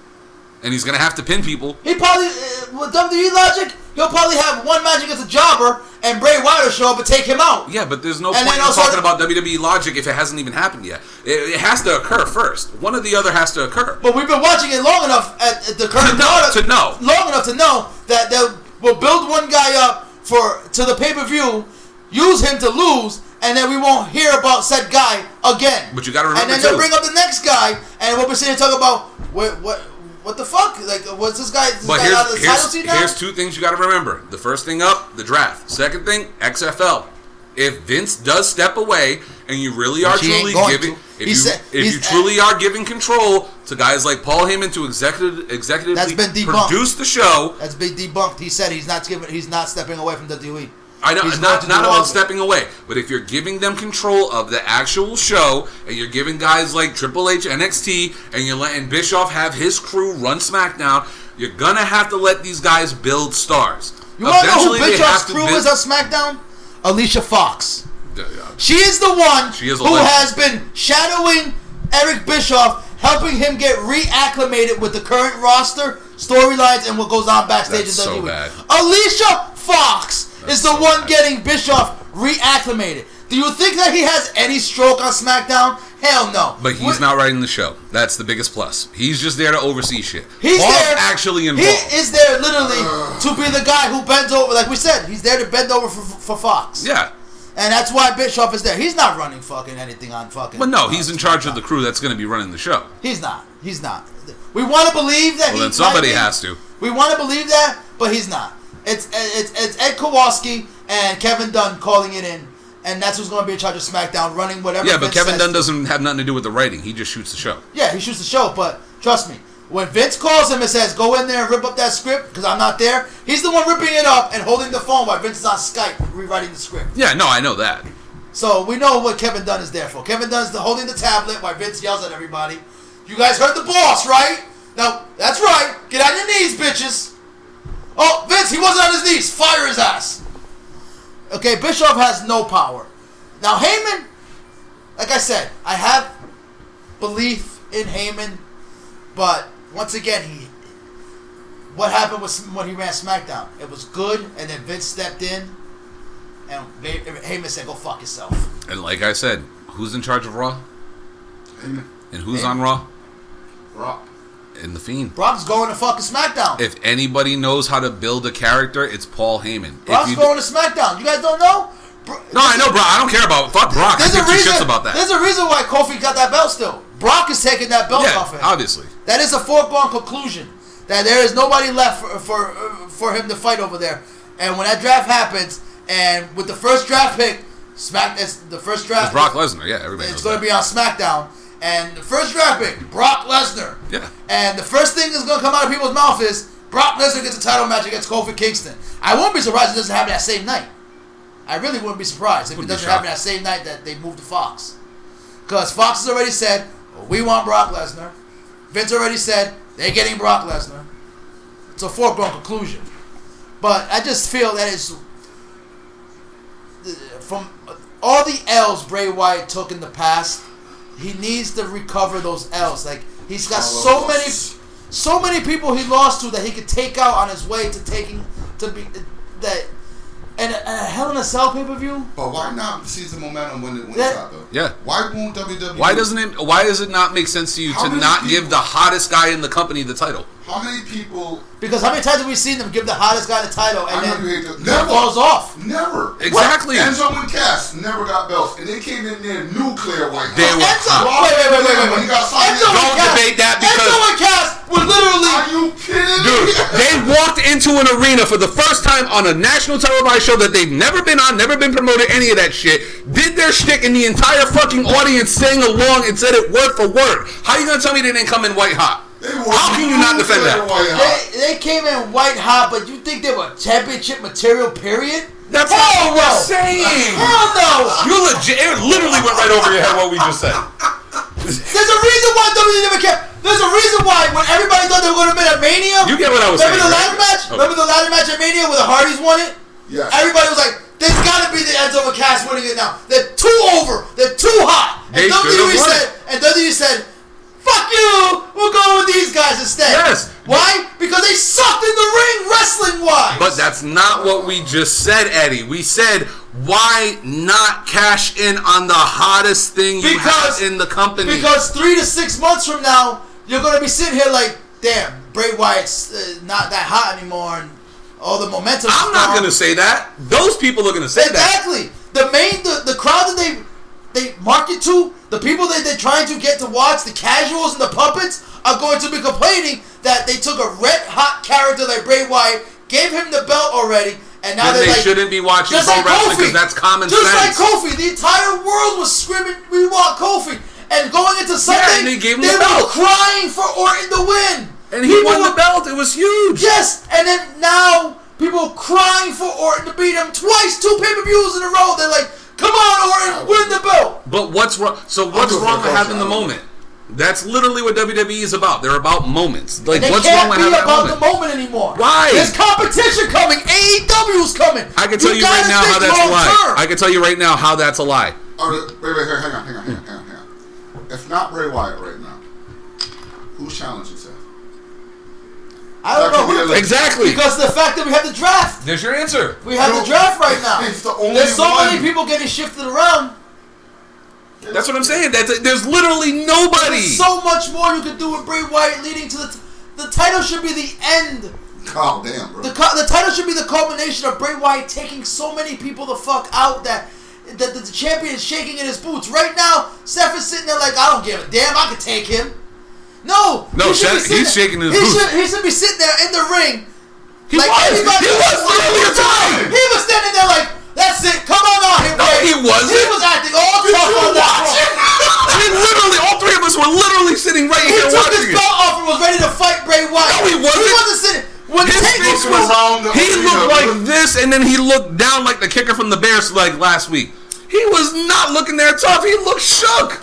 and he's gonna have to pin people. he probably uh, with WWE logic, he'll probably have one match against a jobber, and Bray Wyatt will show up and take him out. Yeah, but there's no And point in talking about WWE logic if it hasn't even happened yet. It, it has to occur first. One or the other has to occur. But we've been watching it long enough at, at the current To know- to know. long enough to know that they will build one guy up for to the pay per view, use him to lose, and then we won't hear about said guy again. But you gotta remember, and then they'll bring up the next guy, and we'll be sitting here talking about what what what the fuck? Like, was this guy this But guy out of here's the title here's, now? here's two things you got to remember. The first thing up, the draft. Second thing, XFL. If Vince does step away and you really are truly giving, to. if He you said- if you truly are giving control to guys like Paul Heyman to executive executively That's been debunked. produce the show, That's been debunked. He said he's not giving. He's not stepping away from WWE. I know He's not not about stepping away, but if you're giving them control of the actual show, and you're giving guys like Triple H, NXT, and you're letting Bischoff have his crew run SmackDown, you're gonna have to let these guys build stars. You want to know who Bischoff's crew build- is on SmackDown? Alicia Fox. Yeah, uh, yeah. She is the one is who legend. has been shadowing Eric Bischoff, helping him get reacclimated with the current roster, storylines, and what goes on backstage That's in so WWE. bad. Alicia Fox is the one getting Bischoff reacclimated. Do you think that he has any stroke on SmackDown? Hell no. But he's What- not writing the show. That's the biggest plus. He's just there to oversee shit. He's Paul's there. actually involved. He is there literally to be the guy who bends over. Like we said, he's there to bend over for, for Fox. yeah. And that's why Bischoff is there. He's not running fucking anything on fucking. But no, he's in charge of the crew that's going to be running the show. He's not. He's not. We want to believe that. Well, he then somebody has to. We want to believe that, but he's not. It's it's it's Ed Kowalski and Kevin Dunn calling it in, and that's who's going to be in charge of SmackDown, running whatever. Yeah, but Vince Kevin says Dunn doesn't have nothing to do with the writing. He just shoots the show. Yeah, he shoots the show, but trust me, when Vince calls him and says, "Go in there and rip up that script," because I'm not there, he's the one ripping it up and holding the phone while Vince is on Skype rewriting the script. Yeah, no, I know that. So we know what Kevin Dunn is there for. Kevin Dunn's the holding the tablet while Vince yells at everybody. You guys heard the boss, right? Now, that's right. Get on your knees, bitches. Oh, Vince, he wasn't on his knees. Fire his ass. Okay, Bischoff has no power. Now Heyman, like I said, I have belief in Heyman, but once again, he what happened was when he ran SmackDown. It was good, and then Vince stepped in, and Heyman said, "Go fuck yourself." And like I said, who's in charge of Raw? Heyman. And who's Heyman. on Raw? Rock. And the Fiend. Brock's going to fucking SmackDown. If anybody knows how to build a character, it's Paul Heyman. Brock's you- going to SmackDown. You guys don't know? Bro- no, I know, bro. I don't care about fuck Brock. There's a reason. shits about that. There's a reason why Kofi got that belt still. Brock is taking that belt yeah, off him. obviously. That is a foregone conclusion. That there is nobody left for for, for him to fight over there. And when that draft happens, and with the first draft pick, Smack it's the first draft. It's. Brock Lesnar. Yeah, everybody It's going to be on SmackDown, and the first draft pick, Brock Lesnar. Yeah. And the first thing that's going to come out of people's mouth is Brock Lesnar gets a title match against Kofi Kingston. I won't be surprised if it doesn't happen that same night. I really wouldn't be surprised if Wouldn't it doesn't happen that same night that they move to Fox. Because Fox has already said, well, we want Brock Lesnar. Vince already said, they're getting Brock Lesnar. It's a foregone conclusion. But I just feel that it's uh, from all the L's Bray Wyatt took in the past, he needs to recover those L's. Like he's got All so many, so many people he lost to that he could take out on his way to taking to be that. And a, and a Hell in a Cell pay per view. But why not seize the momentum when, it, when Yeah. it's out, though? Yeah. Why won't WWE? Why doesn't it? Why does it not make sense to you How to not people- give the hottest guy in the company the title? How many people? Because how many times have we seen them give the hottest guy the title and I then you hate Never. falls off? Never. Exactly. Enzo and Cass never got belts, and they came in there nuclear white. They hot. were Enzo, hot. wait, wait, wait, wait, wait, When he got signed Enzo and Don't Cass, debate that because- Enzo and Cass were literally Are you kidding Dude, me? they walked into an arena for the first time on a national televised show that they've never been on, never been promoted, any of that shit. Did their shtick, and the entire fucking audience sang along and said it word for word. How you gonna tell me they didn't come in white hot? They were How can you not defend nuclear that? They, they came in white hot, but you think they were championship material? Period. That's Hell not what no. we're saying. Hell no. You legit, it literally went right over your head what we just said. There's a reason why WWE never kept. There's a reason why when everybody thought they were going to be at Mania. You get what I was remember saying, the right? ladder match? Okay. Remember the ladder match at Mania where the Hardys won it? Yeah. Everybody was like, "There's got to be the Enzo and Cass winning it now. They're too over. They're too hot." And They should've WWE won said, and WWE said, "Fuck you. We'll go with these guys instead." Yes. Why? Because they sucked in the ring wrestling wise. But that's not what we just said, Eddie. We said, why not cash in on the hottest thing you Because- have in the company? Because three to six months from now, you're gonna be sitting here like, damn, Bray Wyatt's uh, not that hot anymore, and all the momentum. I'm not gonna say that. Those people are gonna say that. exactly the main the, the crowd that they they market to, the people that they're trying to get to watch, the casuals and the puppets are going to be complaining that they took a red hot character like Bray Wyatt, gave him the belt already, and now they like, shouldn't be watching just pro like wrestling because that's common sense. Just like. Kofi, the entire world was screaming, "We want Kofi!" And going into Sunday, and they gave him they the were belt. crying for Orton to win. and he People won the were- belt. It was huge. Yes, and then now people are crying for Orton to beat him twice, two pay per views in a row. They're like, "Come on, Orton, win the belt." But what's wrong? So what's wrong with having the moment? That's literally what WWE is about. They're about moments. Like They what's can't wrong with be having about moment? the moment anymore. Why? There's competition coming. AEW's coming. I can tell you, gotta right now how that's a lie. long-term. I can tell you right now how that's a lie. All right, wait, wait, hang on, hang on, hang on, hang on, hang on. If not Bray Wyatt right now, who's challenging Seth? I don't That know who. Exactly. Because of the fact that we have the draft. There's your answer. We have No, the draft right now. it's the only There's so one. many people getting shifted around. That's what I'm saying. That's there's literally nobody. There's so much more you could do with Bray Wyatt leading to the. T- the title should be the end. Oh damn, bro. The, co- the title should be the culmination of Bray Wyatt taking so many people the fuck out that that the, champion is shaking in his boots. Right now, Seth is sitting there like, I don't give a damn. I could take him. No, No, he he's there- shaking his he boots. Should, he should be sitting there in the ring. he like was. He was time. He was standing there like, that's it. Come on out here, No, he wasn't. He was acting all tough on that. I mean, literally, all three of us were literally sitting right He here took watching his it. belt off and was ready to fight Bray Wyatt. No, he wasn't. He wasn't sitting. When His face was was He looked like this, and then he looked down like the kicker from the Bears like last week. He was not looking there tough. He looked shook.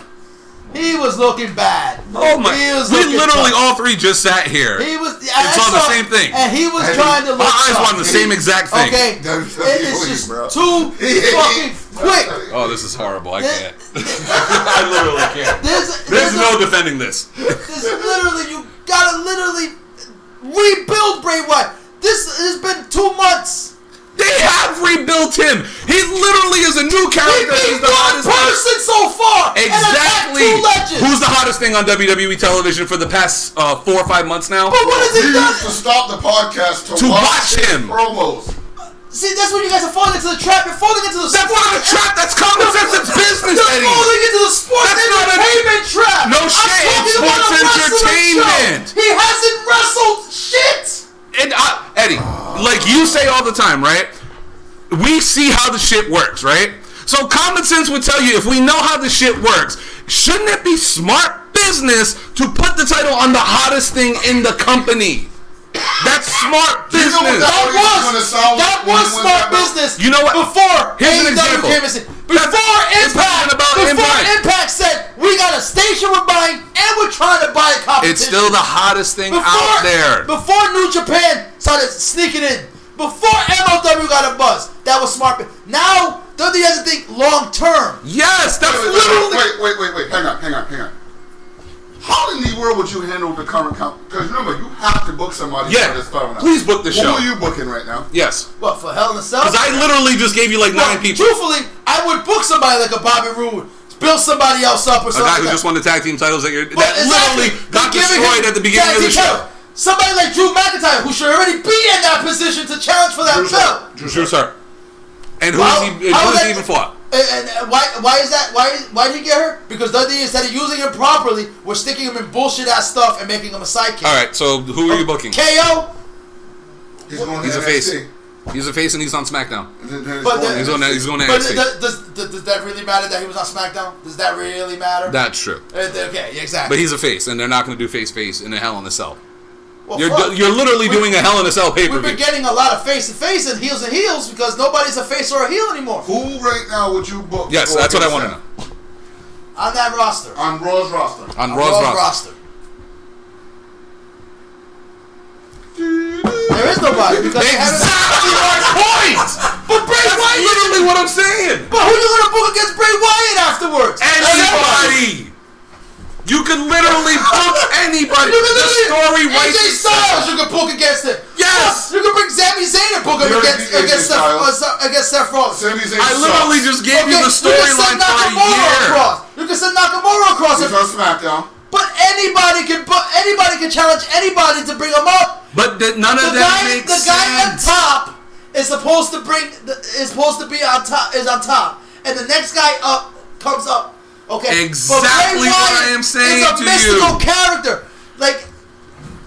He was looking bad. Oh my! He was We literally tough. all three just sat here. He was. It's on the same thing. And he was Hey, trying to look. My eyes tough. were on the same exact thing. Okay, WWE, it is just bro. too fucking quick. Oh, this is horrible. I This- can't. I literally can't. There's, There's there's no a- defending this. This literally, you gotta literally rebuild Bray Wyatt. This has been two months. They have rebuilt him. He literally is a new character. beat He's the one hottest. person so far. And attacked Exactly. two. Who's the hottest thing on WWE television for the past uh, four or five months now? But what has he We done? to stop the podcast to, To watch, watch his him. promos. See, that's when you guys are falling into the trap. You're falling into the That's not a trap. That's common sense. It's business, You're Eddie. falling into the sports That's not a- entertainment trap. No I'm shit, talking it's about sports a entertainment. show. He hasn't wrestled shit. And uh, Eddie, like you say all the time, right? We see how the shit works, right? So common sense would tell you if we know how the shit works, shouldn't it be smart business to put the title on the hottest thing in the company? That's smart You know what business. that That was was that like when was smart back business. You know what? Before Here's an AEW example. came and said, before That's- Impact, about before Impact. Impact. said we got a station we're buying and we're trying to buy a competition. It's still the hottest thing before, out there. Before New Japan started sneaking in, before MLW got a buzz, that was smart. bu- Now WWE has to think long term. Yes, that's Wait, wait, literally. wait, wait, wait, wait. Hang on, hang on, hang on. How in the world would you handle the current count? Because remember, you have to book somebody Yeah. for this title. Please book the show. Who are you booking right now? Yes, What for Hell in a Cell? because I literally just gave you like Well, nine people. Truthfully, I would book somebody like a Bobby Roode, build somebody else up or A guy who like just won the tag team titles that, you're, Well, that exactly. literally got They're destroyed at the beginning of the show. title. Somebody like Drew McIntyre, who should already be in that position to challenge for that Drew belt. Drew Sure, sir. And who How- has he, who is has that- he even fought? And, and and why why is that? Why why did he get hurt? Because WWE instead of using him properly, we're sticking him in bullshit ass stuff and making him a sidekick. All right, so who are you booking? KO, He's going He's a face. He's a face and he's on SmackDown. Then- then But the- He's on that. He's going to but NXT. does, does, does, does that really matter that he was on SmackDown? Does that really matter? That's true. Uh, okay, exactly. But he's a face, and they're not going to do face face in a Hell in a Cell. Well, You're fuck. you're literally We- doing a Hell in a Cell pay per We've been getting a lot of face to face and heels and heels because nobody's a face or a heel anymore Who right now would you book? Yes, for that's what I want to know. on that roster. On Raw's roster. On On Raw's Raw's roster. There is nobody because they haven't. Exactly my point. But Bray That's Wyatt. literally what I'm saying. But who you gonna book against Bray Wyatt afterwards? Anybody. You can literally book anybody. You can The story AJ writes Styles, itself. you can book against it. Yes. You can bring Sami Zayn and book him against beat against Seth, uh, against Seth Rollins. Sami Zayn I literally sucks. just gave you the you can send storyline for a Nakamura year. across. You can send Nakamura across. He's it. on SmackDown. But anybody can but anybody can challenge anybody to bring him up. But th- none The of that guy, makes the guy on sense. top is supposed to bring the- is supposed to be on top is on top, and the next guy up comes up. Okay, But Bray Exactly what Wyatt I am saying is a to mystical you. character. Like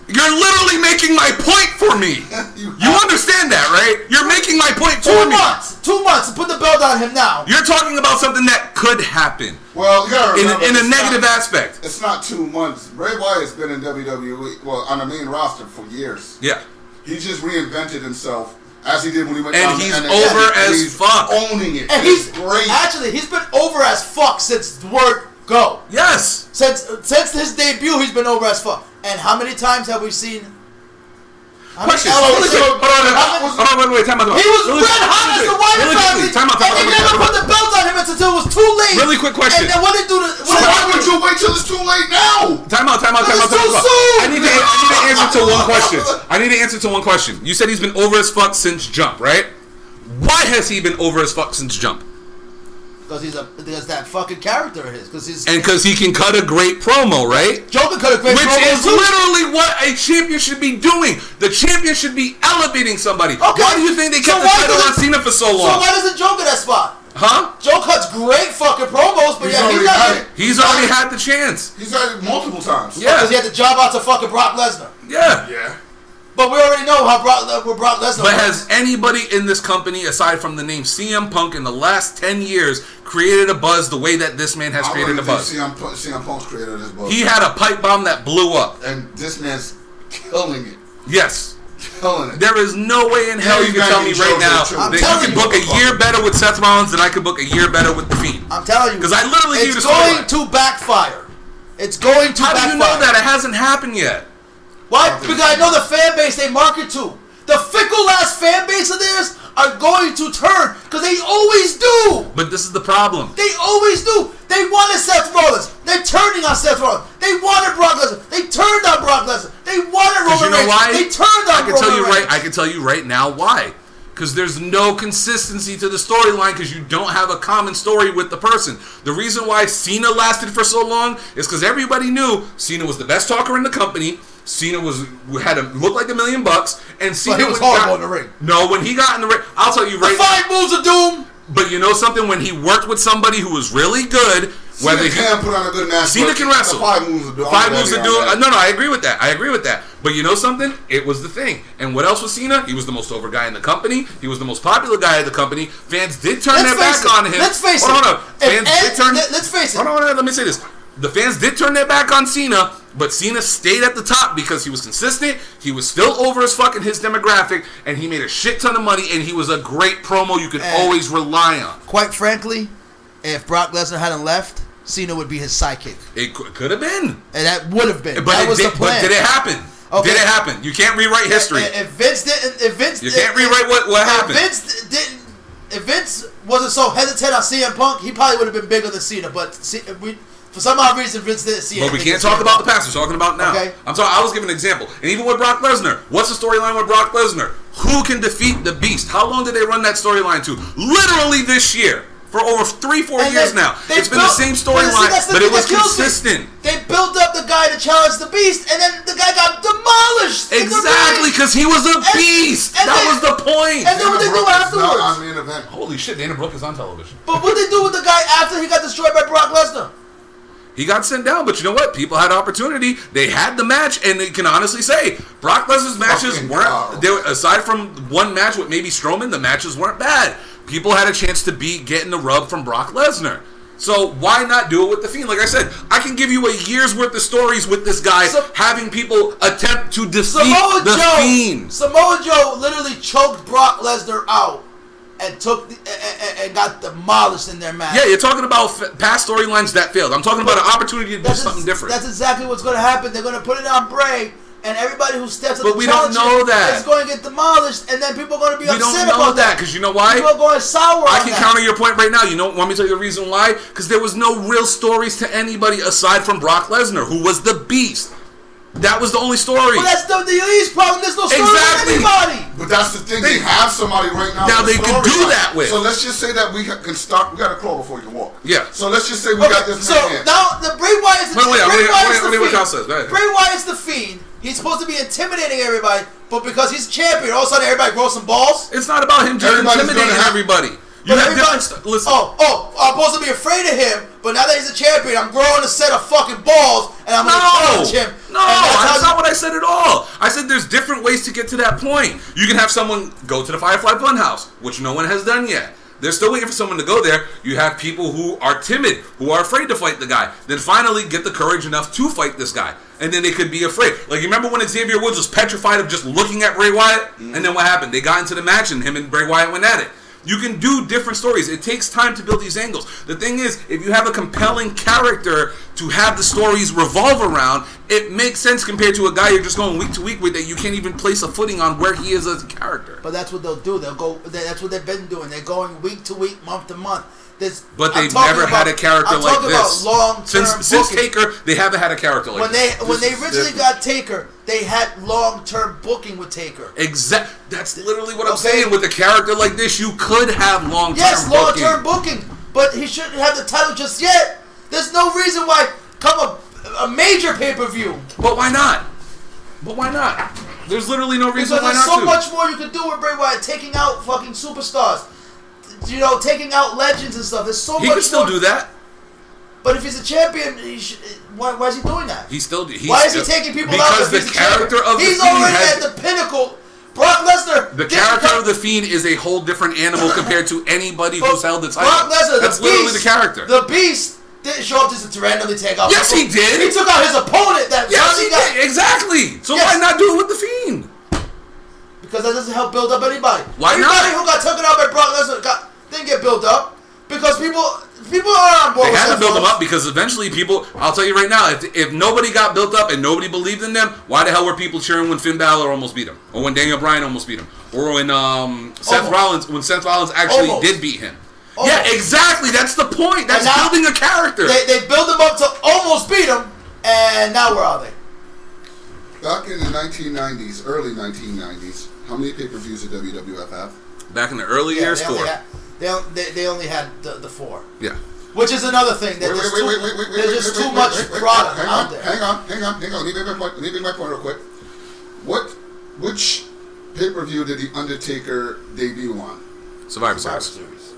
You're literally making my point for me. You You understand that, right? You're making my point two for me. Two months, two months to put the belt on him now. You're talking about something that could happen Well, you gotta in, remember, in a negative not, aspect. It's not two months. Bray Wyatt's been in WWE, well, on the main roster for years. Yeah. He just reinvented himself as he did when he went And down he's NXT, over and as he's fuck. owning it. And he's great. actually he's been over as fuck since the word go. Yes. Since since his debut, he's been over as fuck. And how many times have we seen? Question. elements- Really quick. Hold on, hold on, hold on, wait, wait, time out. He was Really red hot as the really family, Time out, time and out, they never put the belt on him until it was too late. Really quick question. And then what did they do? To, So why would you wait till it's too late now? Time out, time out, time out, time too out. soon. I need to, I need to answer to one question. I need to answer to one question. You said he's been over as fuck since Jump, right? Why has he been over as fuck since Jump? Because he's a because that fucking character of his. Because he's And because he can cut a great promo, right? Joker could have great promo. Which promos is too. literally what a champion should be doing. The champion should be elevating somebody. Okay. Why do you think they So kept the why title on doesn't- Cena for so long? So long? why doesn't Joe get that spot? huh? Joe cuts great fucking promos, but He's yeah, he's already not. had it. He's already had the chance. He's had it multiple times. Yeah. Because he had to job out to fucking Brock Lesnar. Yeah. Yeah. But we already know how Brock, Brock Lesnar. But has anybody in this company, aside from the name CM Punk, in the last 10 years created a buzz the way that this man has I created a buzz? CM, Punk- CM Punk's created this buzz. He had a pipe bomb that blew up. and this man's killing it. Yes. Killing it. There is no way in hell Yeah, you can tell me right now that you can you. book a year better with Seth Rollins than I could book a year better with The Fiend. I'm telling you, because I literally it's going to backfire. It's going to How do you know that it hasn't happened yet? Why? Because I know the fan base they market to. The fickle ass fan base of theirs are going to turn because they always do. But this is the problem. They always do. They wanted Seth Rollins. They're turning on Seth Rollins. They wanted Brock Lesnar. They turned on Brock Lesnar. They wanted Roman you know Reigns. why? They turned on I can Roman tell you Reigns. right. I can tell you right now why. Because there's no consistency to the storyline because you don't have a common story with the person. The reason why Cena lasted for so long is because everybody knew Cena was the best talker in the company. Cena was had a look like a million bucks, and Cena he was horrible got- in the ring. No, when he got in the ring, I'll tell you The five moves of doom. But you know something? When he worked with somebody who was really good, whether he can put on a good match. Cena can wrestle. Five moves of doom. Five moves to do. Uh, no, no, I agree with that. I agree with that. But you know something? It was the thing. And what else was Cena? He was the most over guy in the company. He was the most popular guy in the company. Fans did turn Let's their back it. on him. Let's face hold it. on, hold on. Fans Ed- did turn. let- let's face it. Hold on, hold on, let me say this. The fans did turn their back on Cena, but Cena stayed at the top because he was consistent. He was still over his fucking his demographic, and he made a shit ton of money. And he was a great promo you could And- always rely on. Quite frankly, if Brock Lesnar hadn't left, Cena would be his sidekick, It could, have been, and that would have been. but that it was did, the plan. But did it happen? Okay. Did it happen? You can't rewrite history. If Vince didn't, if Vince, You can't if- rewrite what- what if happened. Vince didn't, if Vince wasn't so hesitant on CM Punk, he probably would have been bigger than Cena. But we, for some odd reason, Vince didn't see it. But we can't talk about the past. We're talking about now. Okay. I'm sorry. I was giving an example, and even with Brock Lesnar, what's the storyline with Brock Lesnar? Who can defeat the Beast? How long did they run that storyline to? Literally this year, for over three, four And years they- now. they It's been the built- same but see, storyline, but it was that kills me. consistent. They built up the guy to challenge the Beast, and then the guy got demolished. Exactly, because he was a And- beast. and that they- was the point. and then what they do Brooke is not afterwards? on main event. Holy shit, Dana Brooke is on television. But what they do with the guy after he got destroyed by Brock Lesnar? He got sent down, but you know what? People had opportunity. They had the match, and they can honestly say Brock Lesnar's matches Fucking weren't. They were, aside from one match with maybe Strowman, the matches weren't bad. People had a chance to be getting the rub from Brock Lesnar. So why not do it with the Fiend? Like I said, I can give you a year's worth of stories with this guy having people attempt to defeat Samoa the Joe, Fiend. Samoa Joe literally choked Brock Lesnar out and took the, and, and- got demolished in their match. Yeah, you're talking about f- past storylines that failed. I'm talking about an opportunity to do something ex- different. That's exactly what's going to happen. They're going to put it on Bray, and everybody who steps up But we don't know that. is going to get demolished, and then people are going to be we upset don't know about that because you know why? People are going sour. I can that. counter your point right now. You know, want me to tell you the reason why? Because there was no real stories to anybody aside from Brock Lesnar, who was the beast. That was the only story. Well, that's WWE's problem. There's no story Exactly. with anybody. But that's the thing. They, They- have somebody right now. Now they can do storyline. that with. So let's just say that we ha- can start. We got to crawl before you walk. Yeah. So let's just say we got this so man. here. now the Bray Wyatt's the, Wait, wait, Bray wait, Wyatt's wait, the wait, what fiend. Kyle says. Go ahead. Bray Wyatt's the fiend. He's supposed to be intimidating everybody, but because he's champion, all of a sudden everybody grows some balls. it's not about him just Everybody's intimidating gonna have- everybody. You have everybody- different. Listen, Oh, oh, I'm supposed to be afraid of him, but now that he's a champion, I'm growing a set of fucking balls, and I'm gonna No, challenge him. no, that's that's not what I said at all. I said there's different ways to get to that point. You can have someone go to the Firefly Funhouse, which no one has done yet. They're still waiting for someone to go there. You have people who are timid, who are afraid to fight the guy. Then finally get the courage enough to fight this guy. And then they could be afraid. Like, you remember when Xavier Woods was petrified of just looking at Bray Wyatt? Mm-hmm. And then what happened? They got into the match and him and Bray Wyatt went at it. You can do different stories. It takes time to build these angles. The thing is, if you have a compelling character to have the stories revolve around, it makes sense compared to a guy you're just going week to week with that you can't even place a footing on where he is as a character. But that's what they'll do. They'll go. That's what they've been doing. They're going week to week, month to month. This, But they've never had a character I'm like this. Long since term since booking. Taker, they haven't had a character like when they this. when they originally different. got Taker, they had long term booking with Taker. Exact. That's literally what I'm saying. With a character like this, you could have long term. Yes, long term booking, but he shouldn't have the title just yet. There's no reason why come a, a major pay per view But why not? But why not? There's literally no reason because why there's not so to. much more you could do with Bray Wyatt, taking out fucking superstars. You know, taking out legends and stuff. There's so he much. can still more. do that. But if he's a champion, he should, why, why is he doing that? He still. He's Why is he taking people out? Because the character of the he's Fiend already has at the pinnacle. Brock Lesnar. The character come- of the Fiend is a whole different animal compared to anybody who's held the title. Brock Lesnar, That's the literally beast, the character. The Beast didn't show up just to randomly take out. Yes, he did. He took out his opponent. That yes, he got, did. Exactly. So Yes. why not do it with the Fiend? Because that doesn't help build up anybody. Why Everybody not? who got taken out by Brock Lesnar got didn't get built up because people people are on board. They with had to Seth build them up because eventually people. I'll tell you right now, if, if nobody got built up and nobody believed in them, why the hell were people cheering when Finn Balor almost beat him, or when Daniel Bryan almost beat him, or when um, Seth Almost. Rollins when Seth Rollins actually Almost. did beat him? Almost. Yeah, exactly. That's the point. That's now- building a character. They, they build them up to almost beat him, and now where are they? Back in the 1990s, early 1990s, how many pay-per-views did WWF have? Back in the early Yeah, years, they four. Only had, they, they, they only had the, the four, Yeah. which is another thing. That Wait, there's wait, too, wait, wait, wait, wait, there's just too much wait, wait, product hang out on, there. Hang on, hang on, hang on. Let me make my point. Let me make my point real quick. What, which pay-per-view did the Undertaker debut on? Survivor Survivor Series. Series.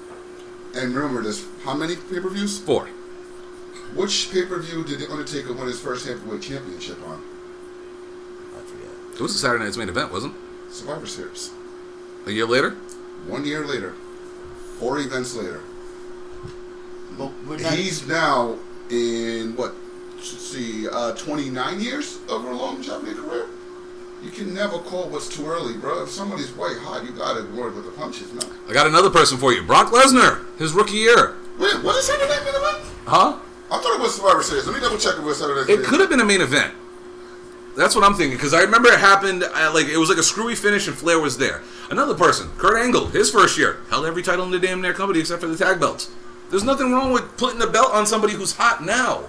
And remember, there's how many pay-per-views? Four. Which pay-per-view did the Undertaker win his first heavyweight championship on? I forget. It was a Saturday Night's main event, wasn't it? Survivor Series. A year later. One year later, four events later, But we're he's now in what? Let's see, uh, 29 years of a longevity career. You can never call what's too early, bro. If somebody's white hot, you gotta word with the punches, man. I got another person for you. Brock Lesnar, his rookie year. Wait, what is Saturday Night Main Event? Huh? I thought it was Survivor Series. Let me double check if it was Saturday Night It could have been a main event. That's what I'm thinking because I remember it happened. Uh, like it was like a screwy finish and Flair was there. Another person, Kurt Angle, his first year held every title in the damn near company except for the tag belts. There's nothing wrong with putting a belt on somebody who's hot now.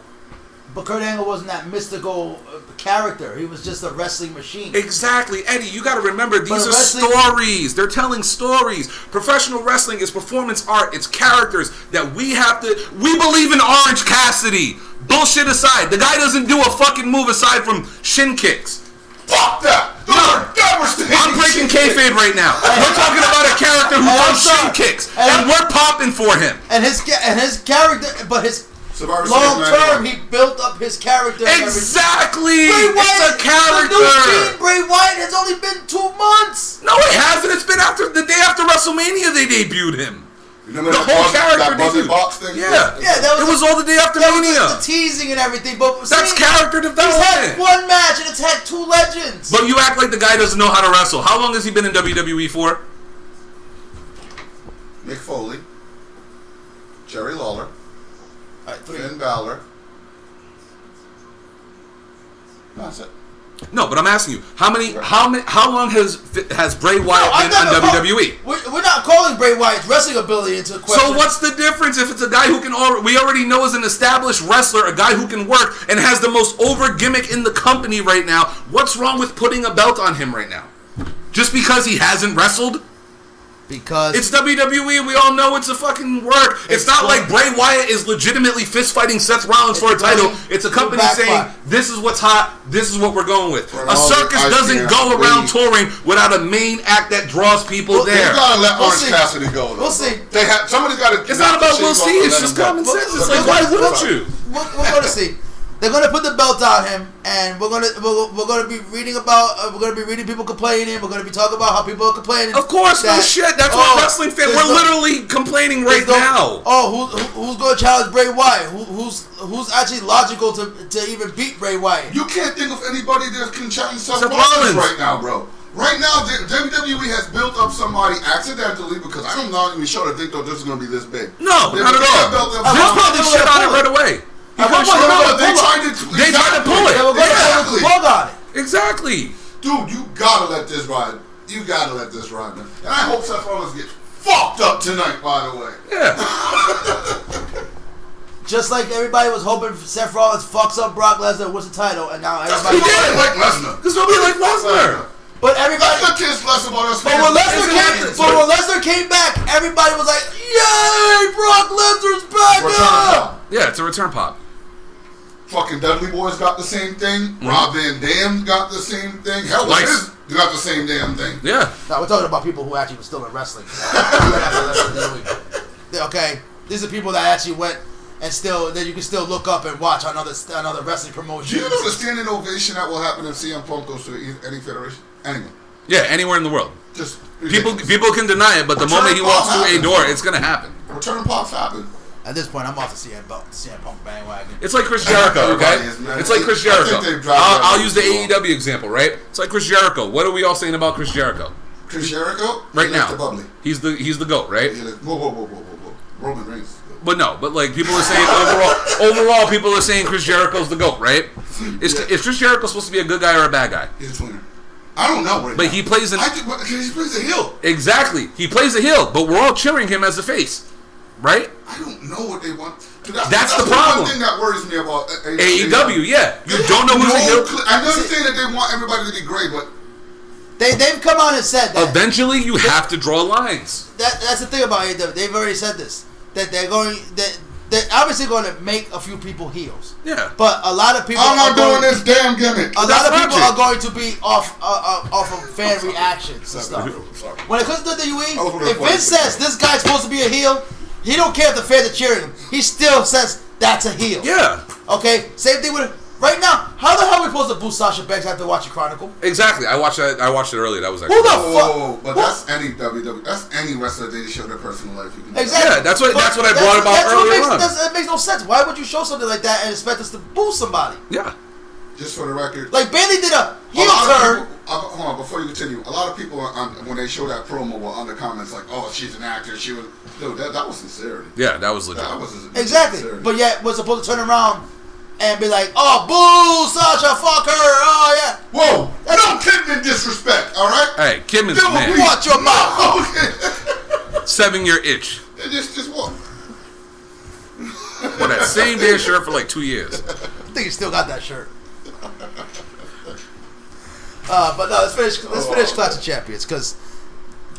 but Kurt Angle wasn't that mystical uh, character. He was just a wrestling machine. Exactly, Eddie. You got to remember these are wrestling- stories. They're telling stories. Professional wrestling is performance art. It's characters that we have to. We believe in Orange Cassidy. Bullshit aside, the guy doesn't do a fucking move aside from shin kicks. Fuck that! Those are devastating I'm breaking shit. kayfabe right now. We're talking about a character who does I'm shin kicks, And- and we're popping for him. and his and his character, but his Survivor long term, he built up his character. and. Exactly. Bray Wyatt, It's a character. The new Fiend, Bray Wyatt has only been two months. No, it hasn't. It's been after the day after WrestleMania they debuted him. Remember The that whole buzz- character that buzzing debuted. box thing? Yeah. Yeah, that was it was all the day after That was Mania. the, the teasing and everything, but That's see, character He's had development. one match and it's had two legends. But you act like the guy doesn't know how to wrestle. How long has he been in WWE for? Mick Foley, Jerry Lawler, All right, three. Finn Balor. That's it. No, but I'm asking you, how many, how many, how long has has Bray Wyatt No, been on call- WWE? We're, we're not calling Bray Wyatt's wrestling ability into question. So what's the difference if it's a guy who can al- we already know is an established wrestler, a guy who can work and has the most over gimmick in the company right now? What's wrong with putting a belt on him right now? Just because he hasn't wrestled? Because It's WWE. We all know it's a fucking work. It's, It's not going- like Bray Wyatt is legitimately fist fighting Seth Rollins for a title. It's a company saying this is what's hot. This is what we're going with. For A circus doesn't can't go around touring without a main act that draws people Well, They there. gotta let We'll Orange see. Cassidy go. Though. We'll see. They have somebody's got to. It's not about we'll see. It's just common sense. It's like why wouldn't you? We're, we're going to see. They're going to put the belt on him, and we're going to we're, we're going to be reading about uh, we're going to be reading people complaining. We're going to be talking about how people are complaining. Of course, no shit. That's oh, what wrestling fans. We're no- literally complaining right there's now. Oh, who, who, who's going to challenge Bray Wyatt? Who, who's who's actually logical to to even beat Bray Wyatt? You can't think of anybody that can challenge Seth, Seth Rollins Rollins. right now, bro. Right now, WWE has built up somebody accidentally because I'm not know even sure that they thought this was going to be this big. No, They- not at they all. have built up Vince somebody- probably shit on it right away. He At one could've point, they on were it. they pull tried to. They tried to pull it. They were going Exactly. to plug on it. Exactly. Dude, you gotta let this ride. You gotta let this ride, man. And I hope Seth Rollins gets fucked up tonight. By the way, Yeah. Just like everybody was hoping Seth Rollins fucks up Brock Lesnar with the title, and now that's everybody. nobody did. like Lesnar. Because nobody like Lesnar. But everybody. Lesnar cares less about us. But when. Lesnar came, but when Lesnar came back, everybody was like, "Yay, Brock Lesnar's back!" Return up!" pop. Yeah, it's a return pop. Fucking Dudley Boyz got the same thing. Mm-hmm. Rob Van Dam got the same thing. Hell, Twice. you got the same damn thing. Yeah. Now we're talking about people who actually were still in wrestling. okay, these are people that actually went and still that you can still look up and watch on other on other wrestling Do you know the standing ovation that will happen if CM Punk goes to e- any federation? Anyway, Yeah, anywhere in the world. just People ridiculous. people can deny it, but the moment he walks through a door, it's gonna happen. return of pops happen. At this point, I'm off the CM, Punk- CM Punk bandwagon. It's like Chris Jericho, okay? Everybody is, man. It's like Chris Jericho. I'll, I'll use the. AEW example, right? It's like Chris Jericho. What are we all saying about Chris Jericho Chris Jericho, right he now? the bubbly. He's the he's the goat, right? He like, whoa, whoa, whoa, whoa, whoa, whoa. Roman Reigns. But no, but like people are saying overall, overall people are saying Chris Jericho's the goat, right? Is, Yeah. is Chris Jericho supposed to be a good guy or a bad guy? He's a twinner. I don't know right But now. he plays an- I just, but he plays a heel. Exactly. He plays a heel, but we're all cheering him as a face, right? I don't know what they want. That's, That's the one problem. thing that worries me about AEW, yeah. You They don't know have who's a no heel. cl- I understand that they want everybody to be great, but They they've come out and said that. Eventually, you have to draw lines. that that's the thing about AEW. They've already said this that they're going that they're obviously going to make a few people heels, Yeah. but a lot of people I'm are not doing going, this damn gimmick. A lot That's of people logic. are going to be off uh, uh, off of fan reactions and stuff. When it comes to I was WWE, if Vince says this guy's supposed to be a heel, he don't care if the fans are cheering him. He still says that's a heel. Yeah. Okay. Same thing with right now. How the hell are we supposed to boost Sasha Banks after watching Chronicle? Exactly. I watched that. I watched it earlier. That was Who actually. the Whoa, fuck? whoa, whoa, but Who- that's any WWE. That's any wrestler. They show their personal life. You can Exactly. Yeah, that's what- But that's what I brought about that's what earlier makes, on. that's- That makes no sense. Why would you show something like that and expect us to boost somebody? Yeah. Just for the record. Like Bayley did a a heel lot turn. people- uh, hold on, before you continue. A lot of people, on, when they show that promo, were on the comments like, "Oh, she's an actor. She was." Dude, that, that was sincerity. Yeah. That was legit. That was Exactly. sincerity. But yet was supposed to turn around and be like, "Oh, boo, Sasha, fuck her. Oh yeah." whoa, no Kidman disrespect. All right. Hey, Kim is Give him man. Watch your mouth. Okay. Seving your itch. just, just what? With that same damn shirt for like two years. I think he still got that shirt. Uh, but no, let's finish. Let's finish Clash of Champions because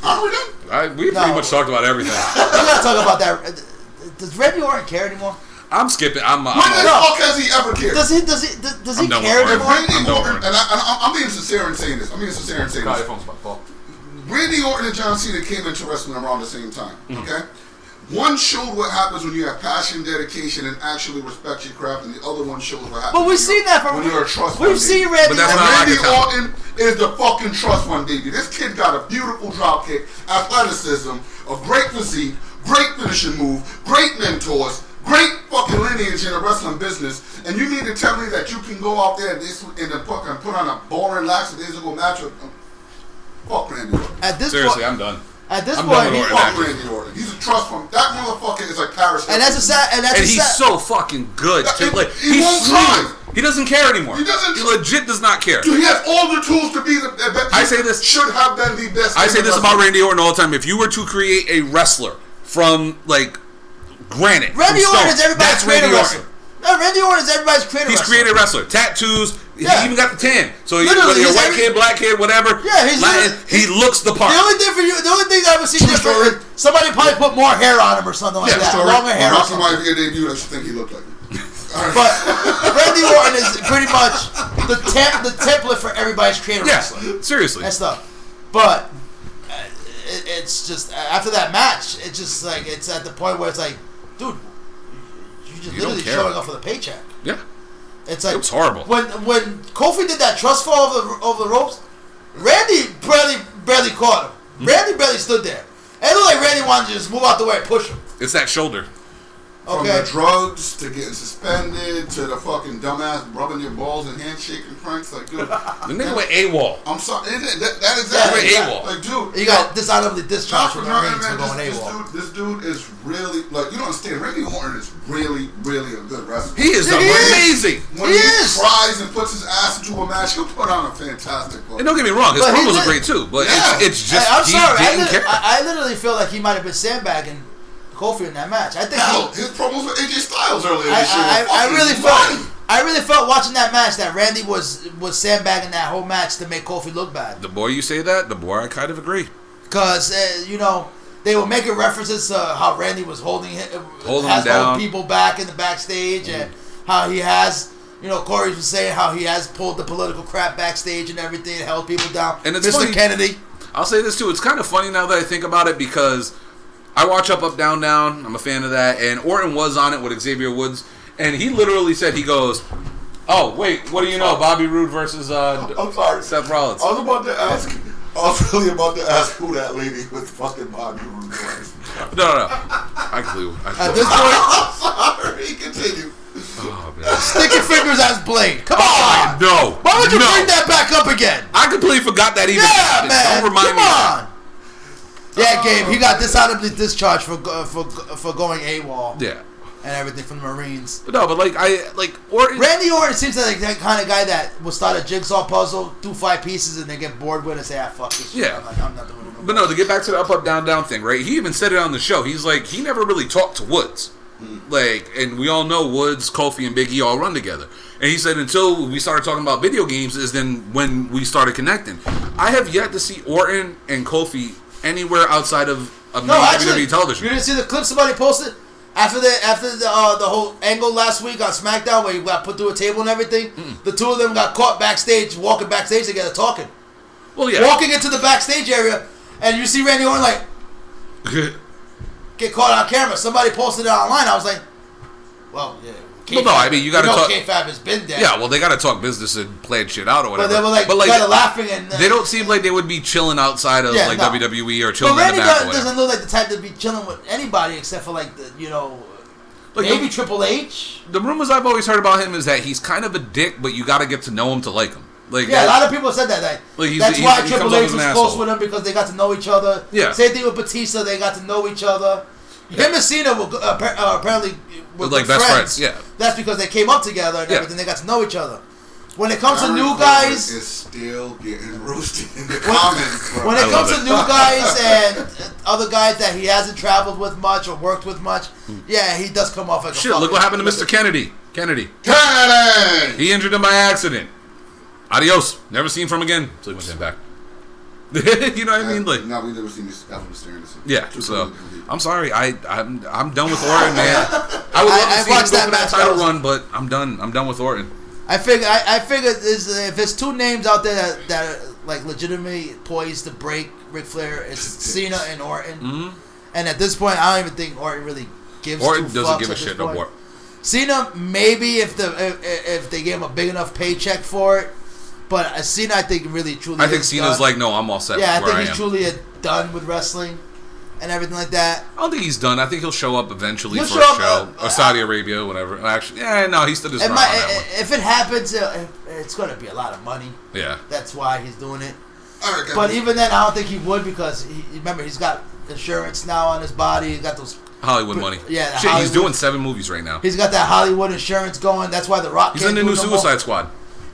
Are we done? I, we pretty much talked about everything. we gotta talk about that. Does Randy Orton care anymore? I'm skipping. I'm. uh, When I'm the fuck has he ever cared? Does he? Does he? Does, does he I'm care anymore? Randy I'm Orton, and, I, and I'm, I'm being sincere in saying this. I'm being sincere in saying God, your this. phone's about to fall. Randy Orton and John Cena came into wrestling around the same time. Mm-hmm. Okay, one showed what happens when you have passion, dedication, and actually respect your craft, and the other one shows what happens. But when we've you're- seen that from. when you're a trust We've fund seen baby. Randy. But that's And not Orton. like Randy a Orton is the fucking trust fund baby. This kid got a beautiful drop kick, athleticism, a great physique, great finishing move, great mentors, great fucking lineage in the wrestling business. And you need to tell me that you can go out there and, this, and then fucking put on a boring lackadaisical match with. Oh, fuck Randy Orton. At this Seriously, point, I'm done. At this I'm point, done with. Fuck Randy Orton. He's a trust fund. That motherfucker is like Paris. and that's a sad. And that's And a he's sad. so fucking good. Too. He- Like he he's won't smooth. try. He doesn't care anymore. He doesn't He legit does not care. Dude, he has all the tools to be the. the best. I say this- should have been the best. I say this about. Randy Orton all the time. If you were to create a wrestler from like granite, Randy Orton stone, is everybody's that's Randy wrestler. Orton. No, Randy Orton is everybody's creative He's wrestler. created wrestler. Tattoos. Yeah. He even got the tan. So he, Literally, whether you're a he's white every- kid, black kid, whatever. Yeah, he's Latin, literally- he looks the part. The only thing for you, the only thing I ever see True different story. is somebody probably put more hair on him or something like Yeah, that, Sorry, longer hair. when Or Rocky something. Debuted, I should think he looked like him. All right. But Randy Orton is pretty much the temp, the template for everybody's creative yeah, wrestler seriously. and stuff. But uh, it, it's just after that match, it's just like it's at the point where it's like, dude, you just You don't literally care. showing up for the paycheck. Yeah. It's like It was horrible. When when Kofi did that trust fall over the over the ropes, Randy barely barely caught him. Hmm. Randy barely stood there. It looked like Randy wanted to just move out the way and push him. It's that shoulder. From Okay. the drugs to getting suspended to the fucking dumbass rubbing your balls and handshaking pranks, like dude. The nigga went AWOL. I'm sorry. Isn't it? That, that exactly. Yeah, yeah. Like, dude. You got dishonorably Not discharged for from the nothing, rings for man. going This, this dude, this dude is really like you don't understand. Randy Orton is really, really a good wrestler. He is He is. amazing. when he he, is. tries and puts his ass into a match, he'll put on a fantastic. And don't get me wrong, his But he promos are great too. But Yeah. it's, it's just Hey, I'm he sorry. I, didn't lit- care. I, I literally feel like he might have been sandbagging Kofi in that match. I think Hell, he, his promos with AJ Styles earlier I, this year. I, I, I fucking really money. felt I really felt watching that match that Randy was was sandbagging that whole match to make Kofi look bad. the more you say that, the more I kind of agree. Because uh, you know they were making references to how Randy was holding him, Holding has him down. people back in the backstage, and how he has. You know, Corey was saying how he has pulled the political crap backstage and everything, and held people down. And it's Mr. funny- Kennedy. I'll say this too. It's kind of funny now that I think about it because I watch Up Up Down Down. I'm a fan of that. And Orton was on it with Xavier Woods, and he literally said he goes, "Oh wait, what do you know? Bobby Roode versus uh, I'm sorry. Seth Rollins." I was about to ask. I was really about to ask who that lady with fucking Bobby Roode was. No, no, no. I can believe. I At this point, I'm sorry. Continue. oh, man. stick your fingers as Blade. Come Oh, on. no. Why would you no. bring that back up again? I completely forgot that even Yeah, happened. man. Don't remind Come me. on. that. Yeah, Gabe, he got dishonorably discharged for for for going AWOL Yeah. and everything from the Marines. But no, but like I like Orton. Randy Orton seems like that kind of guy that will start a jigsaw puzzle, do five pieces, and then get bored with it and say, "Ah, fuck this shit." Yeah. I'm like, I'm not doing it. But no, to get back to the up, up, down, down thing, right? He even said it on the show. He's like, he never really talked to Woods. Like, and we all know Woods, Kofi, and Big E all run together. And he said until we started talking about video games is then when we started connecting. I have yet to see Orton and Kofi anywhere outside of, of No, actually, WWE television. you didn't see the clip somebody posted after the after the uh, the whole angle last week on SmackDown where you got put through a table and everything. The two of them got caught backstage, walking backstage together, talking, well, yeah. walking into the backstage area, and you see Randy Orton like get caught on camera. Somebody posted it online. I was like, well, yeah. Well, no, I mean, you gotta talk- kayfabe has been there. yeah, well, they got to talk business and plan shit out or whatever. but they were like, but kind of laughing and uh, they don't seem like they would be chilling outside of Yeah, like no. WWE or But chilling in Randy the back or doesn't, look like the type to be chilling with anybody except for like the you know Like, maybe the- Triple H. the rumors I've always heard about him is that he's kind of a dick, but you got to get to know him to like him. Like, Yeah, a lot of people said that. Like, Like, he's- that's he's- why he Triple H as was close asshole. with him because they got to know each other. Yeah. Same thing with Batista. They got to know each other. Him and Cena were uh, uh, apparently were Like best friends. friends, yeah. That's because they came up together and Yeah. everything. They got to know each other. When it comes to new Corbin guys, is still getting roasted in the comments, bro. when it love comes to it. new guys and other guys that he hasn't traveled with much or worked with much, yeah, he does come off like a shit, look what happened to Mr. Kennedy. Kennedy. Kennedy! He injured him by accident. Adios. Never seen from again. So he went back. you know what I mean? Like, no, we never seen this Mr. Anderson. yeah. So. I'm sorry. I I'm I'm done with Orton, man. I would love I- I to see him watched go that for that match. That title run, but I'm done. I'm done with Orton. I figure I, I figure is if there's two names out there that, that are like legitimately poised to break Ric Flair, it's Cena and Orton. Mhm. And at this point, I don't even think Orton really gives. Orton doesn't give a shit no more. Cena maybe if the if, if they gave him a big enough paycheck for it, but Cena I think really truly. I think is Cena's done. like, no, I'm all set. yeah, I where think I he's am. truly uh, done with wrestling and everything like that. I don't think he's done. I think he'll show up eventually He'll for show a show uh, or Saudi Arabia, whatever. Actually, yeah, no, he's still his It ground might, on that one. if it happens, uh, it's going to be a lot of money. Yeah, That's why he's doing it. All right, guys. But even then, I don't think he would because he, remember he's got insurance now on his body. He's got those. Hollywood money. yeah, the shit, he's doing seven movies right now. He's got that Hollywood insurance going. That's why the Rock. He's can't in the do new it no more. Suicide Squad.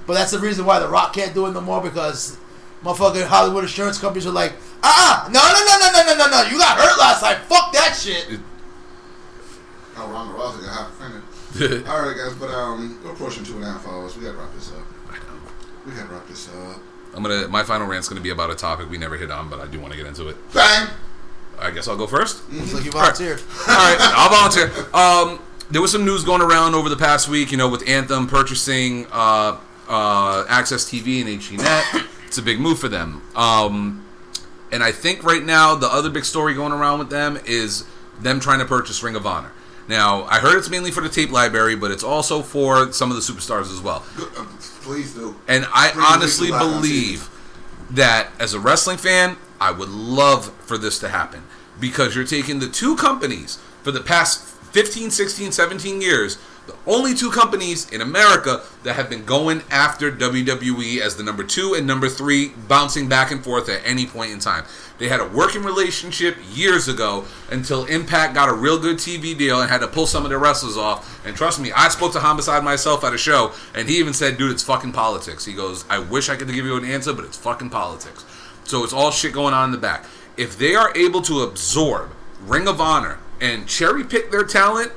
But that's the reason why the Rock can't do it no more because motherfucking Hollywood insurance companies are like, ah, no, no, no, no, no, no, no, no. You got hurt last night. Fuck that shit. Oh, Ronda Rousey got half offended. All right, guys, but um, we're approaching two and a half hours. We gotta wrap this up. We gotta wrap this up. I'm gonna. My final rant's gonna be about a topic we never hit on, but I do want to get into it. Bang! I guess I'll go first. Looks like you volunteered. All right, I'll volunteer. Um, there was some news going around over the past week, you know, with Anthem purchasing uh, uh, AXS TV and HDNet. It's a big move for them. Um, and I think right now the other big story going around with them is them trying to purchase Ring of Honor. Now, I heard it's mainly for the tape library, but it's also for some of the superstars as well. Uh, please do. And I Bring honestly people back on believe that as a wrestling fan, I would love for this to happen because you're taking the two companies for the past 15, 16, 17 years, the only two companies in America that have been going after WWE as the number two and number three, bouncing back and forth at any point in time. They had a working relationship years ago until Impact got a real good TV deal and had to pull some of their wrestlers off. And trust me, I spoke to Homicide myself at a show, and he even said, dude, it's fucking politics. He goes, I wish I could give you an answer, but it's fucking politics. So it's all shit going on in the back. If they are able to absorb Ring of Honor and cherry pick their talent,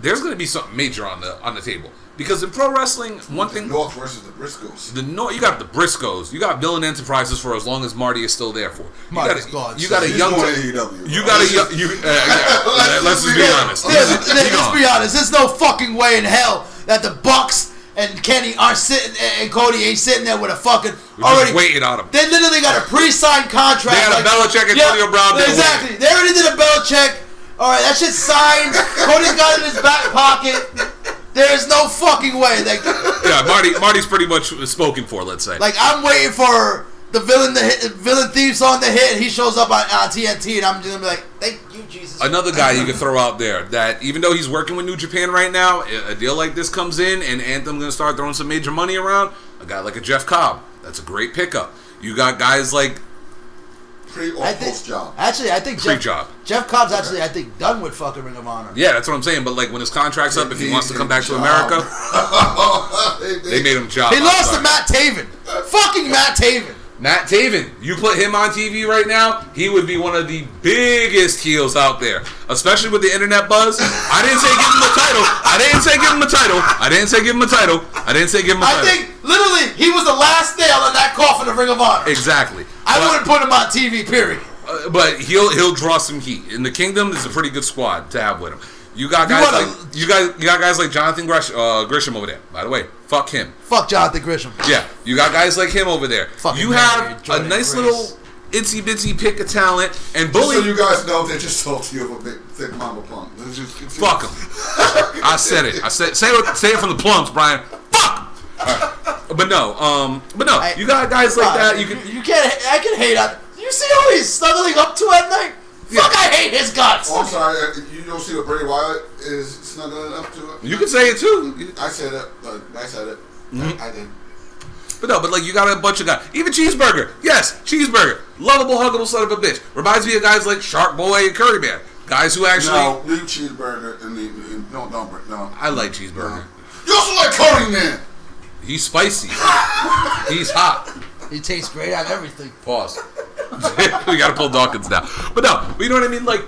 there's going to be something major on the on the table. Because in pro wrestling, one The thing North versus the Briscoes. the no, you got the Briscoes, you got Villain Enterprises for as long as Marty is still there for. You Marty's got gone, you got a He's young, going to AEW. you got a young, you, uh, yeah, let's just be honest. Let's, let's be honest. There's no fucking way in hell that the Bucks and Kenny aren't sitting and Cody ain't sitting there with a fucking We're just already. waiting on him. They literally got a pre-signed contract. They got a Belichick and Antonio Brown. Exactly. They already did a Belichick. All right, that shit's signed. Cody's got it in his back pocket. There is no fucking way. Like, Yeah, Marty. Marty's pretty much spoken for. Let's say. like I'm waiting for the villain, the hit, villain thieves on the hit, he shows up on, on TNT, and I'm just gonna be like, "Thank you, Jesus." Another guy you could throw out there that even though he's working with New Japan right now, a a deal like this comes in and Anthem gonna start throwing some major money around. A guy like a Jeff Cobb, that's a great pickup. You got guys like Pre or I think post job. actually, I think Jeff, Pre-job. Jeff Cobb's actually, I think, done with fucking Ring of Honor. Yeah, that's what I'm saying. But like when his contract's up, if he wants to come back to. America, they, they made him job. He lost to Matt Taven. Fucking Matt Taven. Matt Taven, you put him on TV right now, he would be one of the biggest heels out there, especially with the internet buzz. I didn't say give him a title. I didn't say give him a title. I didn't say give him a title. I didn't say give him a title. I think literally he was the last nail in that coffin of Ring of Honor. exactly. I But- wouldn't put him on TV. Period. Uh, but he'll he'll draw some heat. In the Kingdom, is a pretty good squad to have with him. You got You guys wanna- like you got you got guys like Jonathan Grish, uh, Gresham over there. By the way, fuck him. Fuck Jonathan Gresham. Yeah, you got guys like him over there. Fucking you married have a nice Grace. little itsy bitsy pick of talent and Just bully. so you guys know, they're just salty of a big, thick mama punk. It's just- Fuck him. I said it. I said say it, say it from the plums, Brian. Fuck. Alright. But no, um, but no, I- you got guys like Uh, that. You can you can't. I can hate on. You see who he's snuggling up to at night? Fuck! I hate his guts. Oh, I'm sorry. uh, You don't see what Bray Wyatt is snuggling up to you can say it too. I said it. Uh, I said it. Mm-hmm. I did. But no, but like you got a bunch of guys. Even Cheeseburger. Yes, Cheeseburger. Lovable, huggable son of a bitch. Reminds me of guys like Shark Boy and Curry Man. Guys who actually. no, leave cheeseburger and leave. and- No, don't. br- No. I like Cheeseburger. You also like Curry Man. He's spicy. He's hot. He tastes great on everything. Pause. we gotta pull Dawkins now. But no, but you know what I mean? Like,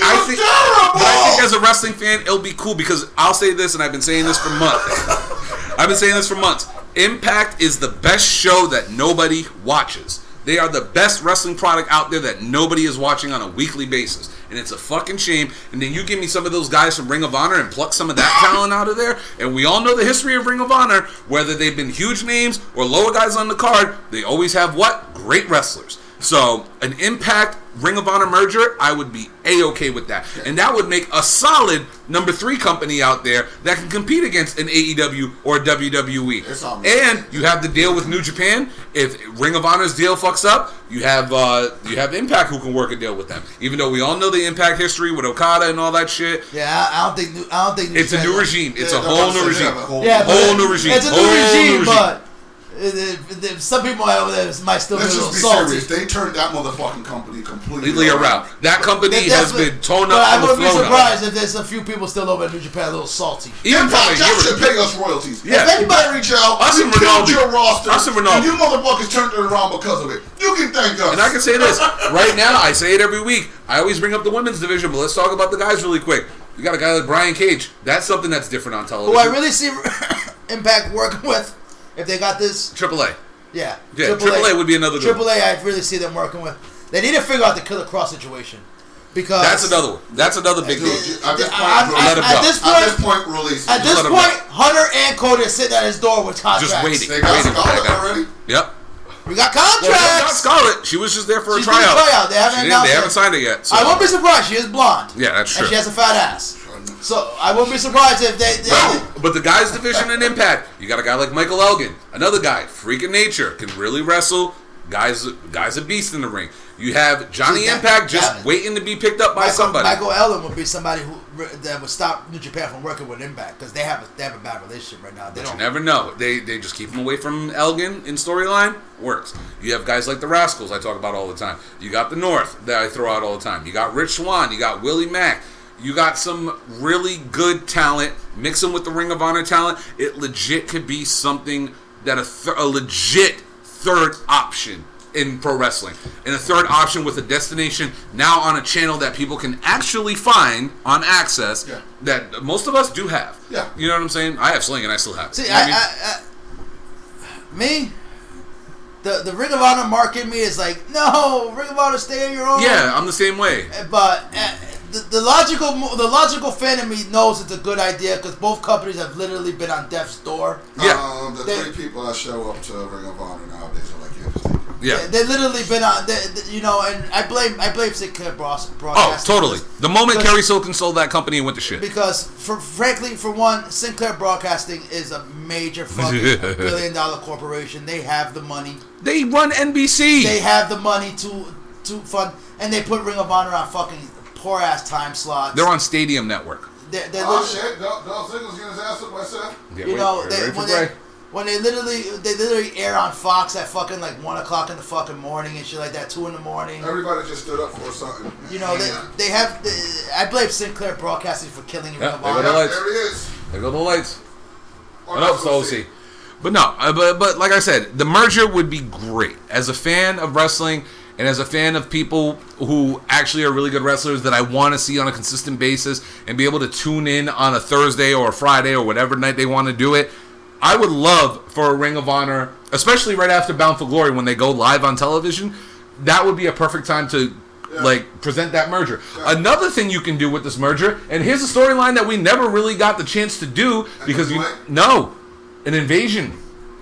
I think, terrible! I think as a wrestling fan, it'll be cool because I'll say this, and I've been saying this for months. I've been saying this for months. Impact is the best show that nobody watches. They are the best wrestling product out there that nobody is watching on a weekly basis. And it's a fucking shame. And then you give me some of those guys from Ring of Honor and pluck some of that talent out of there. And we all know the history of Ring of Honor. Whether they've been huge names or lower guys on the card, they always have what? Great wrestlers. So an Impact Ring of Honor merger, I would be a okay with that, and that would make a solid number three company out there that can compete against an AEW or WWE. And you have the deal with New Japan. If Ring of Honor's deal fucks up, you have uh, you have Impact who can work a deal with them. Even though we all know the Impact history with Okada and all that shit, Yeah, I, I don't think. New- I don't think. New it's a new regime. It's a whole new regime. yeah, whole- Yeah, Whole new regime. It's a new Whole new regime, but some people over there might still be a Let's little just be salty. serious. They turned that motherfucking company completely, Completely around. That company They has definitely- been torn but up I on wouldn't be floor. now. surprised if there's a few people still over at New Japan a little salty. Even from Impact, y'all should pay us royalties. Yeah. If anybody reach out, Us we and killed Ronaldo. your roster, Us and Ronaldo. you motherfuckers turned it around because of it. You can thank us. And I can say this right now. I say it every week. I always bring up the women's division, but let's talk about the guys really quick. You got a guy like Brian Cage. That's something that's different on television. Who I really see Impact working with, if they got this, AAA. Yeah, Yeah, Triple A would be another AAA, Triple A, I really see them working with. They need to figure out the Killer Kross situation because That's another one. That's another big Dude, deal. at this point, I- I- Let him at go. this at point, this point, release. at this point. Hunter and Cody are sitting at his door with contracts. Just waiting. they got waiting for that Scarlett already. Yep. We got Well, they got contracts. Scarlett. She was just there for She's a tryout. tryout. They haven't She They haven't signed it yet. So. I won't be surprised. She is blonde. Yeah, that's true. And she has a fat ass. So I won't be surprised if they. they, No, but the guys division and impact, you got a guy like Michael Elgin, another guy, freaking nature, can really wrestle. Guys, guys, a beast in the ring. You have Johnny that- Impact just that- waiting to be picked up by Michael, somebody. Michael Elgin would be somebody who that would stop New Japan from working with Impact because they have a, they have a bad relationship right now. They You don't. never know. They they just keep him away from Elgin in storyline. Works. You have guys like the Rascals I talk about all the time. You got the North that I throw out all the time. You got Rich Swann. You got Willie Mack. You got some really good talent. Mix them with the Ring of Honor talent. It legit could be something that a, th- a legit third option in pro wrestling. And a third option with a destination now on a channel that people can actually find on access Yeah. that most of us do have. Yeah. You know what I'm saying? I have Sling and I still have. it. See, You know what I, I, I, me, the the Ring of Honor market me is like, no, Ring of Honor, stay on your own. Yeah, I'm the same way. But uh, the, the logical mo- the logical fan in me knows it's a good idea because both companies have literally been on death's door. Yeah. Um, the They- three people that show up to Ring of Honor nowadays are like, yeah, just take it. Yeah. They, they literally been on, they, they- you know, and I blame I blame Sinclair Bros- Oh, Broadcasting. totally. The moment Cary Silkin sold that company and went to shit. Because, for frankly, for one, Sinclair Broadcasting is a major fucking billion dollar corporation. They have the money. They run NBC. They have the money to to fund, and they put Ring of Honor on fucking poor ass time slots. They're on Stadium Network. They're, they're Oh literally- shit, Dolph Dolph Ziggler's getting his ass up by Seth. Yeah, You wait- know, wait- they, ready when they, when they literally they literally air on Fox at fucking like one o'clock in the fucking morning and shit like that, two in the morning. Everybody just stood up for something. You know, they, they have. I blame Sinclair Broadcasting for killing Ring Yeah, of they go Honor. to lights. There it is. There go the lights. Or Oh, no, so see. But no, uh, but but like I said, the merger would be great. As a fan of wrestling and as a fan of people who actually are really good wrestlers that I want to see on a consistent basis and be able to tune in on a Thursday or a Friday or whatever night they want to do it, I would love for a Ring of Honor, especially right after Bound for Glory when they go live on television. That would be a perfect time to like present that merger. Another thing you can do with this merger, and here's a storyline that we never really got the chance to do because you no, an invasion.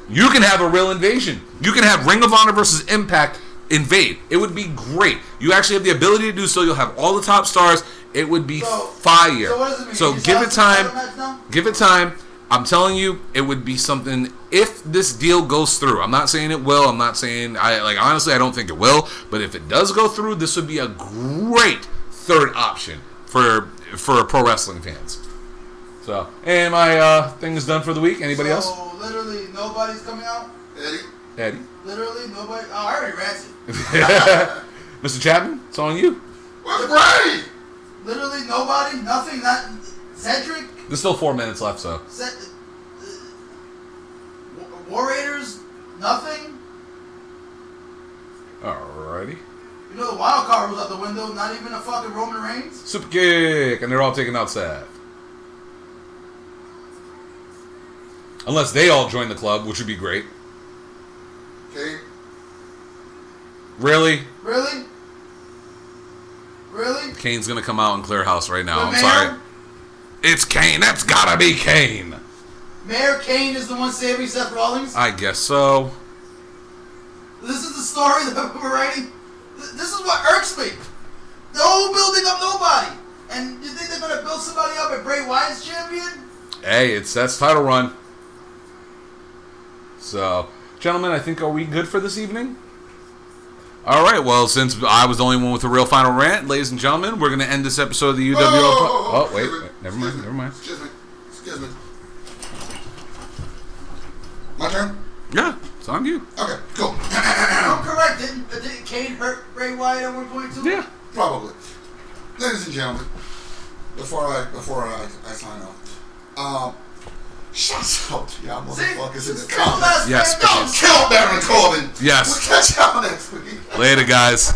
You can have a real invasion. You can have Ring of Honor versus Impact invade. It would be great. You actually have the ability to do so. You'll have all the top stars. It would be So- fire. So what does it mean? So give it time. Give it time. I'm telling you, it would be something if this deal goes through. I'm not saying it will. I'm not saying I like honestly I don't think it will, but if it does go through, this would be a great third option for for pro wrestling fans. So, and my uh, thing is done for the week. Anybody so, else? literally nobody's coming out. Eddie, Eddie, Literally nobody. Oh, I already ranted. Mr. Chapman, it's on you. where's Bray? Literally nobody. Nothing. Not Cedric. There's still four minutes left, so Ced, uh, War Raiders. Nothing. alrighty. You know the wild card was out the window. Not even a fucking Roman Reigns. Super kick, and they're all taken out sad. Unless they all join the club, which would be great. Okay. Really? Really? Really? Kane's gonna come out and clear house right now. The I'm mayor? sorry. It's Kane. That's gotta be Kane. Mayor Kane is the one saving Seth Rollins. I guess so. This is the story that we're writing. This is what irks me. No building up nobody. And you think they're gonna build somebody up at Bray Wyatt's champion? Hey, it's that's title run. So, gentlemen, I think are we good for this evening? All right. Well, since I was the only one with a real final rant, ladies and gentlemen, we're gonna end this episode of the UWO. Whoa, po- oh wait, excuse me, wait, never mind, never mind. Excuse me. Excuse me. My turn? Yeah, it's on you. Okay, cool. I'm correct. Didn't, uh, didn't Kane hurt Bray Wyatt at one point too? Yeah. Probably. Ladies and gentlemen, before I before I, I sign off, um, shut up, y'all motherfuckers in the Kill comments. last Yes, man. Don't kill Baron Corbin. Yes. We'll catch y'all next week. Later, guys.